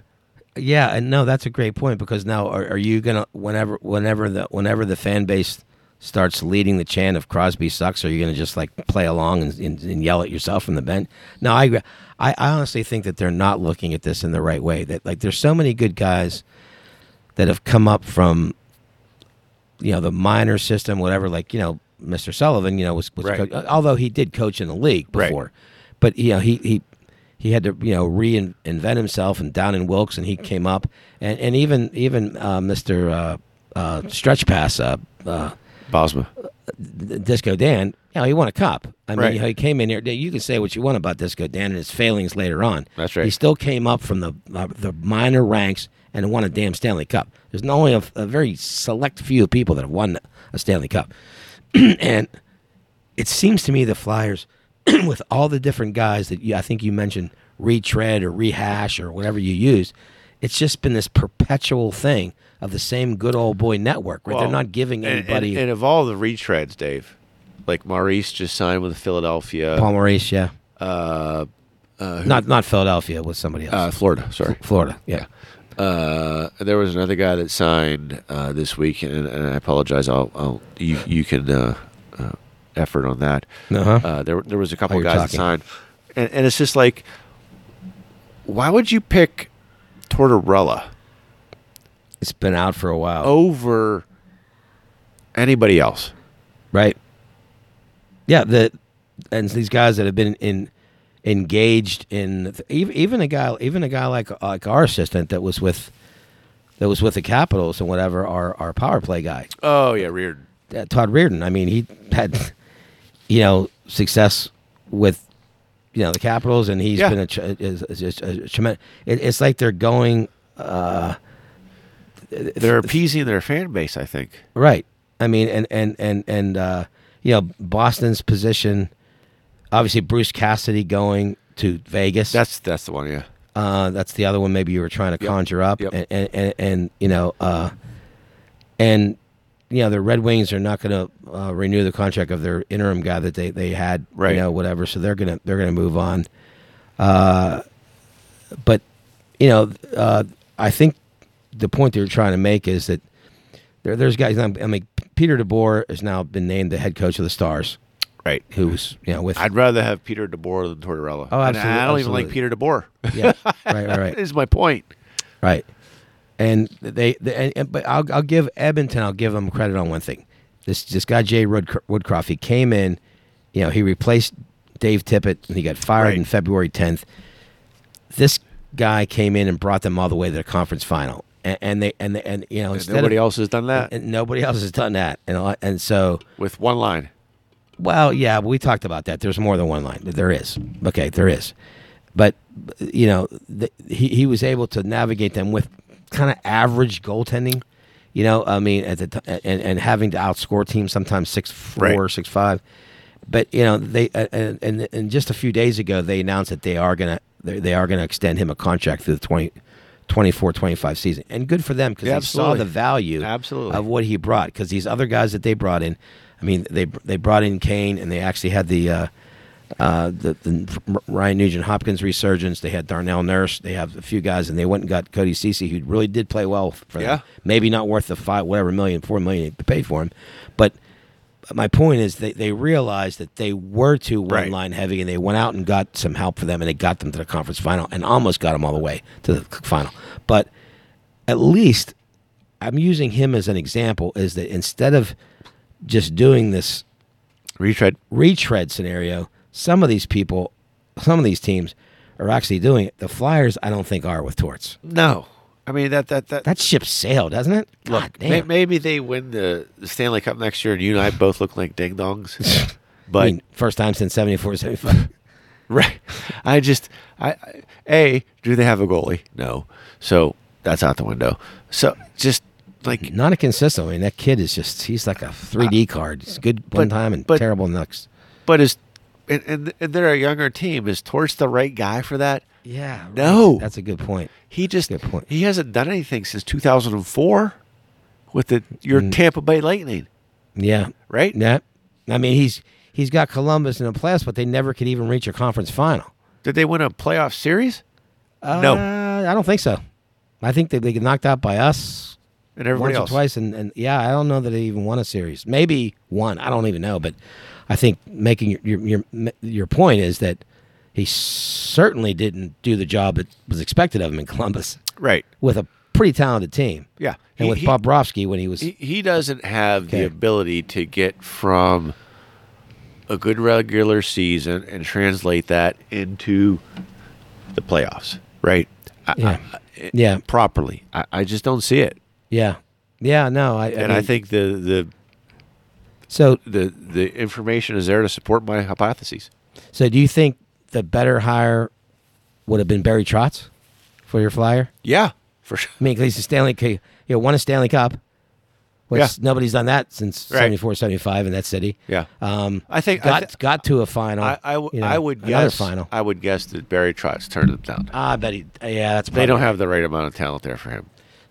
Yeah, and no, that's a great point because now are, are you gonna whenever whenever the whenever the fan base starts leading the chant of Crosby sucks, are you gonna just like play along and, and, and yell at yourself from the bench? No, I. I I honestly think that they're not looking at this in the right way. That like there's so many good guys that have come up from you know the minor system, whatever. Like you know, Mr. Sullivan, you know, was, was Right. coach, although he did coach in the league Right. before, but you know he he he had to you know reinvent himself and down in Wilkes and he came up and and even even uh, Mr. Uh, uh, Stretch Pass uh, uh, Bylsma. Disco Dan, you know, he won a cup. I mean, Right. you know, he came in here. You can say what you want about Disco Dan and his failings later on. That's right. He still came up from the uh, the minor ranks and won a damn Stanley Cup. There's only a, a very select few people that have won a Stanley Cup, and it seems to me the Flyers, with all the different guys that you, I think you mentioned, retread or rehash or whatever you use, it's just been this perpetual thing of the same good old boy network where they're not giving and- anybody. And, and of all the retreads, Dave, like Maurice just signed with Philadelphia. Paul Maurice, yeah. Uh, uh, who- Not not Philadelphia, with somebody else. uh, Florida. Sorry. Florida, yeah. Uh, there was another guy that signed uh, this week, and, and I apologize. I'll, I'll you you can uh, uh, effort on that. Uh-huh. Uh, there there was a couple Oh, guys talking. that signed, and, and it's just like, why would you pick Tortorella It's been out for a while. over anybody else? right? Yeah, the and these guys that have been in engaged in even a guy even a guy like like our assistant that was with that was with the Capitals and whatever our our power play guy Oh yeah, Reirden. uh, Todd Reirden. I mean, he had you know success with you know the Capitals, and he's Yeah. been a, ch- tremendous. It, it's like they're going uh, They're appeasing their fan base, I think. Right. I mean, and and and and uh, you know, Boston's position. Obviously, Bruce Cassidy going to Vegas. That's that's the one. Yeah. uh, that's the other one. Maybe you were trying to Yep. conjure up, Yep. and, and, and and you know, uh, and you know, the Red Wings are not going to uh, renew the contract of their interim guy that they they had, Right. You know, whatever. So they're gonna they're gonna move on. Uh, but you know, uh, I think the point they're trying to make is that there, there's guys. I mean, Peter DeBoer has now been named the head coach of the Stars, Right. who's you know with I'd rather have Peter DeBoer than Tortorella. Oh, And absolutely- I don't even like. Peter DeBoer. yeah, right, right, right. is my point. Right. And they, they and, and- but I'll, I'll give Edmonton. I'll give them credit on one thing. This this guy Jay Woodcroft, Woodcroft. He came in, you know, he replaced Dave Tippett, and he got fired Right. in February tenth. This guy came in and brought them all the way to the conference final, and, and they and they, and you know And nobody of, else has done that and nobody else has done that, and and so with one line. Well, yeah, we talked about that. There's more than one line. There is. Okay, there is. But you know, the, he he was able to navigate them with kind of average goaltending. You know, I mean, at the t- and and having to outscore teams sometimes six four, Right. six five. But you know, they uh, and, and and just a few days ago they announced that they are gonna they, they are gonna extend him a contract through the 20, 24, 25 season, and good for them because Yeah, they saw the value Absolutely. of what he brought. Because these other guys that they brought in, I mean, they they brought in Kane, and they actually had the uh, uh, the, the Ryan Nugent Hopkins resurgence. They had Darnell Nurse. They have a few guys, and they went and got Cody Cece, who really did play well for them. Yeah. Maybe not worth the five whatever million, four million they paid for him, but. My point is they, they realized that they were too one Right. line heavy and they went out and got some help for them and they got them to the conference final and almost got them all the way to the final. But at least I'm using him as an example is that instead of just doing this Retread. retread scenario, some of these people, some of these teams are actually doing it. The Flyers, I don't think are with Torts. No. I mean that that that. That ship sailed, doesn't it? look, God may, maybe they win the, the Stanley Cup next year, and you and I both look like ding dongs. but I mean, first time since 74, 75. right, I just I, I a do they have a goalie? No, so that's out the window. So just like Not a consistent. I mean, that kid is just, he's like a 3D card. He's good one but- time and but- terrible next. But is and, and, and they're a younger team. Is Torch the right guy for that? Yeah. right. No. That's a good point. He just Good point. he hasn't done anything since 2004 with the your Mm. Tampa Bay Lightning, Yeah. right? Yeah. I mean, he's he's got Columbus in the playoffs, but they never could even reach a conference final. Did they win a playoff series? Uh, No. I don't think so. I think they, they get knocked out by us And everybody once else or twice, and, and yeah, I don't know that they even won a series. Maybe one. I don't even know, but I think making your your your, your point is that he certainly didn't do the job that was expected of him in Columbus Right. with a pretty talented team. Yeah. and He- with he- Bob Bobrovsky when he was He, he doesn't have Okay. the ability to get from a good regular season and translate that into the playoffs, right? I- Yeah. I- Yeah. properly. I, I just don't see it, yeah yeah no I, I and I mean, think the the so. the the information is there to support my hypotheses. So do you think the better hire would have been Barry Trotz for your flyer? Yeah, for sure. I mean, 'cause he's a Stanley, you know, won a Stanley Cup. Which Yeah. nobody's done that since Right. 74, 75 in that city. Yeah. Um, I think- I got got to a final. I I, w- you know, I would another guess final. I would guess that Barry Trotz turned them down. Ah, I bet he. Yeah, that's They don't have the right amount of talent there for him.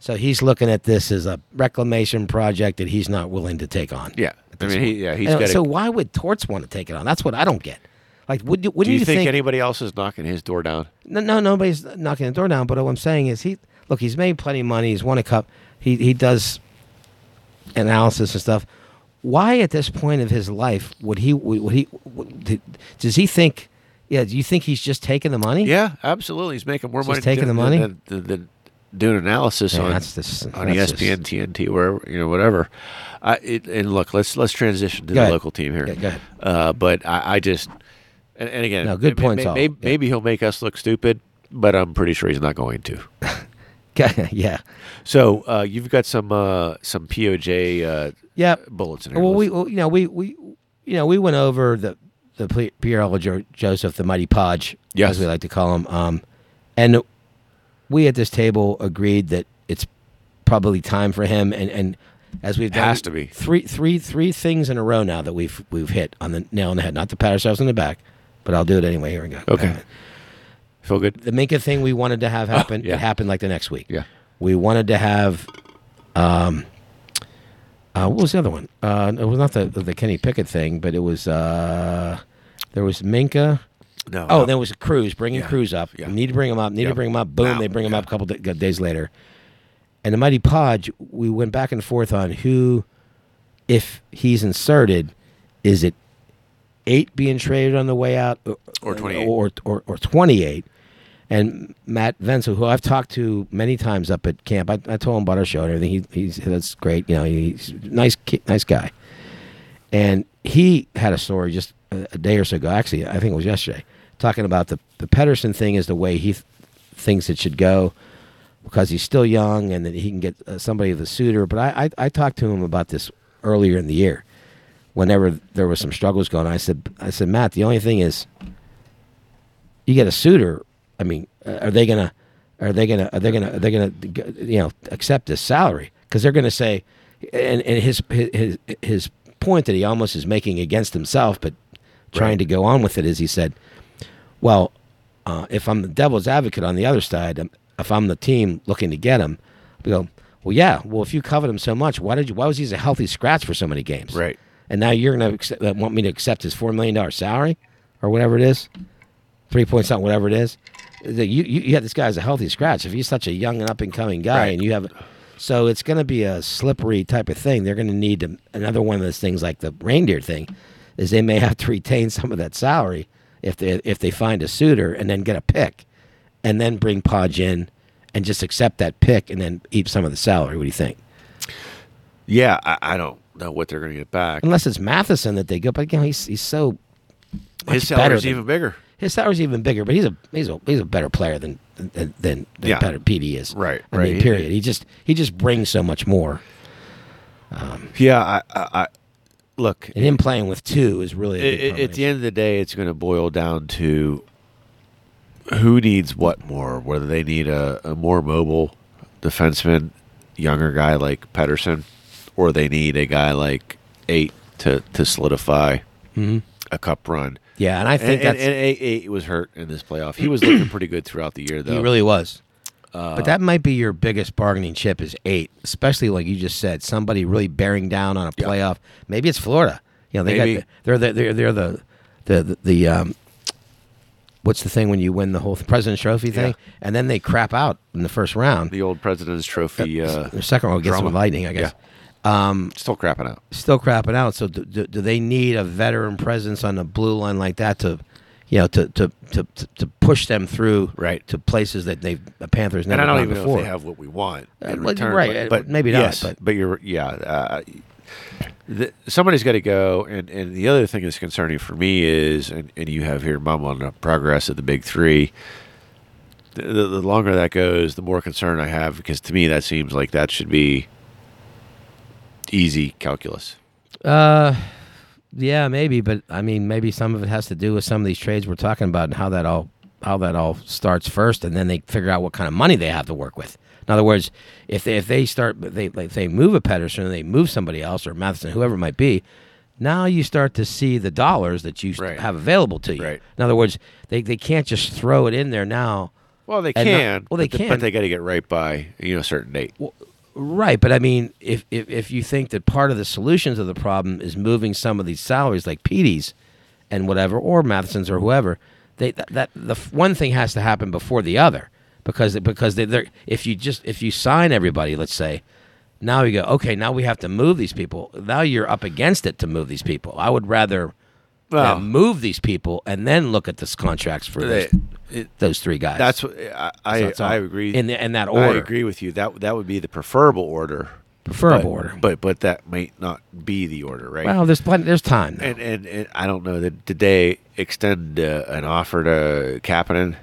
So he's looking at this as a reclamation project that he's not willing to take on. Yeah. I mean, he, yeah, he's And got. so why would Torts want to take it on? That's what I don't get. Like, would you, do wouldn't you, you, think, anybody else is knocking his door down? No, no, nobody's knocking the door down. But what I'm saying is, he look, he's made plenty of money. He's won a cup. He he does analysis and stuff. Why at this point of his life would he would, would he would, does he think? Yeah, do you think he's just taking the money? Yeah, absolutely. He's making more Just money taking than- the money? than, than, than doing analysis Yeah, on that's just- on ESPN, TNT, wherever you know, whatever. I, it, and look, let's let's transition to Go the ahead. local team here. Yeah. Uh, but I, I just and, and again, No, good points may- all. may- Yeah. maybe he'll make us look stupid, but I'm pretty sure he's not going to. yeah, So uh, you've got some uh, some POJ uh, yeah. bullets in here. Well, we well, you know we we you know we went over the the Pierre jo- Joseph the Mighty Podge Yes. as we like to call him, um, and we at this table agreed that it's probably time for him and and as we've done Has to be. three three three things in a row now that we've we've hit on the nail on the head. Not to pat ourselves on the back, but I'll do it anyway. Here we go. Okay. feel good. The Minka thing we wanted to have happen. yeah. It happened like the next week. Yeah. We wanted to have. Um, uh, what was the other one? Uh, it was not the the Kenny Pickett thing, but it was uh, there was Minka. No. Oh, no. there was Cruz bringing Yeah, Cruz up. yeah. Need to bring him up. Need to bring him up. Boom! They bring him yeah. up a couple d- days later. And the Mighty Podge, we went back and forth on who, if he's inserted, is it eight being traded on the way out, uh, or, Or 28. or or, or twenty eight? And Matt Vensel, who I've talked to many times up at camp, I, I told him about our show and everything. He, he's that's great. You know, he's nice ki- nice guy. And he had a story just a, a day or so ago. Actually, I think it was yesterday, talking about the the Pettersson thing is the way he th- thinks it should go because he's still young and that he can get uh, somebody of the suitor. But I, I I talked to him about this earlier in the year, whenever there was some struggles going. on. I said I said Matt, the only thing is, you get a suitor. I mean, uh, are they gonna are they gonna are they gonna are they gonna you know accept this salary because they're gonna say, and and his his his point that he almost is making against himself, but trying Right. to go on with it is he said, well, uh, if I'm the devil's advocate on the other side, um, if I'm the team looking to get him, we go, well, yeah. Well, if you covered him so much, why did you? Why was he a healthy scratch for so many games? Right. And now you're going to uh, want me to accept his four million dollar salary, or whatever it is, three point something, whatever it is. You, you you have this guy as a healthy scratch. If he's such a young and up and coming guy, Right. and you have, so it's going to be a slippery type of thing. They're going to need to, another one of those things like the reindeer thing, is they may have to retain some of that salary if they if they find a suitor and then get a pick, and then bring Podge in, and just accept that pick and then eat some of the salary. What do you think? Yeah, I, I don't know what they're going to get back. Unless it's Matheson that they go, but again, he's he's so His salary's than- even bigger. his salary's even bigger, but he's a he's a he's a better player than than than, than Yeah. better PD is. Right, I right. mean, period. He just he just brings so much more. Um, yeah, I, I, I look. And him playing with two is really a i- big i- at the end of the day, it's going to boil down to who needs what more. Whether they need a, a more mobile defenseman, younger guy like Pettersson, or they need a guy like Eight to to solidify mm-hmm. a cup run. Yeah, and I think and, and, that's and Eight, Eight was hurt in this playoff. He was looking pretty good throughout the year, though. he really was. Uh, but that might be your biggest bargaining chip is eight, especially like you just said, somebody really bearing down on a Yeah. playoff. Maybe it's Florida. You know, they Maybe. got the, they're the, they're they're the the the, the um, what's the thing when you win the whole President's Trophy thing, Yeah. and then they crap out in the first round. the old President's Trophy. Uh, the second round gets some lightning, I guess. Um, still crapping out. still crapping out. So do, do, do they need a veteran presence on the blue line like that to, you know, to to to, to, push them through Right. to places that they the Panthers And I don't even before. know if they have what we want Uh, in well, return. right, but, uh, but maybe not, Yes, but- but you're yeah. Uh, the, somebody's got to go, and and the other thing that's concerning for me is, and, and you have here, mom, on the progress of the big three. The, the, the longer that goes, the more concern I have because to me that seems like that should be easy calculus. Uh, yeah, maybe, but I mean, maybe some of it has to do with some of these trades we're talking about and how that all how that all starts first, and then they figure out what kind of money they have to work with. In other words, if they if they start they if they move a Pettersson and they move somebody else or Matheson, whoever it might be, now you start to see the dollars that you Right. have available to you. Right. In other words, they they can't just throw it in there now. Well, they And not- can. well, they but, can. but they got to get right by you know a certain date. Well, Right, but I mean, if, if if you think that part of the solution to the problem is moving some of these salaries, like Petey's and whatever, or Matheson's or whoever, they that, that the one thing has to happen before the other because because they, they're if you just if you sign everybody, let's say, now you go okay, now we have to move these people. Now you're up against it to move these people. I would rather. Well- move these people and then look at this contracts for those, It- those three guys. That's what I I, So I agree in the- in that order, I agree with you. That that would be the preferable order. preferable but, order. But but that might not be the order, right? well, there's plenty. There's time. and, and and I don't know that did they extend uh, an offer to Kapanen?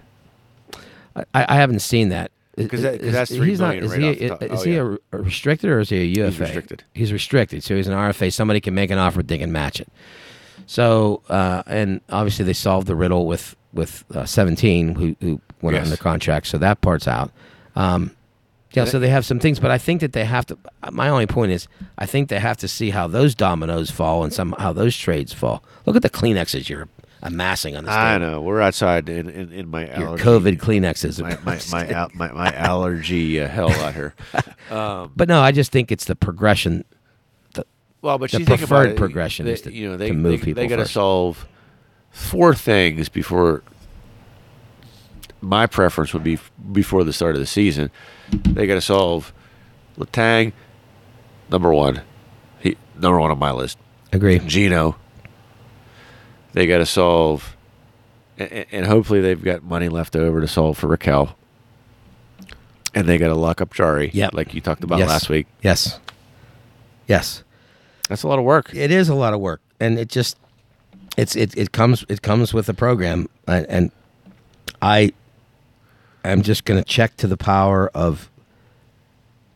I, I haven't seen that. Is- 'Cause that- that's three he's not. Is right he? top. Is Oh, he yeah. a, a restricted or is he a UFA? He's restricted. He's restricted. So he's an RFA. Somebody can make an offer, they can match it. So uh, and obviously they solved the riddle with with uh, 17 who who went Yes. under contract. So that part's out. Um, yeah, so they have some things, but I think that they have to. My only point is, I think they have to see how those dominoes fall and some how those trades fall. Look at the Kleenexes you're amassing on this. I know we're outside in, in, in my Your COVID Kleenexes. my my my, al- my, my allergy uh, hell out here. But no, I just think it's the progression. Well, but The you think about preferred it, progression they, is to- you know they to move they, people they got to solve four things before. My preference would be before the start of the season. They got to solve Letang, number one, he number one on my list. agree. Geno. They got to solve, and, and hopefully they've got money left over to solve for Rakell. And they got to lock up Jarry, Yep. like you talked about Yes. last week. Yes. Yes. That's a lot of work. It is a lot of work, and it just it's it, it comes it comes with the program, and, and I am just going to check to the power of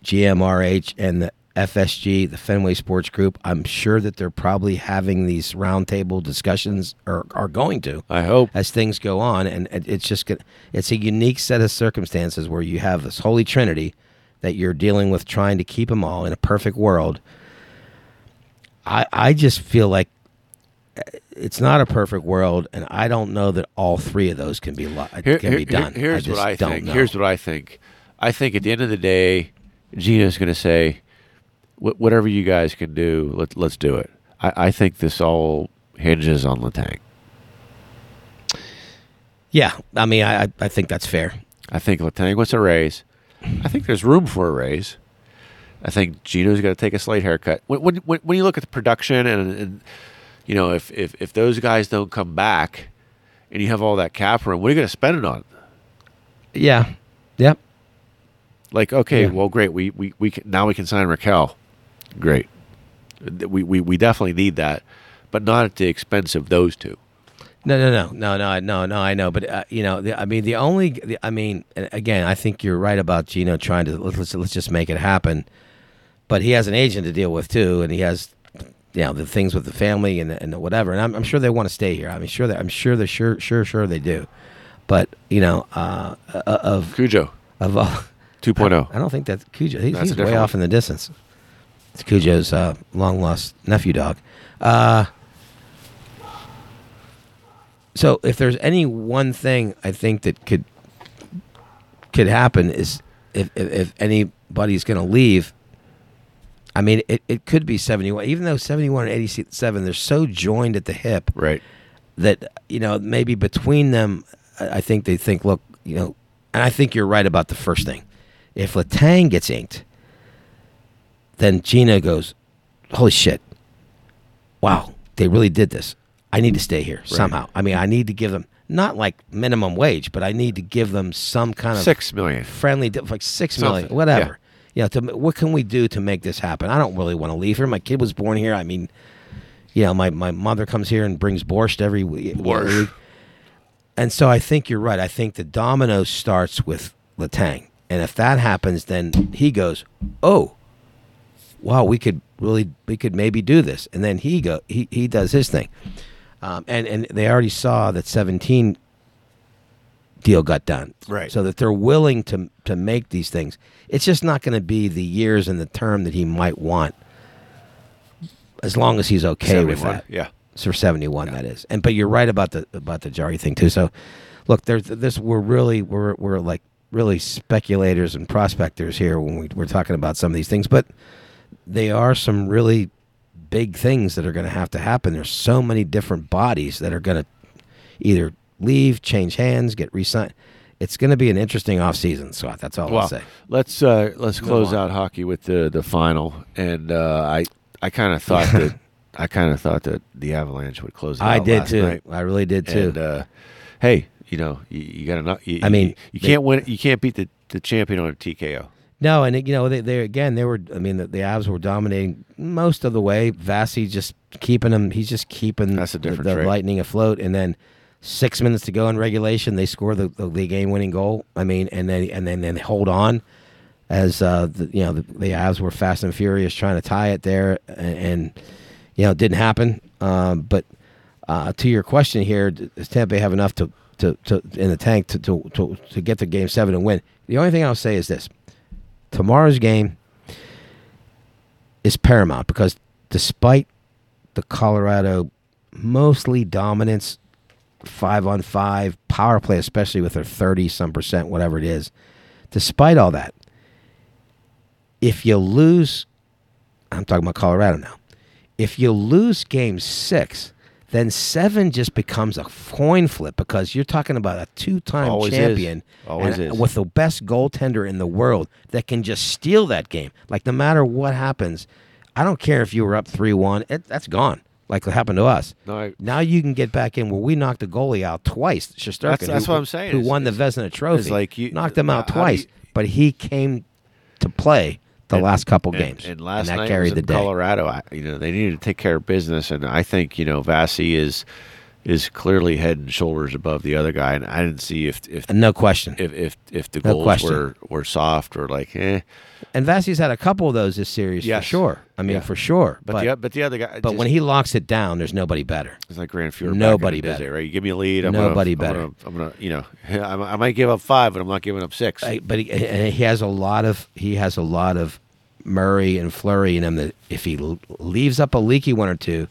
GMRH and the FSG, the Fenway Sports Group. I'm sure that they're probably having these roundtable discussions, or are going to. I hope. as things go on, and it- it's just gonna- it's a unique set of circumstances where you have this holy trinity that you're dealing with, trying to keep them all in a perfect world. I I just feel like uh, it's not a perfect world, and I don't know that all three of those can be lo- Here- can here- be done. Here's I just what I don't think. know. Here's what I think. I think at the end of the day, Geno's going to say, "Wh- "Whatever you guys can do, let, let's do it." I, I think this all hinges on Letang. yeah, I mean, I I- I think that's fair. I think Letang wants a raise. I think there's room for a raise. I think Geno's got to take a slight haircut. When, when, when you look at the production and, and you know if, if if those guys don't come back, and you have all that cap room, what are you going to spend it on? Yeah, yep. Like, okay, Yeah. well, great. We, we, we can, now we can sign Rakell. Great. We, we, we definitely need that, but not at the expense of those two. No, no, no, no, no, no, no. I know, but uh, you know, the, I mean, the only, the, I mean, again, I think you're right about Gino trying to let's, let's just make it happen. But he has an agent to deal with too, and he has, you know, the things with the family and and whatever. And I'm, I'm sure they want to stay here. I'm sure, that I'm sure they're sure, sure, sure they do. But you know, uh, uh, of Cujo, of all, 2.0. I don't think that's Cujo. He's, That's he's way off in the distance. It's Cujo's uh, long lost nephew dog. Uh, so if there's any one thing I think that could could happen is if if, if anybody's going to leave. I mean, it, it could be 71. Even though 71 and 87, they're so joined at the hip Right. that you know maybe between them I think they think look you know and I think you're right about the first thing. If Letang gets inked then Geno goes holy shit. Wow they really did this. I need to stay here somehow. I mean I need to give them not like minimum wage but I need to give them some kind of Six million. friendly like six million Something, whatever. You know to, what can we do to make this happen I don't really want to leave here my kid was born here I mean you know, my, my mother comes here and brings borscht every week. Borscht. And so I think you're right. I think the domino starts with Letang. And if that happens, then he goes, oh, wow, we could really, we could maybe do this. And then he go, he, he does his thing. Um, and, and they already saw that 17 deal got done. Right. So that they're willing to, to make these things. It's just not going to be the years and the term that he might want as long as he's okay with that. yeah. for seventy one. That is, and but you're right about the about the Jarry thing too. So, look, there's this. We're really we're we're like really speculators and prospectors here when we, we're talking about some of these things, but they are some really big things that are going to have to happen. There's so many different bodies that are going to either leave, change hands, get re-signed. It's going to be an interesting offseason, Scott. That's all I'll Well, say. let's uh, let's close on. out hockey with the the final, and uh, I I kind of thought that I kind of thought that the Avalanche would close. It I out did last too. night. I really did too. And uh, hey, you know you, you got to not. You, I mean, you, you they- can't win. You can't beat the, the champion on a TKO. No, and you know they, they again they were. I mean the, the Avs were dominating most of the way. Vasi just keeping them. He's just keeping That's a the, different the trait. Lightning afloat. And then six minutes to go in regulation, they score the, the, the game winning goal. I mean, and then and then, then they hold on as uh, the, you know the, the Avs were fast and furious trying to tie it there, and, and you know it didn't happen. Um, but uh, to your question here, does Tampa Bay have enough to, to, to in the tank to, to, to, to get to Game Seven and win? The only thing I'll say is this: tomorrow's game is paramount because despite the Colorado mostly dominance, five on five power play, especially with their thirty some percent, whatever it is, despite all that, if you lose, I'm talking about Colorado now. If you lose game six, then seven just becomes a coin flip because you're talking about a two-time Always is. champion with the best goaltender in the world that can just steal that game. Like no matter what happens, I don't care if you were up three-one, that's gone. Like what happened to us. No, I- now you can get back in where we knocked the goalie out twice. Shesterkin, That's- that's who, what I'm saying. Who It's- won the Vezina Trophy? like you- knocked him out twice, you- but he came to play the And- last couple and- games, And, last that night carried was the in day. Colorado. I, you know, they needed to take care of business, and I think you know Vasi is is clearly head and shoulders above the other guy. And I didn't see if if no question. if if, if the No goals question. were were soft or like eh. And Vasi's had a couple of those this series Yes. for sure. I mean, Yeah. for sure. But But the but the other guy. but just, when he locks it down, there's nobody better. it's like Grand Fuhrer. Nobody back in day, better. right? You give me a lead. I'm Nobody gonna, better. I'm gonna, I'm gonna you know I, I might give up five, but I'm not giving up six. I- but he, he has a lot of he has a lot of Murray and Fleury in him. That if he leaves up a leaky one or two,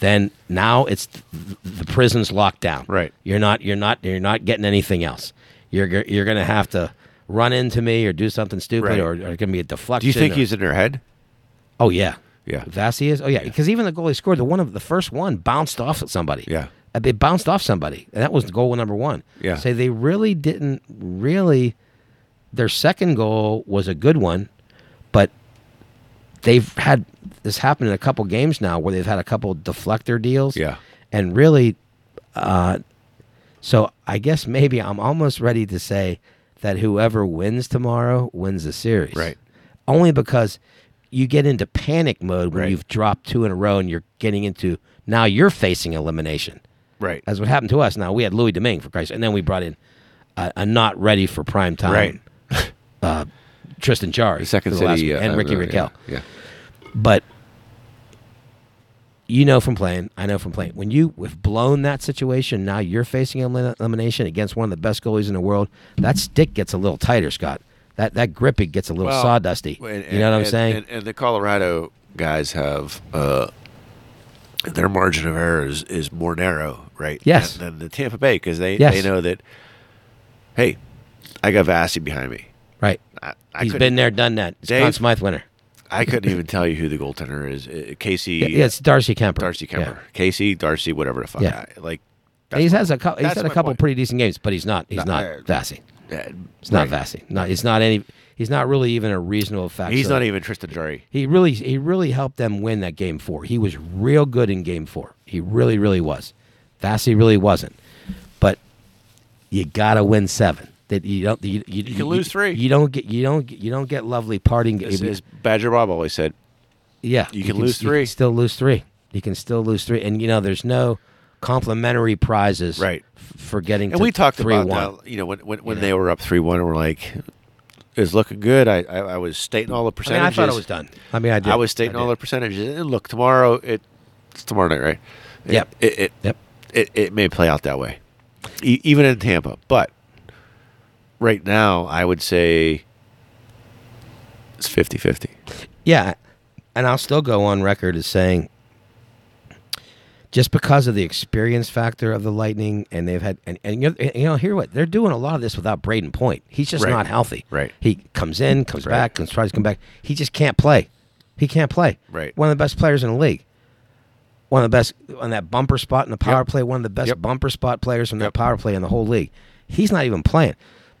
then now it's th- the prison's locked down. Right. You're not you're not you're not getting anything else. You're g- you're gonna have to run into me or do something stupid Right. or, or gonna be a deflection. Do you think or- he's in their head? Oh yeah. Yeah. Vasi is. Oh yeah, because even the goal he scored, the one of the first one bounced off at somebody. Yeah. Uh, It bounced off somebody, and that was goal number one. Yeah. So they really didn't really. Their second goal was a good one, but they've had this happen in a couple games now where they've had a couple deflector deals. Yeah. And really, uh, so I guess maybe I'm almost ready to say that whoever wins tomorrow wins the series. Right. Only because you get into panic mode when Right. you've dropped two in a row and you're getting into now you're facing elimination. Right. That's what happened to us. Now we had Louis Domingue for Christ, and then we brought in a, a not ready for prime time, Right. uh, Tristan Jarry, The second the city uh, and Ricky uh, Rakell. Yeah. yeah. But you know from playing, I know from playing. When you have blown that situation, now you're facing elimination against one of the best goalies in the world. That stick gets a little tighter, Scott. That that grip it gets a little Well, sawdusty. And- you know what I'm and- saying? And, and the Colorado guys have uh, their margin of error is, is more narrow, right? Yes. Than, the Tampa Bay because they Yes. they know that. Hey, I got Vasi behind me. right. I, I He's been there, done that. Dave? Conn Smythe winner. I couldn't even tell you who the goaltender is. Uh, Casey. Yeah, it's Darcy Kuemper. Darcy Yeah. Kuemper. Casey, Darcy, whatever the fuck. Yeah. I- like. He's has a couple. He's had a couple point. pretty decent games, but he's not. He's No, not I- Vasi. Yeah, It's not right. Vasi. Not. It's not any. He's not really even a reasonable factor. He's not even Tristan Jarry. He really, he really helped them win that game four. He was real good in game four. He really, really was. Vasi really wasn't. But you gotta win seven. That you don't. You, you, can lose three. You don't get. You don't. get- You don't get lovely parting. As, as Badger Bob always said, yeah, you can lose you three. can still lose three. You can still lose three, and you know there's no complimentary prizes Right. f- for getting. and to we talked three about one. that. You know, when when, when You they were up three one, we're like, it's looking good. I, I I was stating all the I mean, percentages. I thought it was done. I mean, I did. I was stating I all the percentages. And look, tomorrow it, it's tomorrow night, right? It- Yep. It it, Yep. it it may play out that way, e- even in Tampa. But right now, I would say it's 50-50. Yeah, and I'll still go on record as saying, just because of the experience factor of the Lightning, and they've had, and, and you know, hear what they're doing a lot of this without Brayden Point. He's just Right. not healthy. Right. He comes in, comes Right. back, comes tries to come back. He just can't play. He can't play. Right. One of the best players in the league. One of the best on that bumper spot in the power Yep. play. One of the best Yep. bumper spot players from that Yep. power play in the whole league. He's not even playing.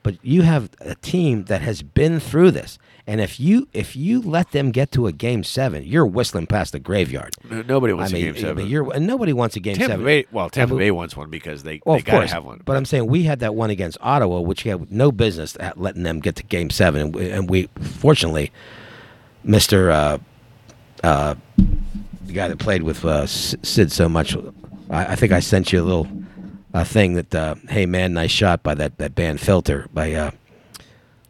But you have a team that has been through this, and if you if you let them get to a game seven, you're whistling past the graveyard. Nobody wants I mean, a game seven. You're, and nobody wants a game Tampa seven. Bay, well, Tampa Bay wants one because they, well, they got to have one. But I'm saying we had that one against Ottawa, which had no business at letting them get to Game Seven, and we, and we fortunately, Mister, uh, uh, the guy that played with uh, Sid so much, I, I think I sent you a little uh, thing that, uh, hey man, nice shot by that that band Filter by uh,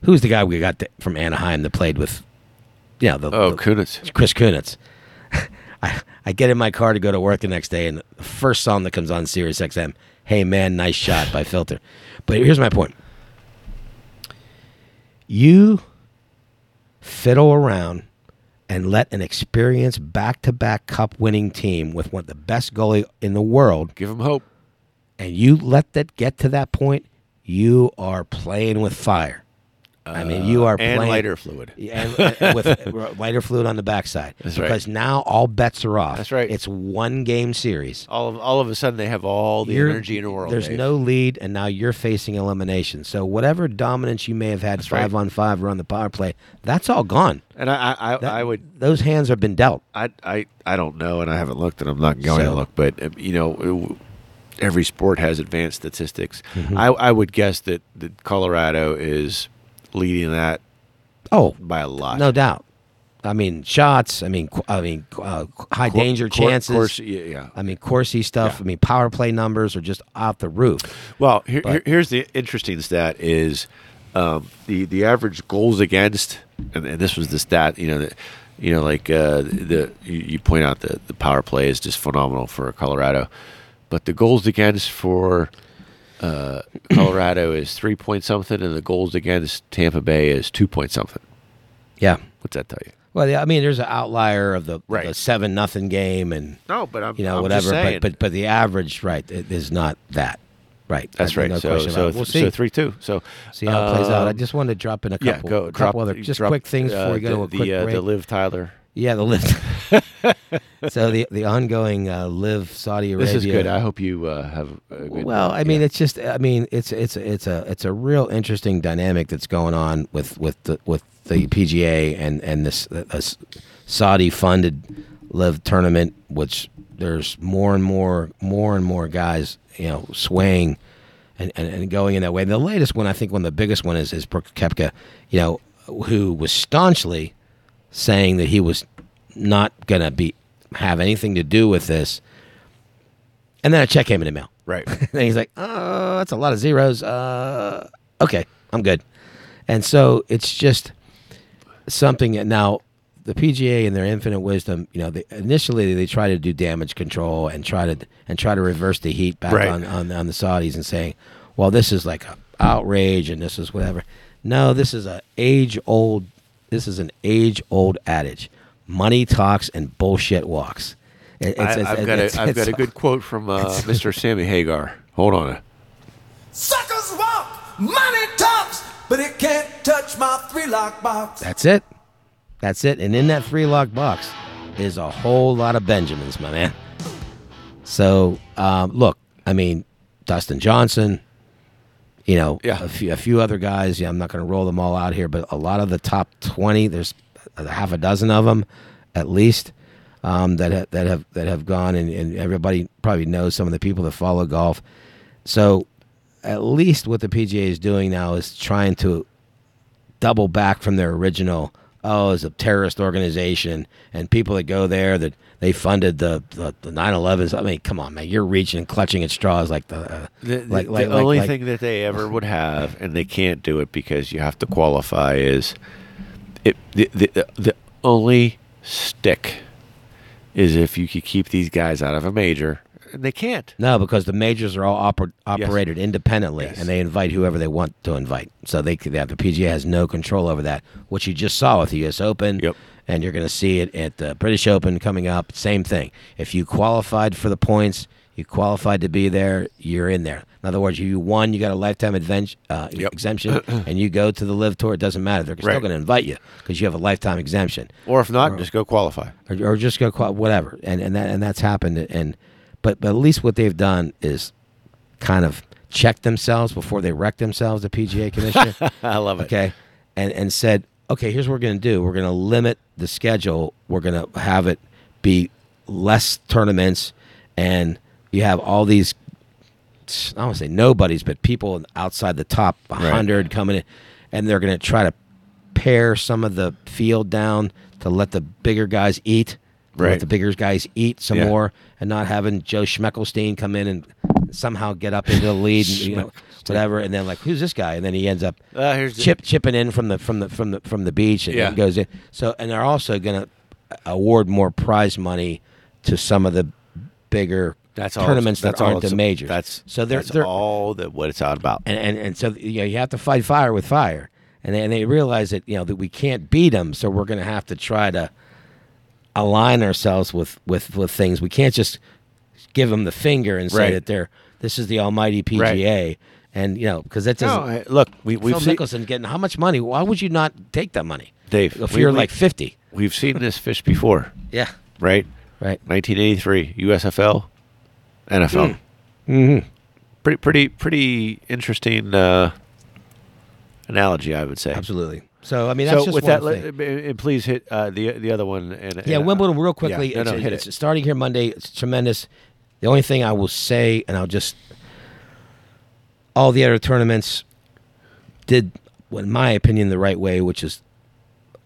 who's the guy we got th- from Anaheim that played with, yeah, the, oh, the- Kunitz. Chris Kunitz. I, I get in my car to go to work the next day, and the first song that comes on Sirius XM, "Hey Man, Nice Shot" by Filter. But here's my point: you fiddle around and let an experienced back-to-back Cup-winning team with one of the best goalie in the world, Give them hope. And you let that get to that point, you are playing with fire. I mean, you are Uh, and playing lighter fluid. and, and with lighter fluid on the backside. That's right. because now all bets are off. That's right. It's one game series. All of all of a sudden, they have all the You're- energy in the world. There's Dave. no lead, and now you're facing elimination. So whatever dominance you may have had That's five right. on five or on the power play, that's all gone. And I, I, I, That- I would Those hands have been dealt. I, I, I don't know, and I haven't looked, and I'm not going So- to look. But uh, you know, every sport has advanced statistics. Mm-hmm. I, I would guess that, that Colorado is leading that Oh, by a lot. no doubt. I mean, shots. I mean, I mean, uh, high Cour- danger cour- chances. course, yeah, yeah. I mean, Corsi stuff. Yeah. I mean, power play numbers are just off the roof. Well, here, But- here's the interesting stat: is um, the the average goals against, and, and this was the stat. You know, that you know, like uh, the you, you point out that the power play is just phenomenal for Colorado, but the goals against for uh, Colorado is three point something, and the goals against Tampa Bay is two point something. Yeah. What's that tell you? Well, yeah, I mean, there's an outlier of the, Right. the seven nothing game, and No, but I'm you know I'm whatever. Just. But but but the average, right, it is not that. Right. that's I- right. No so question so. We'll see. so three two. So see how it plays out. I um, just wanted to drop in a couple, yeah, go couple drop other just drop, quick things before uh, we go to a quick the, uh, break. the live Tyler. Yeah, the LIV. so the the ongoing uh, LIV Saudi Arabia. This is good. I hope you uh, have a good. Well, I mean, yeah. it's just, I mean, it's it's it's a it's a real interesting dynamic that's going on with with the with the PGA and and this uh, Saudi funded LIV tournament, which there's more and more more and more guys, you know, swaying and, and, and going in that way. The latest one, I think, one of the biggest one is is Brooke Koepka, you know, who was staunchly saying that he was not gonna be have anything to do with this. And then a check came in the mail. right. and he's like, "Oh, that's a lot of zeros. Uh, okay, I'm good." And so it's just something. that Now, the PGA, in their infinite wisdom, you know, they, initially they try to do damage control and try to and try to reverse the heat back Right. on, on on the Saudis and saying, "Well, this is like a outrage and this is whatever." No, this is a age old. This is an age old adage: money talks and bullshit walks. It- it's- I, I've, got it's- a, I've got a good quote from uh, Mr. Sammy Hagar. Hold on. Suckers walk, money talks, but it can't touch my three lock box. That's it. That's it. And in that three lock box is a whole lot of Benjamins, my man. So, um, look, I mean, Dustin Johnson, you know, Yeah. a, few, a few other guys. Yeah, I'm not going to roll them all out here, but a lot of the top 20, there's a half a dozen of them at least. Um, that ha- that have that have gone and, and everybody probably knows some of the people that follow golf. So at least what the PGA is doing now is trying to double back from their original oh it's a terrorist organization and people that go there that they funded the the, the 9/11s I mean come on man you're reaching and clutching at straws like the uh, The, the- like, the like, only like- thing that they ever would have, and they can't do it because you have to qualify, is it the the, the only stick is if you could keep these guys out of a major, They can't. No, because the majors are all oper- operated independently, Yes. and they invite whoever they want to invite. So they, they have, the PGA has no control over that, which you just saw with the U.S. Open. Yep. And you're going to see it at the British Open coming up. Same thing. If you qualified for the points, you qualified to be there, you're in there. In other words, you won, you got a lifetime advent- uh, Yep. exemption, and you go to the LIV Tour. It doesn't matter. They're still going to invite you because you have a lifetime exemption Or if not, just go qualify. or, or just go qual- whatever, and and that and that's happened. And but but at least what they've done is kind of check themselves before they wreck themselves. The PGA Commission, I love it. okay, and and said, okay, here's what we're going to do. We're going to limit the schedule. We're going to have it be less tournaments, and you have all these. I don't want to say nobodies, but people outside the top 100 coming in, and they're going to try to pare some of the field down to let the bigger guys eat. Right. Let the bigger guys eat some Yeah. more, and not having Joe Schmeckelstein come in and somehow get up into the lead, and, you know, whatever. And then like, who's this guy? And then he ends up Uh, here's chip chipping in from the from the from the from the beach and, Yeah. goes in. So and they're also going to award more prize money to some of the bigger That's all. tournaments that's that all aren't the it's- majors. That's so they're that's they're all that what it's all about. and, and and so you know you have to fight fire with fire, and they, and they realize that you know that we can't beat them, so we're going to have to try to align ourselves with with with things. We can't just give them the finger and say Right. that they're this is the almighty PGA, and you know because that No, doesn't. I- look, we, we've Phil seen, Mickelson getting how much money? Why would you not take that money, Dave. If we- you're we- like fifty, we've seen this fish before, yeah, right? right. 1983 USFL, NFL. Mm-hmm. Pretty, pretty, pretty interesting uh, analogy, I would say. Absolutely. So I mean, that's so just with one that, let- and and please hit uh, the the other one. And, Yeah, and, uh, Wimbledon, real quickly. yeah, no, no, it's, hit it's it. starting here Monday. It's tremendous. The only thing I will say, and I'll just, all the other tournaments did, in my opinion, the right way, which is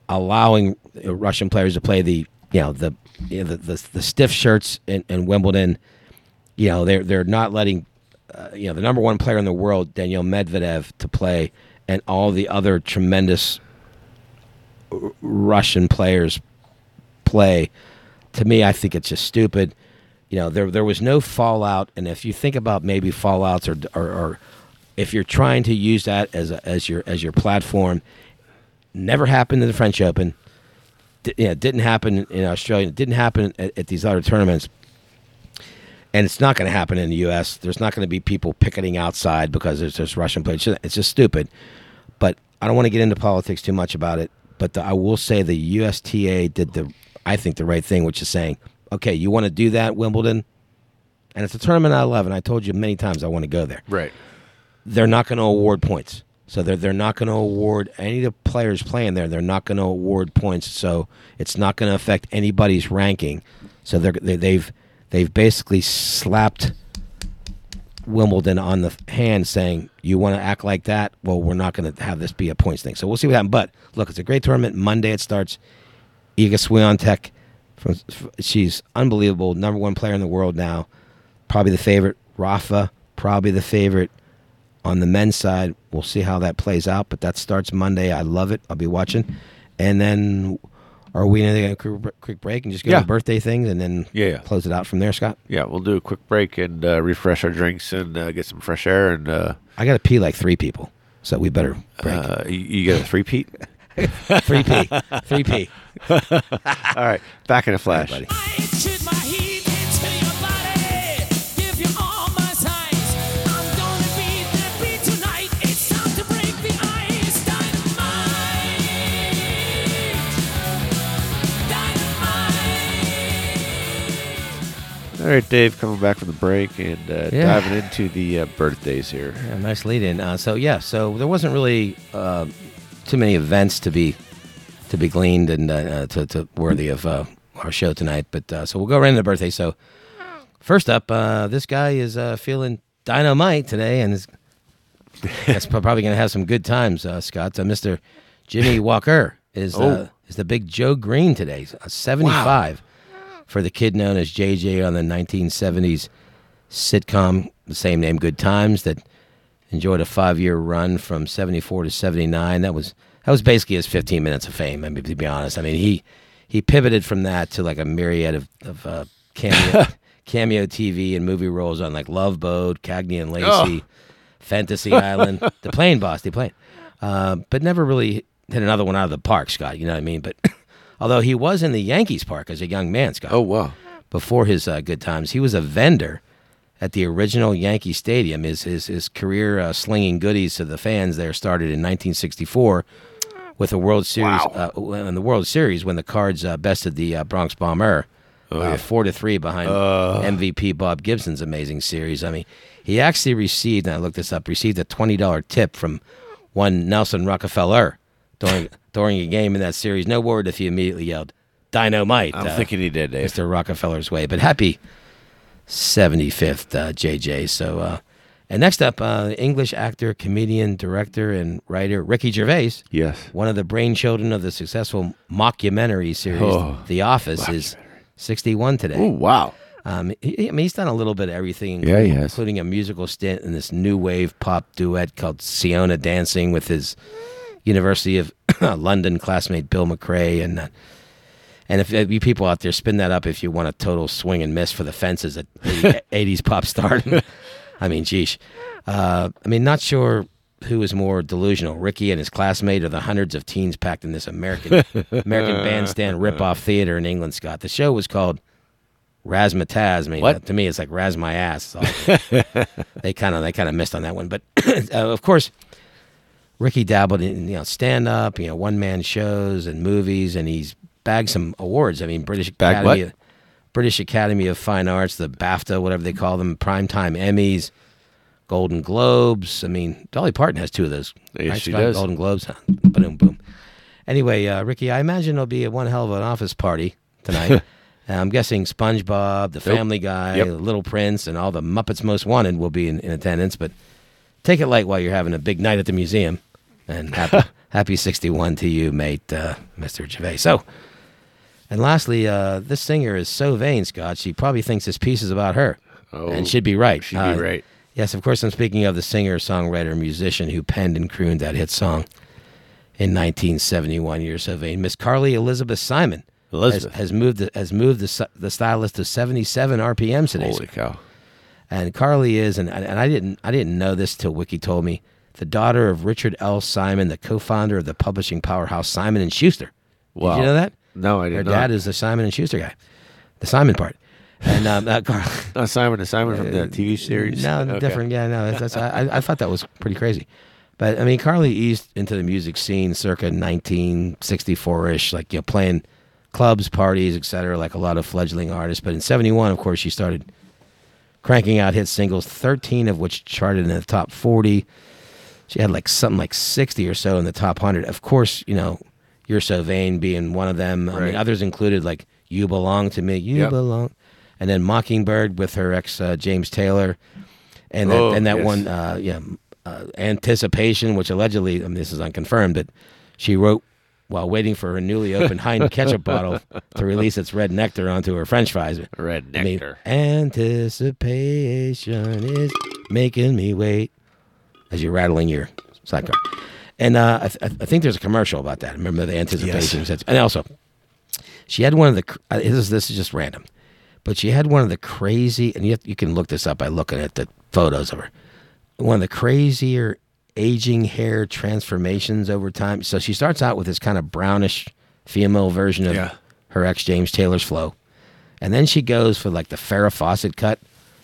allowing Russian players to play the, you know, the, you know, the, the, the stiff shirts in, in Wimbledon. You know, they're they're not letting, uh, you know, the number one player in the world, Daniil Medvedev, to play, and all the other tremendous Russian players play. To me, I think it's just stupid. You know, there there was no fallout, and if you think about maybe fallouts or or, or if you're trying to use that as a, as your as your platform, never happened in the French Open. D- didn't happen in Australia. It didn't happen at, at these other tournaments. And it's not going to happen in the U.S. There's not going to be people picketing outside because there's just Russian players. It's just stupid. But I don't want to get into politics too much about it. But the, I will say the USTA did the, I think, the right thing, which is saying, okay, you want to do that, Wimbledon? And it's a tournament I love, and I told you many times I want to go there right. they're not going to award points. So they're they're not going to award any of the players playing there. They're not going to award points. So it's not going to affect anybody's ranking. So they're, they, they've they've basically slapped Wimbledon on the hand, saying you want to act like that. Well, we're not going to have this be a points thing. So we'll see what happens. But look, it's a great tournament. Monday it starts. Iga Swiatek, from she's unbelievable, number one player in the world now. Probably the favorite. Rafa, probably the favorite on the men's side. We'll see how that plays out, but that starts Monday. I love it. I'll be watching. And then are we going to take a quick break and just go Yeah. to birthday things and then Yeah, yeah. close it out from there, Scott? Yeah, we'll do a quick break and uh, refresh our drinks and uh, get some fresh air. And uh, I got to pee like three people, so we better break. uh, you, you get a three peat. three P, three P. All right, back in a flash. buddy. I shoot my heat into your body. Give you all my size. I'm gonna beat that beat tonight. It's time to break the ice. Dynamite. Dynamite. All right, Dave, coming back from the break and uh, Yeah. diving into the uh, birthdays here. Yeah, nice lead in. Uh, so yeah, so there wasn't really uh, too many events to be to be gleaned and uh, uh, to, to worthy of uh, our show tonight. But uh, so we'll go right into birthday. So first up, uh, this guy is uh, feeling dynamite today, and is that's probably going to have some good times. Uh, Scott, uh, Mr. Jimmie Walker is uh, Oh. is the big Joe Green today, uh, seventy five for the kid known as JJ on the nineteen seventies sitcom, the same name, Good Times, that enjoyed a five year run from seventy four to seventy nine. That was that was basically his fifteen minutes of fame. I mean, to be honest, I mean he he pivoted from that to like a myriad of, of uh, cameo cameo TV and movie roles on like Love Boat, Cagney and Lacey, Fantasy Island, The Plane Boss, The Plane. Uh, but never really hit another one out of the park, Scott. You know what I mean? But although he was in the Yankees park as a young man, Scott Oh wow. before his uh, good times. He was a vendor at the original Yankee Stadium. His his, his career uh, slinging goodies to the fans there started in 1964 with the World Series. Uh, in the World Series, when the Cards uh, bested the uh, Bronx Bomber. uh, Four to three behind MVP Bob Gibson's amazing series. I mean, he actually received, and I looked this up, received a twenty dollar tip from one Nelson Rockefeller during during a game in that series. No word if he immediately yelled "Dynamite." I'm uh, thinking he did, Dave. Mr. Rockefeller's way. But happy 75th, uh, JJ. So, uh, and next up, uh, English actor, comedian, director, and writer Ricky Gervais, Yes. one of the brainchildren of the successful mockumentary series Oh, The Office, is 61 today. Oh wow. Um, he, I mean, he's done a little bit of everything, Yeah, he has. including a musical stint in this new wave pop duet called Seona Dancing with his University of London classmate Bill Macrae. And uh, and if, if you people out there spin that up, if you want a total swing and miss for the fences at 80s pop star, I mean, geesh. Uh, I mean, not sure who is more delusional, Ricky and his classmate, or the hundreds of teens packed in this American American bandstand ripoff theater in England. Scott, the show was called Razzmatazz. I mean, What? uh, to me, it's like Raz my ass. They kind of they kind of missed on that one, but uh, of course, Ricky dabbled in you know stand up, you know one man shows and movies, and he's bagged some awards. I mean, British Academy, what? British Academy of Fine Arts, the BAFTA, whatever they call them, Primetime Emmys, Golden Globes. I mean, Dolly Parton has two of those. Yes, she Scott? does. Golden Globes. boom, boom. Anyway, uh, Ricky, I imagine it'll be a one hell of an office party tonight. I'm guessing SpongeBob, The Family Guy, Yep. Little Prince, and all the Muppets Most Wanted will be in, in attendance. But take it light while you're having a big night at the museum. And happy, happy 61 to you, mate, uh, Mr. Gervais. So, and lastly, uh, this singer is so vain, Scott. She probably thinks this piece is about her, Oh, and she'd be right. she'd be Uh, right. Yes, of course. I'm speaking of the singer, songwriter, musician who penned and crooned that hit song in 1971. You're so vain, Miss Carly Elizabeth Simon. Elizabeth. has, has moved the, has moved the, the stylus to 77 RPMs today. Holy cow. And Carly is, and and I didn't I didn't know this till Wiki told me, the daughter of Richard L. Simon, the co-founder of the publishing powerhouse Simon and Schuster. Wow. Did you know that? No, I did Her not. dad is the Simon and Schuster guy, the Simon part. And um, uh, Carly, Not Simon. The Simon from the TV series. no, Okay. different. Yeah, no, that's, that's, I, I thought that was pretty crazy. But I mean, Carly eased into the music scene circa 1964-ish, like you know, playing clubs, parties, etc., like a lot of fledgling artists. But in '71, of course, she started cranking out hit singles, 13 of which charted in the top 40. She had like something like 60 or so in the top 100. Of course, you know, You're So Vain being one of them. I mean, Right. others included like You Belong to Me, You Yep. Belong. And then Mockingbird with her ex uh, James Taylor. And that, Oh, and that yes. one, uh, yeah, uh, Anticipation, which allegedly, I mean, this is unconfirmed, but she wrote while waiting for her newly opened Heinz ketchup bottle to release its red nectar onto her french fries. Red I mean, nectar. anticipation is making me wait as you're rattling your sidecar. And uh, I, th- I think there's a commercial about that. Remember the anticipation? And also, she had one of the. uh, This is, this is just random, but she had one of the crazy. And you, have, you can look this up by looking at the photos of her. One of the crazier aging hair transformations over time. So she starts out with this kind of brownish female version of Yeah. her ex James Taylor's flow. And then she goes for like the Farrah Fawcett cut,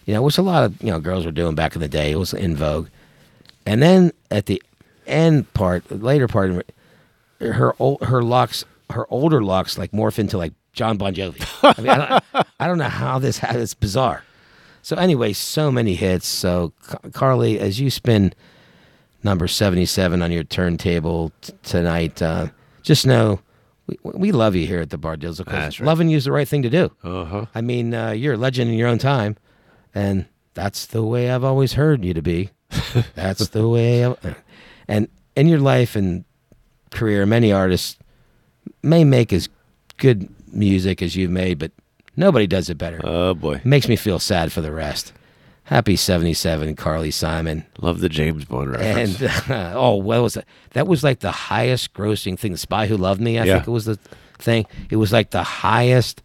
you know, which a lot of you know girls were doing back in the day. It was in vogue. And then at the end part, later part, her old, her locks, her older locks, like morph into like John Bon Jovi. I mean, I don't, I don't know how this ha It's bizarre. So anyway, so many hits. So Carly, as you spin number seventy-seven on your turntable t- tonight, uh, just know we, we love you here at the Bar Deals. Right. loving you is the right thing to do. Uh huh. I mean, uh, you're a legend in your own time, and that's the way I've always heard you to be. that's the way. I, and in your life and career, many artists may make as good music as you've made, but nobody does it better. Oh boy. Makes me feel sad for the rest. Happy 77, Carly Simon. Love the James Bond reference. And oh, what was that? That was like the highest grossing thing. The Spy Who Loved Me, I Yeah. think it was the thing. It was like the highest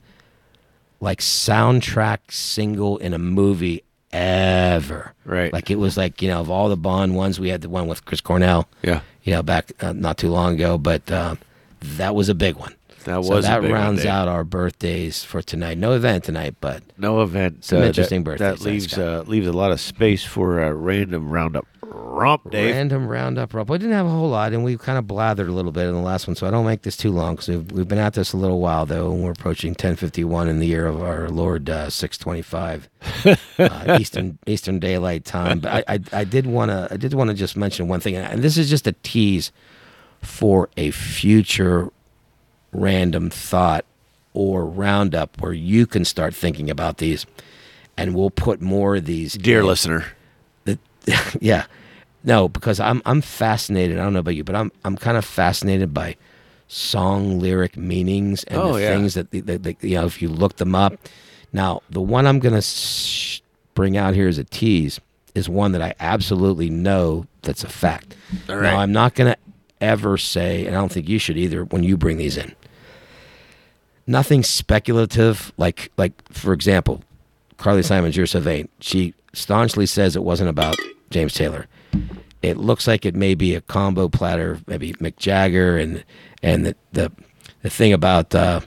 like soundtrack single in a movie ever. Right. Like it was like you know of all the Bond ones, we had the one with Chris Cornell. Yeah. You know, back uh, not too long ago, but um, that was a big one. That so was that rounds out our birthdays for tonight. No event tonight, but No event. Some uh, interesting that, birthdays, That leaves uh, leaves a lot of space for a random roundup romp, Dave. random roundup. Rob. We didn't have a whole lot, and we kind of blathered a little bit in the last one, so I don't make this too long because we've, we've been at this a little while though, and we're approaching 10:51 in the year of our Lord uh, 625 uh, Eastern Eastern Daylight Time. But I I, I did want to I did want to just mention one thing, and this is just a tease for a future random thought or roundup where you can start thinking about these, and we'll put more of these. Dear in- listener, that yeah no because i'm i'm fascinated i don't know about you but i'm i'm kind of fascinated by song lyric meanings and Oh, the yeah. things that, you know if you look them up now the one i'm gonna sh- bring out here as a tease is one that i absolutely know that's a fact All right. now i'm not gonna ever say and i don't think you should either when you bring these in nothing speculative like like for example Carly Simon's You're So Vain. She staunchly says it wasn't about James Taylor. It looks like it may be a combo platter, maybe Mick Jagger and and the the, the thing about uh,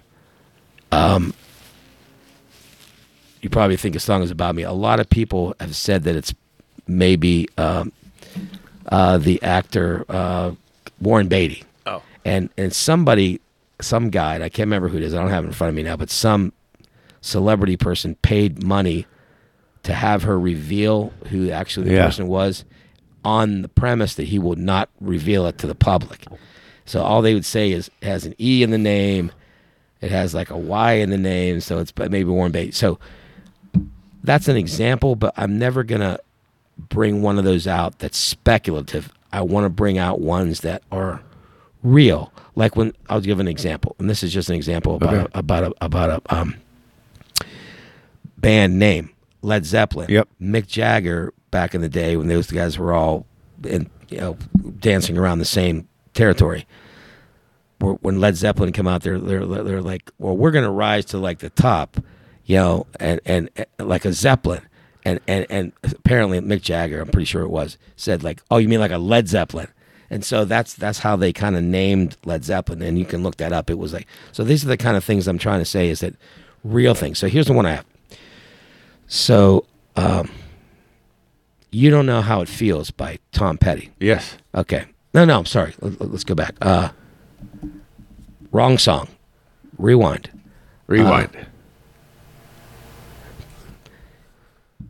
um you probably think a song is about me. A lot of people have said that it's maybe um, uh, the actor uh, Warren Beatty. Oh. And and somebody some guy, and I can't remember who it is, I don't have it in front of me now, but some celebrity person paid money to have her reveal who actually the Yeah. person was on the premise that he will not reveal it to the public. So all they would say is it has an E in the name, it has like a Y in the name, so it's but maybe Warren Beatty. So that's an example, but I'm never gonna bring one of those out that's speculative. I want to bring out ones that are real. Like when I'll give an example, and this is just an example about Okay. a, about a, about a um, band name, Led Zeppelin. Yep. Mick Jagger back in the day when those guys were all in, you know dancing around the same territory. When Led Zeppelin come out, they're they're they're like, well, we're gonna rise to like the top, you know, and and, and like a Zeppelin. And, and and apparently Mick Jagger, I'm pretty sure it was, said like, "Oh, you mean like a Led Zeppelin?" And so that's that's how they kind of named Led Zeppelin, and you can look that up. It was like so. These are the kind of things I'm trying to say is that real things. So here's the one I have. So, um, you don't know how it feels by Tom Petty. yes. Okay. No, no, I'm sorry. Let, us go back. Uh, wrong song. Rewind. Rewind.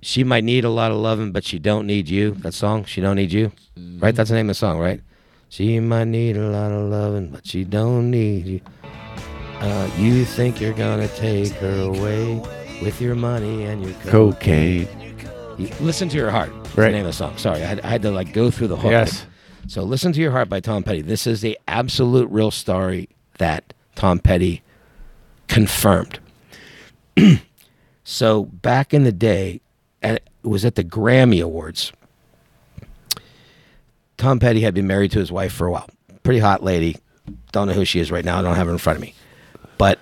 She might need a lot of loving, but she don't need you. That song, she don't need you, right? That's the name of the song, right? She might need a lot of loving, but she don't need you. Uh, you think you're gonna take her away with your money and your. Cocaine. You- Listen to your heart. That's Right. The name of the song. Sorry, I had, I had to like go through the hook. Yes. So listen to your heart by Tom Petty. This is the absolute real story that Tom Petty confirmed. so back in the day, it was at the Grammy Awards. Tom Petty had been married to his wife for a while. Pretty hot lady. Don't know who she is right now. I don't have her in front of me. But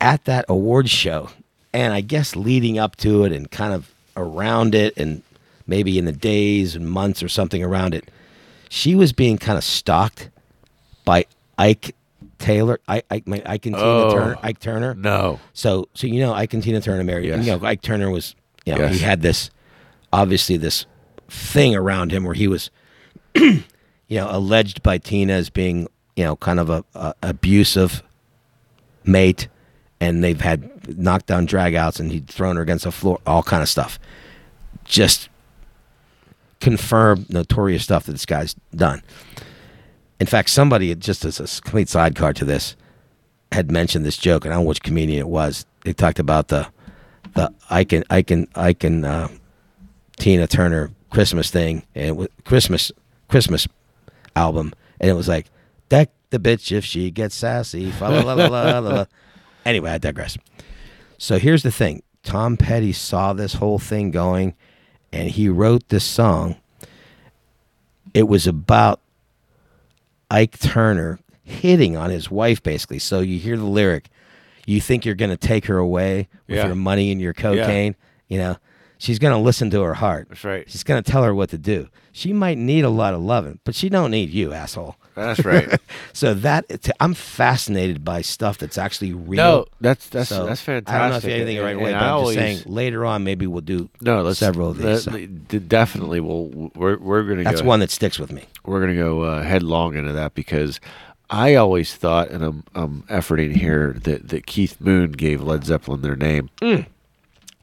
at that awards show, and I guess leading up to it and kind of around it, and maybe in the days and months or something around it, she was being kind of stalked by Ike Taylor, I, Ike, my- Ike and Tina Oh. Turner, Ike Turner. No. So, so you know, Ike and Tina Turner married. Yes. You know, Ike Turner was, you know, Yes. he had this, obviously this thing around him where he was, you know, alleged by Tina as being, you know, kind of a, a abusive mate, and they've had knockdown dragouts, and he'd thrown her against the floor, all kind of stuff. Just confirmed notorious stuff that this guy's done. In fact, somebody just as a complete sidecar to this had mentioned this joke, and I don't know which comedian it was. They talked about the the Ike and Ike and Ike and uh, Tina Turner Christmas thing, and Christmas Christmas album, and it was like deck the bitch if she gets sassy. Anyway, I digress. So here's the thing: Tom Petty saw this whole thing going, and he wrote this song. It was about Ike Turner hitting on his wife, basically. So you hear the lyric, you think you're going to take her away with Yeah. your money and your cocaine, you know, she's going to listen to her heart. That's right. She's going to tell her what to do. She might need a lot of loving, but she don't need you, asshole. That's right. So that I'm fascinated by stuff that's actually real. no, that's that's So, that's fantastic. I don't know if you have anything And- right away, but I'm just saying later on maybe we'll do No, let's several of these. so. let- definitely, we'll we're we're gonna That's go, one that sticks with me. We're gonna go uh, headlong into that because I always thought, and I'm I'm efforting here that that Keith Moon gave Led Zeppelin their name.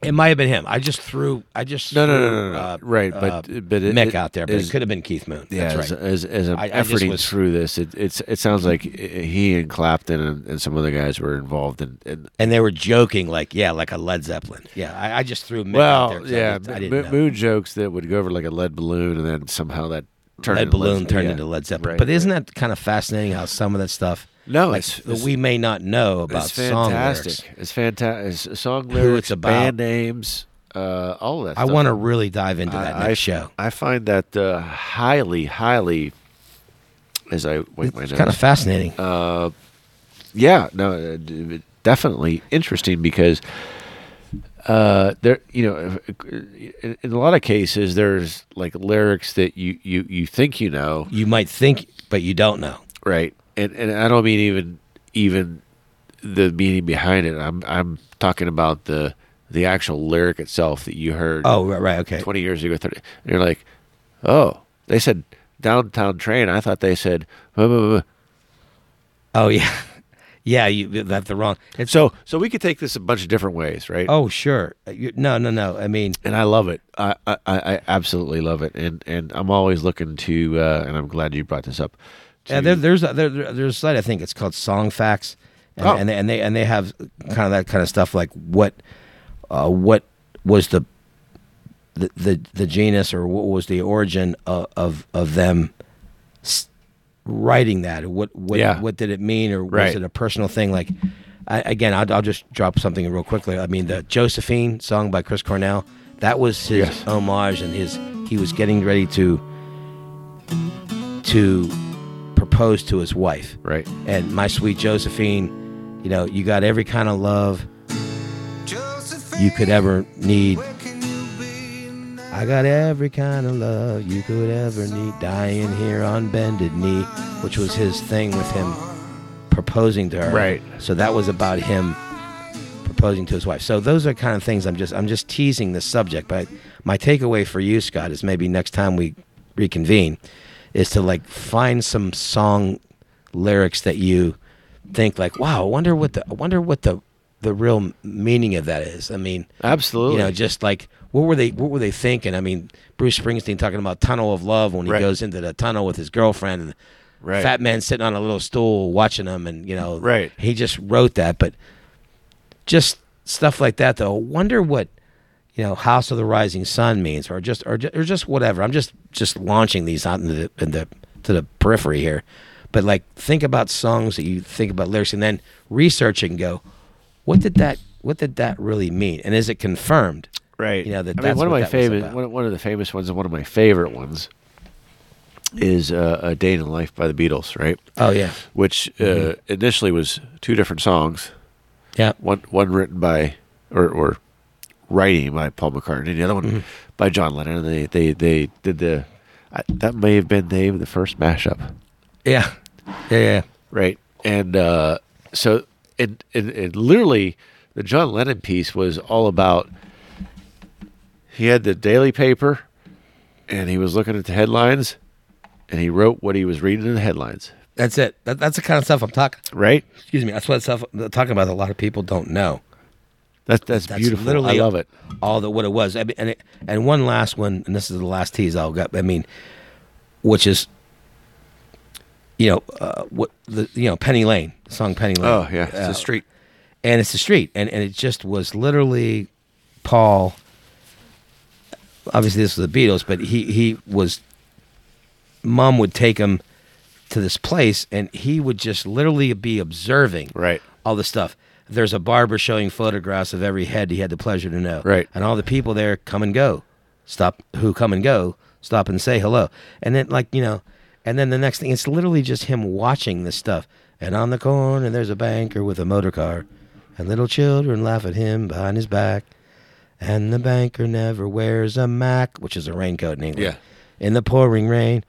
It might have been him. I just threw. I just No, no, threw, no, no, no. uh, right, but uh, but it, Mick it out there, but it could have been Keith Moon. Yeah, That's as, right. as, as I'm I- I efforting was- through this, it, it's it sounds like he and Clapton and, and some other guys were involved in. in and they were joking like, yeah, like a Led Zeppelin. Yeah, I, I just threw Mick out well, yeah, I, didn't- I moon jokes that would go over like a lead balloon, and then somehow that turned Lead into balloon Led- turned yeah. into Led Zeppelin. Right, but isn't right. that kind of fascinating how some of that stuff, No, like, it's, that it's we may not know about it's song fantastic. lyrics? It's fantastic. Song Who lyrics, it's about. band names, uh, all that. I want to really dive into that I- next I, show. I find that uh, highly, highly. As I wait my It's kind of fascinating. Uh, yeah, no, uh, definitely interesting because uh, there, you know, in, in a lot of cases, there's like lyrics that you you you think you know, you might think, but you don't know. right? And and I don't mean even even the meaning behind it. I'm I'm talking about the the actual lyric itself that you heard. Oh, right, right okay. 20 years ago, 30, and you're like, oh, they said downtown train. I thought they said, blah, blah, blah. Oh, yeah, yeah. You that's the wrong. It's so so we could take this a bunch of different ways, right? oh, sure. Uh, You, no, no, no. I mean, and I love it. I, I, I absolutely love it, and and I'm always looking to, uh, and I'm glad you brought this up. Yeah, to- there, there's a, there- there's a site I think it's called Song Facts, and, Oh. and, they, and they and they have kind of that kind of stuff like what uh, what was the the the, the genus or what was the origin of of, of them writing that what what Yeah. what did it mean or was Right. it a personal thing like I, again I'll, I'll just drop something real quickly I mean the Josephine song by Chris Cornell that was his Yes. homage and his he was getting ready to to propose to his wife right. and my sweet Josephine, you know, you got every kind of love you could ever need. I got every kind of love you could ever need. Dying here on bended knee, which was his thing with him proposing to her. Right. So that was about him proposing to his wife. So those are kind of things I'm just I'm just teasing this subject. But my takeaway for you, Scott, is maybe next time we reconvene, is to like find some song lyrics that you think like, wow, I wonder what the I wonder what the the real meaning of that is. I mean, Absolutely. you know, just like what were they what were they thinking? I mean, Bruce Springsteen talking about tunnel of love when he Right. goes into the tunnel with his girlfriend and Right. fat man sitting on a little stool watching him and you know Right. he just wrote that but just stuff like that though wonder what you know house of the rising sun means or just or just, or just whatever i'm just just launching these out into the, in the to the periphery here but like think about songs that you think about lyrics and then research and go what did that what did that really mean and is it confirmed right. you know, that I mean, one of my famous, one, one of the famous ones, and one of my favorite ones is uh, "A Day in the Life" by the Beatles, right? oh yeah Which uh, Mm-hmm. initially was two different songs. yeah One one written by or or writing by Paul McCartney, the other one Mm-hmm. by John Lennon. They they they did the I, that may have been Dave the first mashup, yeah yeah yeah right? And uh, so and, and and literally the John Lennon piece was all about. He had the daily paper, and he was looking at the headlines, and he wrote what he was reading in the headlines, that's it that, that's the kind of stuff i'm talking right? excuse me that's what stuff I'm talking about that a lot of people don't know That's that's, That's beautiful. literally I love it. all the what it was. I mean, and it, and one last one, and this is the last tease I'll get. I mean, which is, you know, uh, what the you know Penny Lane, the song Penny Lane. Oh yeah, it's Uh, a street. and it's the street, and and it just was literally Paul. Obviously, this was the Beatles, but he he was. Mom would take him to this place, and he would just literally be observing Right. all the stuff. There's a barber showing photographs of every head he had the pleasure to know. Right. And all the people there come and go. Stop who come and go, stop and say hello. And then like, you know, and then the next thing it's literally just him watching this stuff. And on the corner there's a banker with a motor car. And little children laugh at him behind his back. And the banker never wears a mac, which is a raincoat in England. Yeah. In the pouring rain.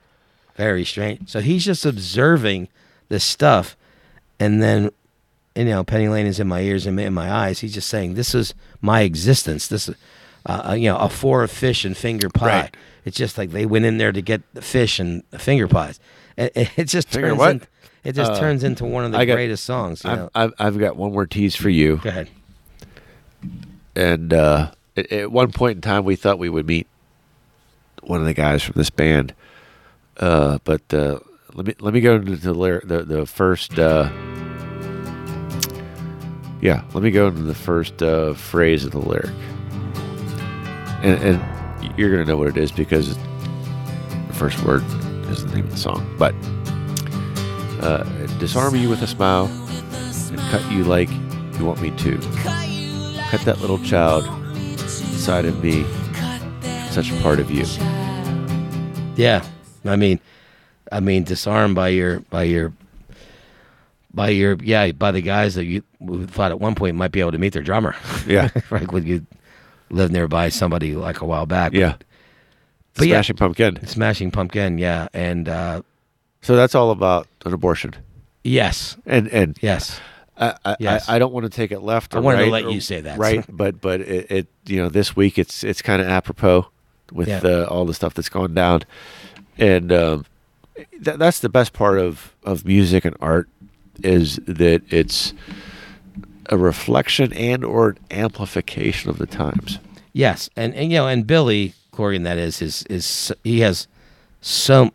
Very strange. So he's just observing this stuff. And then, you know, Penny Lane is in my ears and in my eyes. He's just saying, this is my existence. This is, uh, you know, a four of fish and finger pie. Right. It's just like they went in there to get the fish and finger pies. It, it- just Finger turns in- it just Uh, turns into one of the got- greatest songs. You I've, know? I've, I've got one more tease for you. Go ahead. and uh, at, at one point in time, we thought we would meet one of the guys from this band. Uh, but uh, let me let me go into the the, the first. Yeah, let me go into the first uh, phrase of the lyric, and, and you're gonna know what it is because the first word is the name of the song. But uh, disarm you with a smile and cut you like you want me to. Cut that little child inside of me, such a part of you. Yeah, I mean, I mean, disarmed by your by your by your yeah by the guys that you thought at one point might be able to meet their drummer. Yeah. like when you lived nearby somebody like a while back. Yeah. But yeah. Smashing Pumpkin. Smashing Pumpkin, yeah, and uh, So that's all about an abortion. yes, And and yes, I, I, Yes. I, I don't want to take it left. Or I wanted to let or- you say that. right? But but it, it you know this week it's it's kind of apropos with Yeah. uh, all the stuff that's gone down, and um, th- that's the best part of of music and art is that it's a reflection and or an amplification of the times. yes, and and you know, and Billy Corgan, that is, is is he has so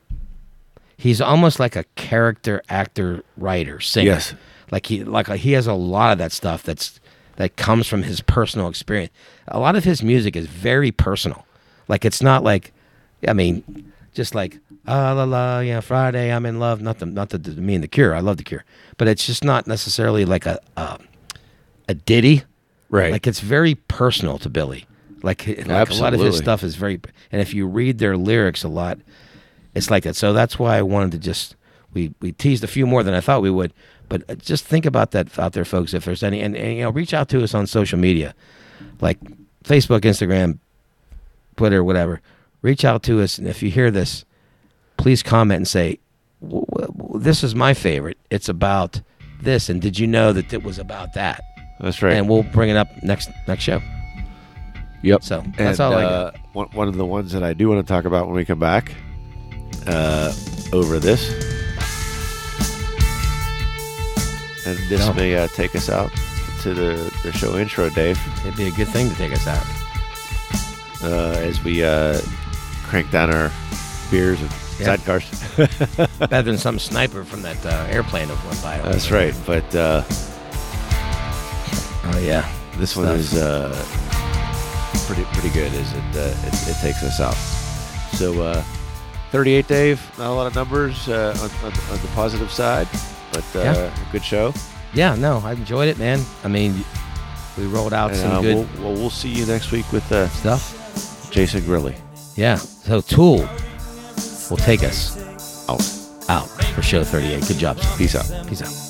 he's almost like a character actor writer singer. Yes. like he like he has a lot of that stuff that's that comes from his personal experience. A lot of his music is very personal. Like it's not like, I mean, just like ah la la, yeah, Friday I'm in love. Not the not the, the me and the Cure. I love the Cure, but it's just not necessarily like a a, a ditty. Right. Like it's very personal to Billy. Like, like a lot of his stuff is very, and if you read their lyrics a lot, it's like that. So that's why I wanted to just we we teased a few more than I thought we would. But uh, just think about that out there, folks. If there's any, and, and you know, reach out to us on social media, like Facebook, Instagram, Twitter, whatever. Reach out to us, and if you hear this, please comment and say, "W- w- "This is my favorite. It's about this." And did you know that it was about that? That's right. And we'll bring it up next next show. Yep. So, that's and, all I uh, got. One, one of the ones that I do want to talk about when we come back uh, over this, and this No. may uh, take us out to the, the show intro, Dave, It'd be a good thing to take us out. uh, as we uh, crank down our beers and Yeah. sidecars. Better than some sniper from that uh, airplane that went by. That's right. But uh, Oh yeah. this one is uh, pretty pretty good. As it, uh, it it takes us out. So uh, 38, Dave. Not a lot of numbers uh, on, on, on the positive side, but uh, Yeah. good show. Yeah, no, I enjoyed it, man. I mean, we rolled out And, some good we'll, well, we'll see you next week with stuff. Jason Grilli. Yeah. So Tool will take us Out. out for show 38. Good job. Peace out. Peace out.